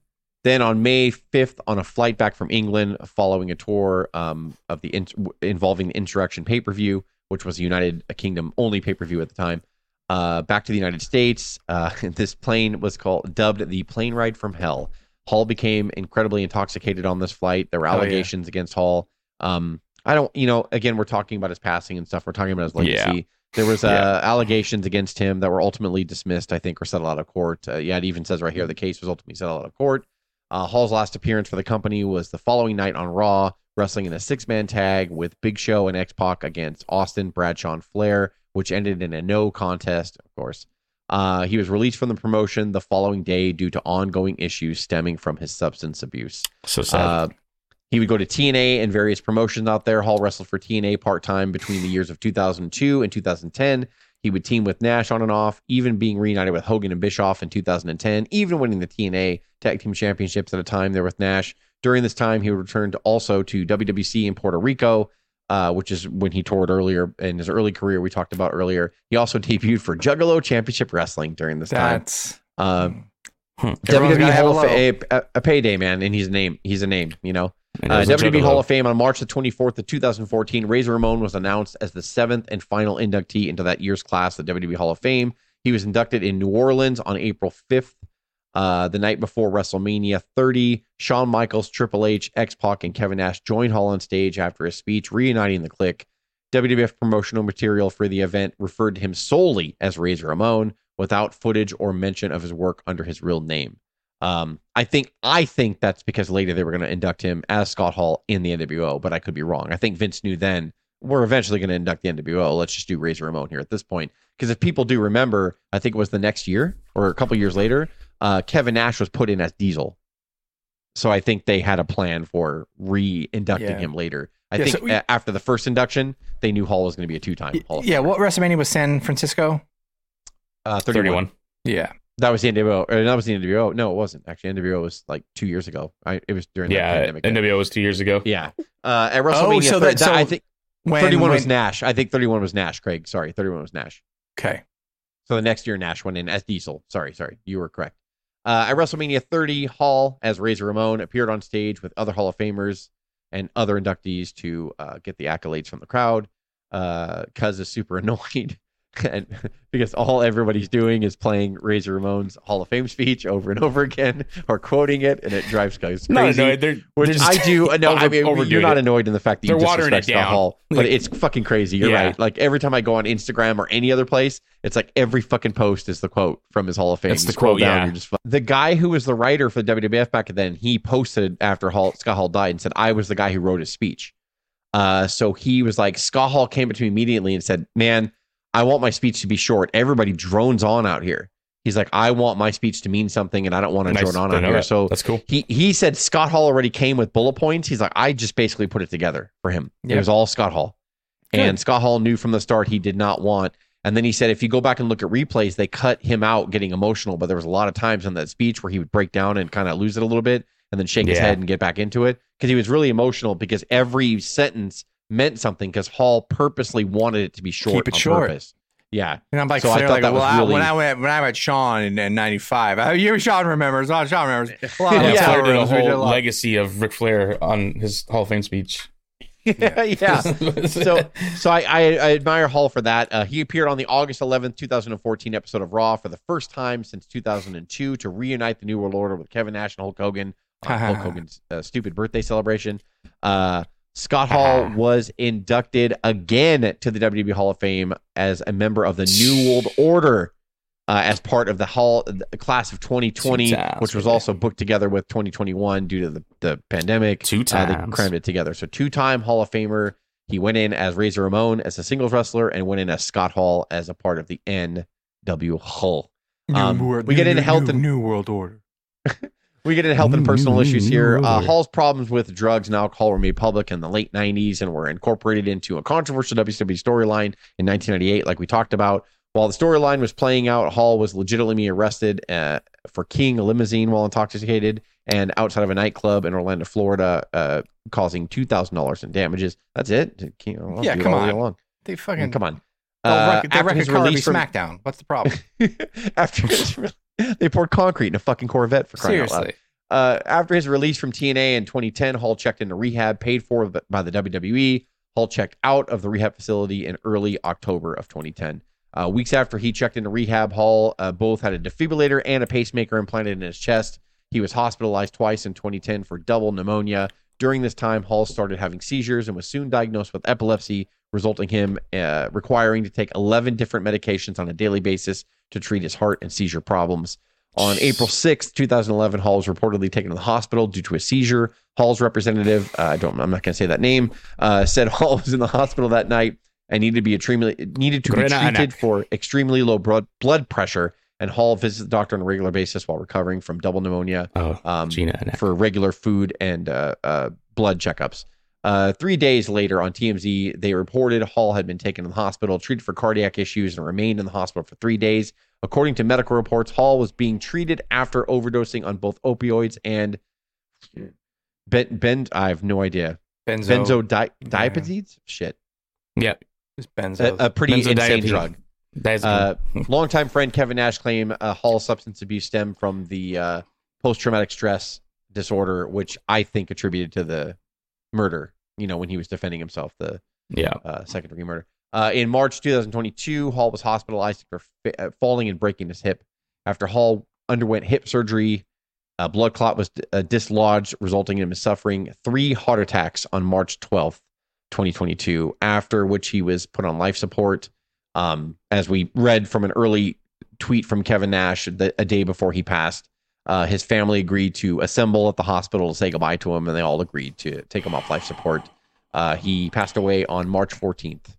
Speaker 3: then on May 5th, on a flight back from England, following a tour um, of the in- involving the Insurrection pay per view, which was a United Kingdom only pay per view at the time, uh, back to the United States. Uh, this plane was called dubbed the plane ride from hell. Hall became incredibly intoxicated on this flight. There were
Speaker 1: Oh, yeah.
Speaker 3: allegations against Hall. Um, I don't, you know, again, we're talking about his passing and stuff. We're talking about his legacy.
Speaker 2: Yeah.
Speaker 3: There was uh,
Speaker 2: Yeah.
Speaker 3: allegations against him that were ultimately dismissed, I think, or settled out of court. Uh, yeah, it even says right here the case was ultimately settled out of court. Uh, Hall's last appearance for the company was the following night on Raw, wrestling in a six man tag with Big Show and X Pac against Austin, Bradshaw, and Flair, which ended in a no contest, of course. Uh, he was released from the promotion the following day due to ongoing issues stemming from his substance abuse.
Speaker 2: So sad.
Speaker 3: Uh, he would go to TNA and various promotions out there. Hall wrestled for TNA part time between the years of 2002 and 2010. He would team with Nash on and off, even being reunited with Hogan and Bischoff in 2010, even winning the TNA Tag Team Championships at a time there with Nash. During this time, he would return to also to WWC in Puerto Rico, uh, which is when he toured earlier in his early career. We talked about earlier. He also debuted for Juggalo Championship Wrestling during this time.
Speaker 1: That's
Speaker 3: Um,
Speaker 1: Everyone's
Speaker 3: WWE Hall of. Fame, a, a payday man, and he's a name. He's a name, you know. Uh, WWE. Hall of Fame on March the 24th of 2014. Razor Ramon was announced as the seventh and final inductee into that year's class, the WWE Hall of Fame. He was inducted in New Orleans on April 5th, uh, the night before WrestleMania 30. Shawn Michaels, Triple H, X Pac, and Kevin Nash joined Hall on stage after his speech, reuniting the Kliq. WWF promotional material for the event referred to him solely as Razor Ramon, without footage or mention of his work under his real name. Um, I think I think that's because later they were going to induct him as Scott Hall in the NWO, but I could be wrong. I think Vince knew then we're eventually going to induct the NWO. Let's just do Razor Ramon here at this point. Because if people do remember, I think it was the next year or a couple years later, uh, Kevin Nash was put in as Diesel. So I think they had a plan for re-inducting
Speaker 1: Yeah.
Speaker 3: him later. I
Speaker 1: Yeah,
Speaker 3: think
Speaker 1: so we-
Speaker 3: after the first induction, they knew Hall was going to be a two-time Hall. of
Speaker 1: yeah.
Speaker 3: Famer.
Speaker 1: What WrestleMania was San Francisco?
Speaker 3: Uh, 31.
Speaker 2: 31.
Speaker 1: Yeah.
Speaker 3: That was the NWO. Or that was the NWO. No, it wasn't. Actually, NWO was like two years ago. I, it was during the
Speaker 2: Yeah,
Speaker 3: pandemic.
Speaker 2: NWO was two years ago.
Speaker 3: Yeah. Uh, at WrestleMania,
Speaker 1: Oh, so
Speaker 3: thir-
Speaker 1: that- so
Speaker 3: I think
Speaker 1: When,
Speaker 3: 31 was Nash. I think 31 was Nash, Craig. Sorry, 31 was Nash.
Speaker 1: Okay.
Speaker 3: So the next year, Nash went in as Diesel. Sorry, sorry. You were correct. Uh, at WrestleMania 30, Hall, as Razor Ramon, appeared on stage with other Hall of Famers and other inductees to uh, get the accolades from the crowd. Uh, Cuz is super annoyed. And because all everybody's doing is playing Razor Ramon's Hall of Fame speech over and over again or quoting it, and it drives guys
Speaker 2: No,
Speaker 3: crazy.
Speaker 2: no, they're,
Speaker 3: Which
Speaker 2: they're
Speaker 3: I do. No, I mean, you're not annoyed in the fact that you
Speaker 2: They're watering
Speaker 3: disrespect
Speaker 2: down.
Speaker 3: Hall, but
Speaker 2: Like-
Speaker 3: it's fucking crazy. You're
Speaker 2: Yeah.
Speaker 3: right. Like every time I go on Instagram or any other place, it's like every fucking post is the quote from his Hall of Fame. You
Speaker 2: the quote,
Speaker 3: down,
Speaker 2: yeah.
Speaker 3: just the guy who was the writer for the WWF back then. He posted after Hall, Scott Hall died and said, "I was the guy who wrote his speech." Uh, so he was like, Scott Hall came up to me immediately and said, "Man, I want my speech to be short. Everybody drones on out here." He's like, "I want my speech to mean something, and I don't want to
Speaker 2: Nice.
Speaker 3: drone on out here."
Speaker 2: that.
Speaker 3: So
Speaker 2: That's cool.
Speaker 3: he he said Scott Hall already came with bullet points. He's like, I just basically put it together for him. It was all Scott Hall. And Scott Hall knew from the start he did not want. And then he said, if you go back and look at replays, they cut him out getting emotional. But there was a lot of times in that speech where he would break down and kind of lose it a little bit and then shake his head and get back into it because he was really emotional because every sentence meant something because Hall purposely wanted it to be short
Speaker 1: Keep it
Speaker 3: on
Speaker 1: short.
Speaker 3: purpose. Yeah.
Speaker 1: And I'm like,
Speaker 3: So I thought
Speaker 1: like
Speaker 3: that
Speaker 1: well,
Speaker 3: was
Speaker 1: I-
Speaker 3: really-
Speaker 1: when I went when I met Sean in, in '95, uh, you Sean remembers. Oh, Sean remembers. A
Speaker 2: Yeah,
Speaker 3: Yeah.
Speaker 2: Flair did a
Speaker 1: rooms, we did
Speaker 2: whole
Speaker 1: a
Speaker 2: legacy of Ric Flair on his Hall of Fame speech.
Speaker 3: yeah. so so I, I, I admire Hall for that. Uh, he appeared on the August 11th, 2014 episode of Raw for the first time since 2002 to reunite the New World Order with Kevin Nash and Hulk Hogan on Hulk Hogan's uh, stupid birthday celebration. Uh, Scott Hall was inducted again to the WWE Hall of Fame as a member of the New World Order. Uh, as part of the Hall the class of 2020, which was also booked together with 2021 due to the, the pandemic.
Speaker 2: Two
Speaker 3: Uh, they crammed it together. So two time Hall of Famer. He went in as Razor Ramon as a singles wrestler and went in as Scott Hall as a part of the NW Hull. Um,
Speaker 1: world-
Speaker 3: we get into
Speaker 1: new-
Speaker 3: health
Speaker 1: new-
Speaker 3: and
Speaker 1: new world order.
Speaker 3: we get into health and personal
Speaker 2: New-
Speaker 3: issues here. Uh. Hall's problems with drugs and alcohol were made public in the late 90s and were incorporated into a controversial WCW storyline in 1998, like we talked about. While the storyline was playing out, Hall was legitimately arrested uh, for keying a limousine while intoxicated and outside of a nightclub in Orlando, Florida, uh, causing two thousand dollars in damages. That's it. I'll
Speaker 1: Yeah,
Speaker 3: do it
Speaker 1: come on.
Speaker 3: long.
Speaker 1: They fucking
Speaker 3: Come on.
Speaker 1: They'll
Speaker 3: Uh,
Speaker 1: wreck, they
Speaker 3: after
Speaker 1: wreck a
Speaker 3: his release from
Speaker 1: SmackDown. What's the problem?
Speaker 3: after his, they poured concrete in a fucking Corvette for crying out loud.
Speaker 1: Seriously.
Speaker 3: Uh, after his release from TNA in 2010, Hall checked into rehab, paid for by the WWE. Hall checked out of the rehab facility in early October of 2010. Uh, weeks after he checked into rehab, Hall uh, both had a defibrillator and a pacemaker implanted in his chest. He was hospitalized twice in 2010 for double pneumonia. During this time, Hall started having seizures and was soon diagnosed with epilepsy, resulting him uh, requiring to take 11 different medications on a daily basis to treat his heart and seizure problems. On April 6th, 2011, Hall was reportedly taken to the hospital due to a seizure. Hall's representative, uh, I don't, I'm not going to say that name, uh, said Hall was in the hospital that night and needed to be extremely needed to be treated for extremely low blood blood pressure. And Hall visits the doctor on a regular basis while recovering from double pneumonia
Speaker 2: Oh,
Speaker 3: um,
Speaker 2: Gina
Speaker 3: for regular food and uh, uh, blood checkups. Uh, three days later on TMZ, they reported Hall had been taken to the hospital, treated for cardiac issues, and remained in the hospital for three days. According to medical reports, Hall was being treated after overdosing on both opioids and ben, ben I have no idea.
Speaker 1: Benzo.
Speaker 3: Benzodiazepines? Shit.
Speaker 2: Yeah.
Speaker 1: Just benzo.
Speaker 3: A, a pretty insane drug.
Speaker 2: That's
Speaker 3: Uh, longtime friend Kevin Nash claimed uh, Hall's substance abuse stemmed from the uh, post traumatic stress disorder, which I think attributed to the murder. You know, when he was defending himself, the
Speaker 2: yeah.
Speaker 3: uh, second degree murder. Uh, in March 2022, Hall was hospitalized for fa- uh, falling and breaking his hip. After Hall underwent hip surgery, a blood clot was uh, dislodged, resulting in him suffering three heart attacks on March 12th, 2022, after which he was put on life support. Um, as we read from an early tweet from Kevin Nash the, a day before he passed, uh, his family agreed to assemble at the hospital to say goodbye to him, and they all agreed to take him off life support. Uh, he passed away on March 14th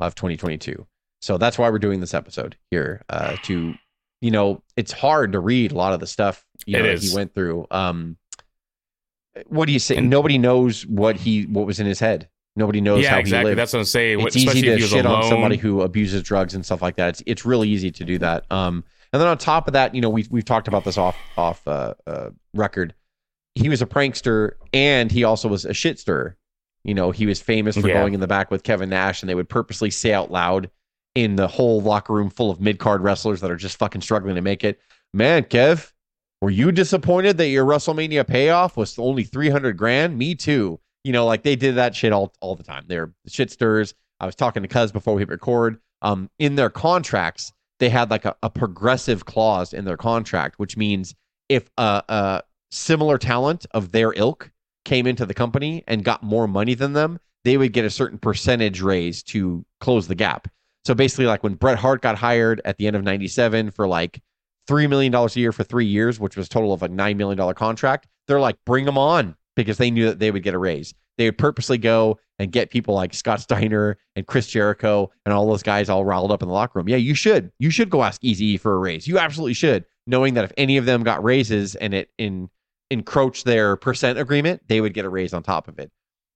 Speaker 3: of 2022. So that's why we're doing this episode here uh, to, you know, it's hard to read a lot of the stuff you know he went through. Um, what do you say?
Speaker 2: And-
Speaker 3: Nobody knows what he what was in his head. Nobody knows
Speaker 2: yeah,
Speaker 3: how
Speaker 2: exactly.
Speaker 3: he lived
Speaker 2: That's what I'm saying.
Speaker 3: It's easy
Speaker 2: especially if
Speaker 3: to shit
Speaker 2: alone.
Speaker 3: on somebody who abuses drugs and stuff like that. It's it's really easy to do that. Um, and then on top of that, you know, we we've talked about this off off uh, uh, record. He was a prankster, and he also was a shit stirrer. You know, he was famous for
Speaker 2: Yeah.
Speaker 3: going in the back with Kevin Nash, and they would purposely say out loud in the whole locker room full of mid card wrestlers that are just fucking struggling to make it. Man, Kev, were you disappointed that your WrestleMania payoff was only 300 grand? Me too. You know, like they did that shit all, all the time. They're shit stirs. I was talking to Cuz before we hit record. Um, in their contracts, they had like a, a progressive clause in their contract, which means if a, a similar talent of their ilk came into the company and got more money than them, they would get a certain percentage raise to close the gap. So basically, like when Bret Hart got hired at the end of 97 for like $3 million a year for three years, which was a total of a $9 million contract, they're like, bring them on because they knew that they would get a raise. They would purposely go and get people like Scott Steiner and Chris Jericho and all those guys all riled up in the locker room. Yeah, you should. You should go ask Easy for a raise. You absolutely should, knowing that if any of them got raises and it in encroached their percent agreement, they would get a raise on top of it.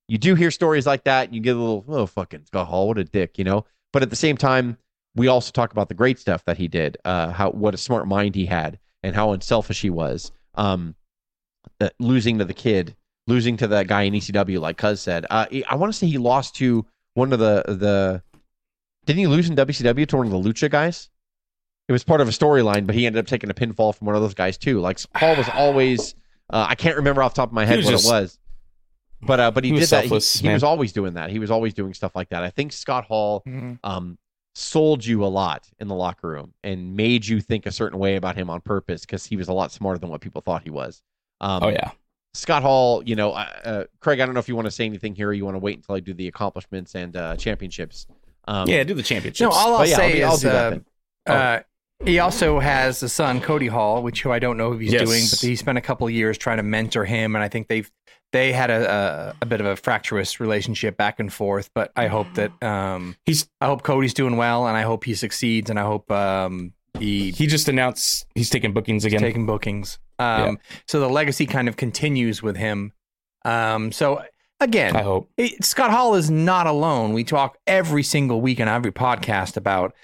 Speaker 3: You do hear stories like that. You get a little, oh, fucking Scott Hall, what a dick, you know? But at the same time, we also talk about the great stuff that he did, uh, how what a smart mind he had, and how unselfish he was. Um, losing to the kid, losing to that guy in ECW, like Cuz said. Uh, I want to say he lost to one of the the. Didn't he lose in WCW to one of the Lucha guys? It was part of a storyline, but he ended up taking a pinfall from one of those guys too. Like Paul was always, uh, I can't remember off the top of my head what
Speaker 2: just-
Speaker 3: it was, but uh, but he,
Speaker 2: he
Speaker 3: did that. He, he was always doing that. He was always doing stuff like that. I think Scott Hall
Speaker 1: Mhm.
Speaker 3: um, sold you a lot in the locker room and made you think a certain way about him on purpose because he was a lot smarter than what people thought he was. Um,
Speaker 2: oh yeah.
Speaker 3: Scott Hall, you know, uh, uh, Craig, I don't know if you want to say anything here or you want to wait until I do the accomplishments and uh, championships. Um,
Speaker 2: yeah, do the championships.
Speaker 1: No, all I'll
Speaker 3: but yeah,
Speaker 1: say
Speaker 3: I'll,
Speaker 1: is
Speaker 3: do that
Speaker 1: uh,
Speaker 3: then.
Speaker 1: uh, he also has a son, Cody Hall, which who I don't know who he's
Speaker 2: Yes.
Speaker 1: doing, but he spent a couple of years trying to mentor him, and I think they've they had a, a, a bit of a fractious relationship back and forth. But I hope that um,
Speaker 2: He's
Speaker 1: I hope Cody's doing well, and I hope he succeeds, and I hope um, he
Speaker 2: he just announced he's taking bookings again.
Speaker 1: taking bookings. Um, So the legacy kind of continues with him. Um, so again,
Speaker 2: I hope.
Speaker 1: it- Scott Hall is not alone. We talk every single week on every podcast about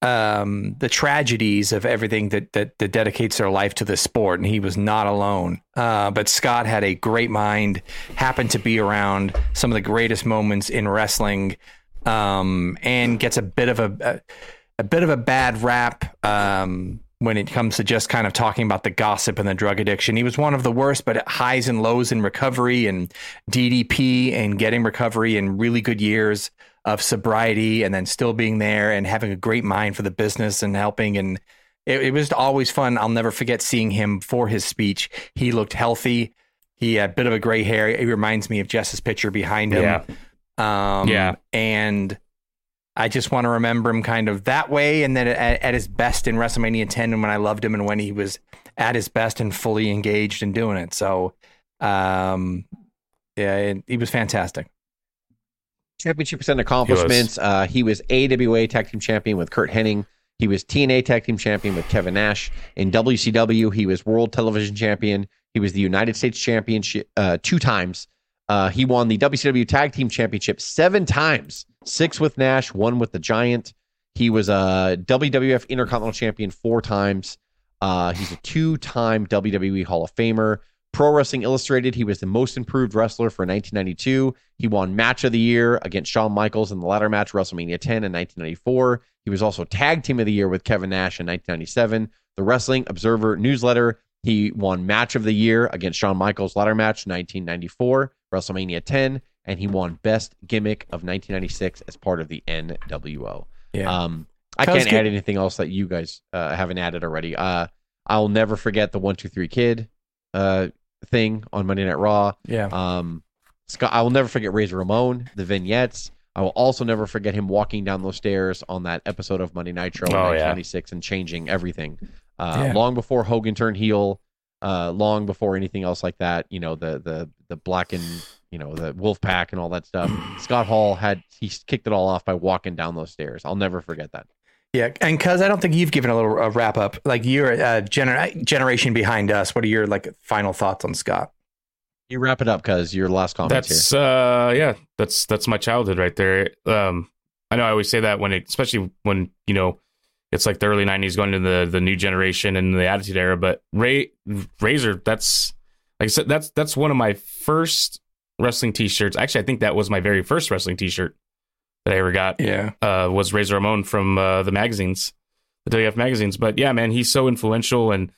Speaker 1: um, the tragedies of everything that, that that dedicates their life to the sport, and he was not alone. Uh, but Scott had a great mind, happened to be around some of the greatest moments in wrestling, um, and gets a bit of a, a a bit of a bad rap. Um, when it comes to just kind of talking about the gossip and the drug addiction. He was one of the worst, but highs and lows in recovery and DDP and getting recovery and really good years of sobriety and then still being there and having a great mind for the business and helping. And it, it was always fun. I'll never forget seeing him for his speech. He looked healthy. He had a bit of a gray hair. It reminds me of Jess's picture behind him.
Speaker 2: Yeah.
Speaker 1: Um,
Speaker 2: Yeah.
Speaker 1: And I just want to remember him kind of that way, and then at, at his best in WrestleMania 10, and when I loved him, and when he was at his best and fully engaged in doing it. So, um, yeah, it, he was fantastic.
Speaker 3: championships and accomplishments. uh, he was AWA Tag Team Champion with Curt Hennig. He was TNA Tag Team Champion with Kevin Nash. In WCW, he was World Television Champion. He was the United States Champion uh, two times. Uh, he won the WCW Tag Team Championship seven times, six with Nash, one with the Giant. He was a WWF Intercontinental Champion four times. Uh, he's a two-time WWE Hall of Famer. Pro Wrestling Illustrated, he was the most improved wrestler for 1992. He won Match of the Year against Shawn Michaels in the ladder match WrestleMania 10 in 1994. He was also Tag Team of the Year with Kevin Nash in 1997. The Wrestling Observer newsletter, he won Match of the Year against Shawn Michaels ladder match 1994, WrestleMania 10, and he won Best Gimmick of 1996 as part of the NWO.
Speaker 1: Yeah.
Speaker 3: Um, I can't
Speaker 1: get-
Speaker 3: add anything else that you guys uh, haven't added already. Uh, I'll never forget the one two three kid uh, thing on Monday Night Raw.
Speaker 1: Yeah.
Speaker 3: Um, Scott, I will never forget Razor Ramon, the vignettes. I will also never forget him walking down those stairs on that episode of Monday Nitro in
Speaker 2: Oh, yeah.
Speaker 3: 1996 and changing everything. Uh,
Speaker 1: Yeah.
Speaker 3: Long before Hogan turned heel, uh, long before anything else like that. You know the the the black and you know the Wolf Pack and all that stuff. Scott Hall had he kicked it all off by walking down those stairs. I'll never forget that.
Speaker 1: Yeah, and cuz I don't think you've given a little a wrap up. Like you're a gener- generation behind us. What are your like final thoughts on Scott?
Speaker 3: You wrap it up because your last comment here.
Speaker 2: That's uh yeah, that's that's my childhood right there. Um I know I always say that when it especially when, you know, it's like the early 90s going into the the new generation and the attitude era, but Ray Razor that's like I said that's that's one of my first wrestling t-shirts. Actually, I think that was my very first wrestling t-shirt that I ever got.
Speaker 1: Yeah.
Speaker 2: Uh was Razor Ramon from uh the magazines, the WF magazines. But yeah, man, he's so influential and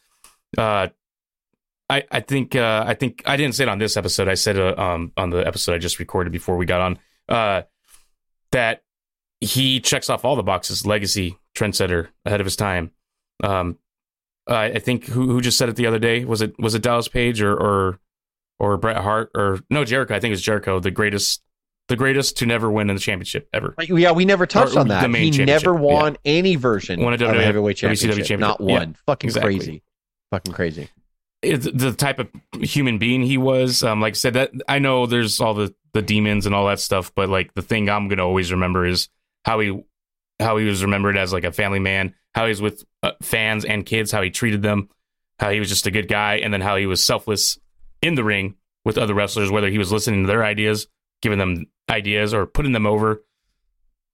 Speaker 2: uh I, I think uh, I think I didn't say it on this episode. I said uh, um, on the episode I just recorded before we got on uh, that he checks off all the boxes. Legacy, trendsetter, ahead of his time. Um, I I think who who just said it the other day was it was it Dallas Page or or or Bret Hart or no Jericho? I think it was Jericho, the greatest the greatest to never win in the championship ever.
Speaker 3: Like, yeah, we never touched
Speaker 2: Or
Speaker 3: on
Speaker 2: the
Speaker 3: that.
Speaker 2: main
Speaker 3: He never won any version
Speaker 2: Won a
Speaker 3: of a
Speaker 2: WWF
Speaker 3: heavyweight championship.
Speaker 2: championship.
Speaker 3: Not
Speaker 2: Yeah,
Speaker 3: one. Fucking
Speaker 2: exactly.
Speaker 3: crazy. Fucking crazy.
Speaker 2: the type of human being he was. Um, like I said, that I know there's all the the demons and all that stuff, but like the thing I'm gonna always remember is how he how he was remembered as like a family man, how he was with uh, fans and kids, how he treated them, how he was just a good guy, and then how he was selfless in the ring with other wrestlers, whether he was listening to their ideas, giving them ideas, or putting them over.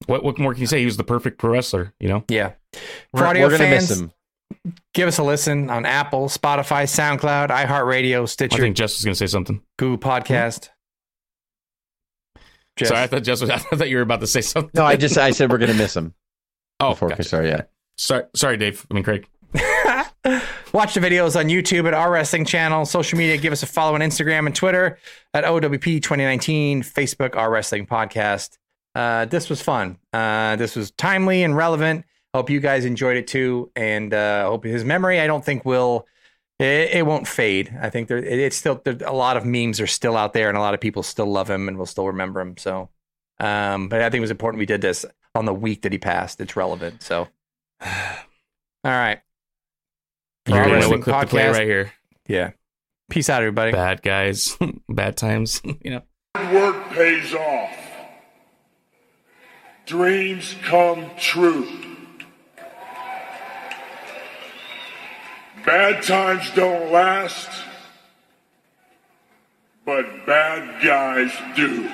Speaker 2: What what more can you say? He was the perfect pro wrestler, you know.
Speaker 1: Yeah. For
Speaker 3: We're,
Speaker 1: audio
Speaker 3: we're gonna
Speaker 1: fans,
Speaker 3: miss him.
Speaker 1: give us a listen on Apple, Spotify, SoundCloud, iHeartRadio, Stitcher.
Speaker 2: I
Speaker 1: Stitcher,
Speaker 2: think Jess was gonna say something.
Speaker 1: Google Podcast. Hmm? Jess.
Speaker 2: Sorry, I thought Jess was, I thought you were about to say something.
Speaker 3: No, I just I said we're gonna miss him.
Speaker 2: Oh,
Speaker 3: before
Speaker 2: gotcha.
Speaker 3: sorry, yeah.
Speaker 2: Sorry, sorry, Dave. I mean, Craig.
Speaker 1: Watch the videos on YouTube at our wrestling channel, social media. Give us a follow on Instagram and Twitter at OWP 2019, Facebook, our wrestling podcast. Uh, this was fun. Uh, this was timely and relevant. Hope you guys enjoyed it too. And uh, hope his memory, I don't think will, it, it won't fade. I think there, it, it's still, there, a lot of memes are still out there and a lot of people still love him and will still remember him. So, um, but I think it was important we did this on the week that he passed. It's relevant. So, all right. For
Speaker 2: You're
Speaker 1: our
Speaker 2: gonna know
Speaker 1: wrestling
Speaker 2: what clip to play right here.
Speaker 1: Yeah. Peace out, everybody.
Speaker 2: Bad guys, bad times. You know.
Speaker 12: Hard work pays off. Dreams come true. Bad times don't last.
Speaker 5: but bad guys do.